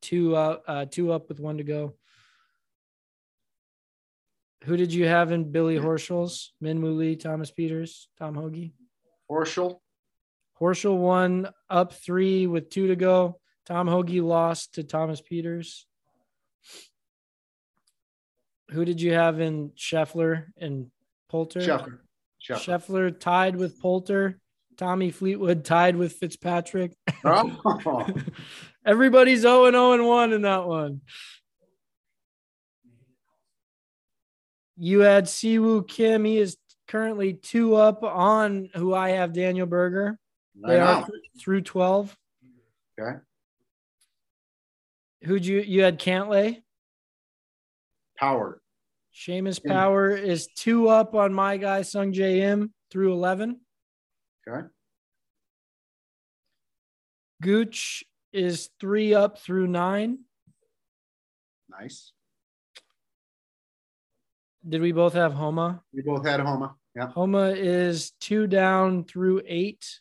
Speaker 4: Two uh, uh two up with one to go. Who did you have in Billy Horschel's? Min Lee, Thomas Pieters, Tom Hoge.
Speaker 3: Horschel.
Speaker 4: Horschel won up three with two to go. Tom Hoge lost to Thomas Pieters. Who did you have in Scheffler and Poulter?
Speaker 3: Scheffler. Scheffler.
Speaker 4: Scheffler tied with Poulter. Tommy Fleetwood tied with Fitzpatrick.
Speaker 3: Oh,
Speaker 4: Everybody's 0 and 0 and 1 in that one. You had Siwoo Kim. He is currently two up on who I have Daniel Berger. They are through 12.
Speaker 3: Okay.
Speaker 4: Who'd you you had Cantlay?
Speaker 3: Power.
Speaker 4: Seamus
Speaker 3: Yeah.
Speaker 4: Power is two up on my guy Sungjae Im through 11.
Speaker 3: Okay.
Speaker 4: Gooch is three up through nine.
Speaker 3: Nice.
Speaker 4: Did we both have Homa?
Speaker 3: We both had Homa. Yeah.
Speaker 4: Homa is two down through eight.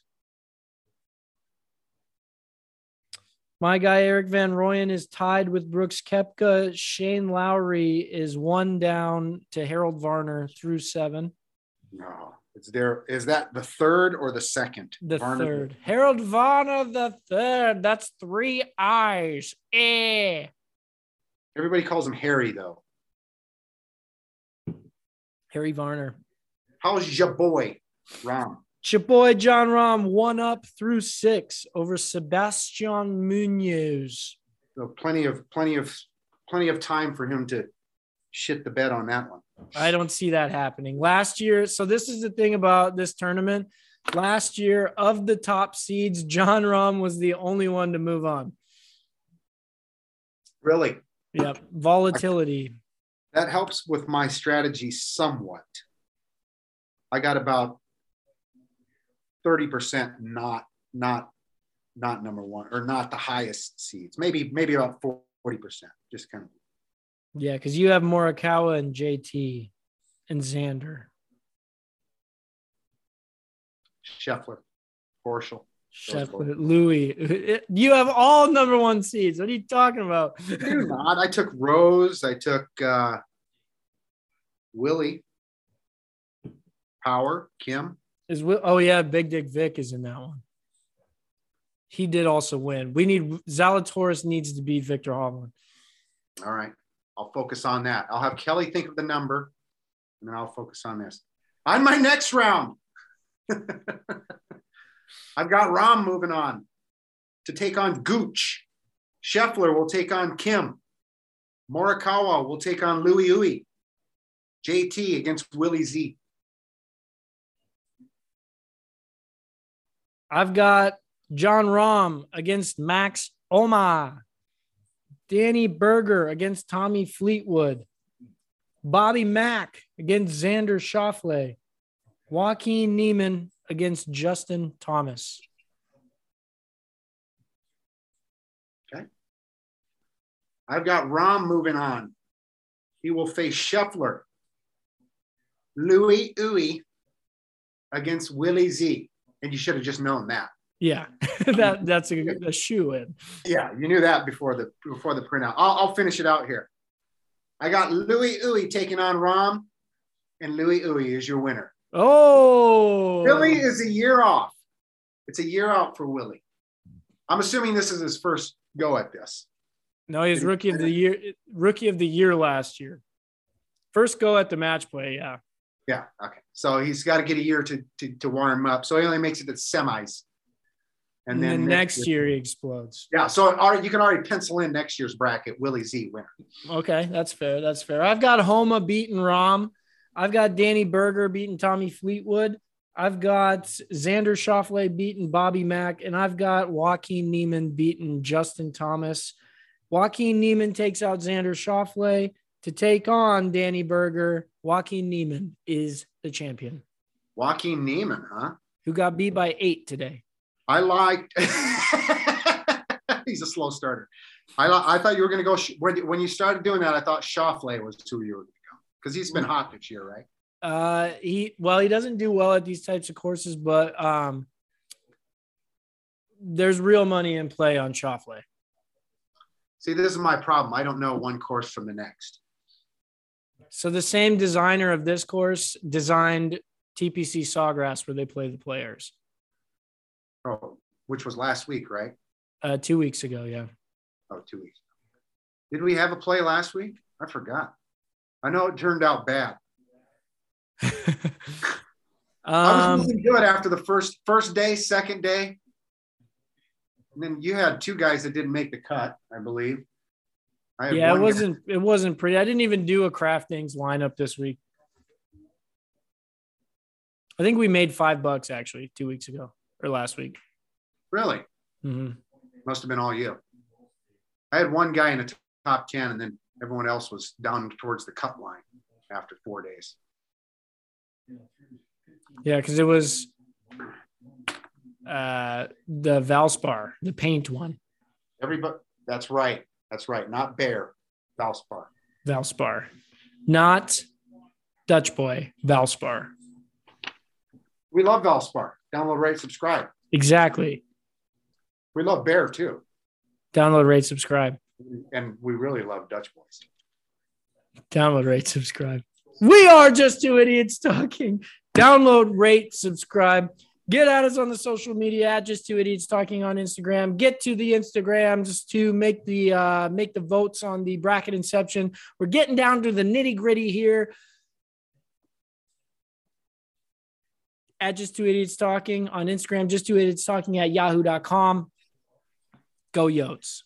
Speaker 4: My guy Erik van Rooyen is tied with Brooks Koepka. Shane Lowry is one down to Harold Varner through seven.
Speaker 3: No. It's there. Is that the third or the second?
Speaker 4: The
Speaker 3: Varner-
Speaker 4: third. Harold Varner the third. That's three eyes. Eh.
Speaker 3: Everybody calls him Harry, though.
Speaker 4: Harry Varner.
Speaker 3: How's your boy, Rahm?
Speaker 4: Chaboy Jon Rahm one up through six over Sebastian Munoz.
Speaker 3: So plenty of plenty of plenty of time for him to shit the bed on that one.
Speaker 4: I don't see that happening. Last year, so this is the thing about this tournament. Last year, of the top seeds, Jon Rahm was the only one to move on.
Speaker 3: Really,
Speaker 4: Yep, volatility.
Speaker 3: that helps with my strategy somewhat. I got about thirty percent not not not number one or not the highest seeds. Maybe maybe about forty percent. Just kind of
Speaker 4: Yeah, because you have Morikawa and JT and Xander.
Speaker 3: Scheffler, Horschel.
Speaker 4: Shepard, Louis. You have all number one seeds. What are you talking about?
Speaker 3: Not. I took Rose. I took uh, Willie, Power, Kim.
Speaker 4: Is oh yeah, Big Dick Vic is in that one. He did also win. We need Zalatoris needs to beat Viktor Hovland.
Speaker 3: All right. I'll focus on that. I'll have Kelly think of the number and then I'll focus on this. On my next round, I've got Rahm moving on to take on Gooch. Scheffler will take on Kim. Morikawa will take on Louis Uy. JT against Willie Z.
Speaker 4: I've got Jon Rahm against Max Homa. Danny Berger against Tommy Fleetwood. Bobby Mack against Xander Schauffele. Joaquin Niemann against Justin Thomas. Okay.
Speaker 3: I've got Rahm moving on. He will face Scheffler, Louis Uy against Willie Z. And you should have just known that.
Speaker 4: Yeah, that that's a, a shoe in.
Speaker 3: Yeah, you knew that before the before the printout. I'll, I'll finish it out here. I got Louis Uy taking on Rahm, and Louis Uy is your winner.
Speaker 4: Oh,
Speaker 3: Willie is a year off. It's a year out for Willie. I'm assuming this is his first go at this.
Speaker 4: No, he's rookie of the year. Rookie of the year last year. First go at the match play. Yeah.
Speaker 3: Yeah. Okay. So he's got to get a year to, to to warm up. So he only makes it to semis.
Speaker 4: And, then, next year, he explodes.
Speaker 3: Yeah, so right, you can already pencil in next year's bracket. Willie Z winner.
Speaker 4: Okay, that's fair. That's fair. I've got Homa beating Rahm. I've got Danny Berger beating Tommy Fleetwood. I've got Xander Schauffele beating Bobby Mack, and I've got Joaquin Niemann beating Justin Thomas. Joaquin Niemann takes out Xander Schauffele to take on Danny Berger. Joaquin Niemann is the champion.
Speaker 3: Joaquin Niemann, huh?
Speaker 4: Who got beat by eight today?
Speaker 3: I liked. He's a slow starter. I I thought you were going to go sh- when when you started doing that. I thought Schauffele was who you were going to go because he's been hot this year, right?
Speaker 4: Uh, he well, he doesn't do well at these types of courses, but um, there's real money in play on Schauffele.
Speaker 3: See, this is my problem. I don't know one course from the next.
Speaker 4: So the same designer of this course designed TPC Sawgrass, where they play the players.
Speaker 3: Oh, which was last week, right?
Speaker 4: Uh, two weeks ago, yeah.
Speaker 3: Oh, two weeks. Did we have a play last week? I forgot. I know it turned out bad. I was
Speaker 4: um,
Speaker 3: really good after the first first day, second day. And then you had two guys that didn't make the cut, I believe.
Speaker 4: Yeah, it wasn't it wasn't pretty. I didn't even do a DraftKings lineup this week. I think we made five bucks actually two weeks ago or last week.
Speaker 3: really
Speaker 4: Mm-hmm.
Speaker 3: must have been all you. I had one guy in the top ten, and then everyone else was down towards the cut line after four days.
Speaker 4: Yeah, because it was uh the Valspar, the paint one,
Speaker 3: Everybody, that's right, that's right. Not Behr, Valspar.
Speaker 4: Valspar, not Dutch boy, Valspar.
Speaker 3: We love Valspar. Download, rate, subscribe.
Speaker 4: Exactly.
Speaker 3: We love Behr too,
Speaker 4: Download, rate, subscribe.
Speaker 3: and we really love Dutch boys.
Speaker 4: Download, rate, subscribe. We are just two idiots talking. Download, rate, subscribe. Get at us on the social media at just two idiots talking on Instagram. Get to the Instagram just to make the uh, make the votes on the bracket inception. We're getting down to the nitty gritty here. At just two idiots talking on Instagram, just two idiots talking at yahoo.com. Go Yotes.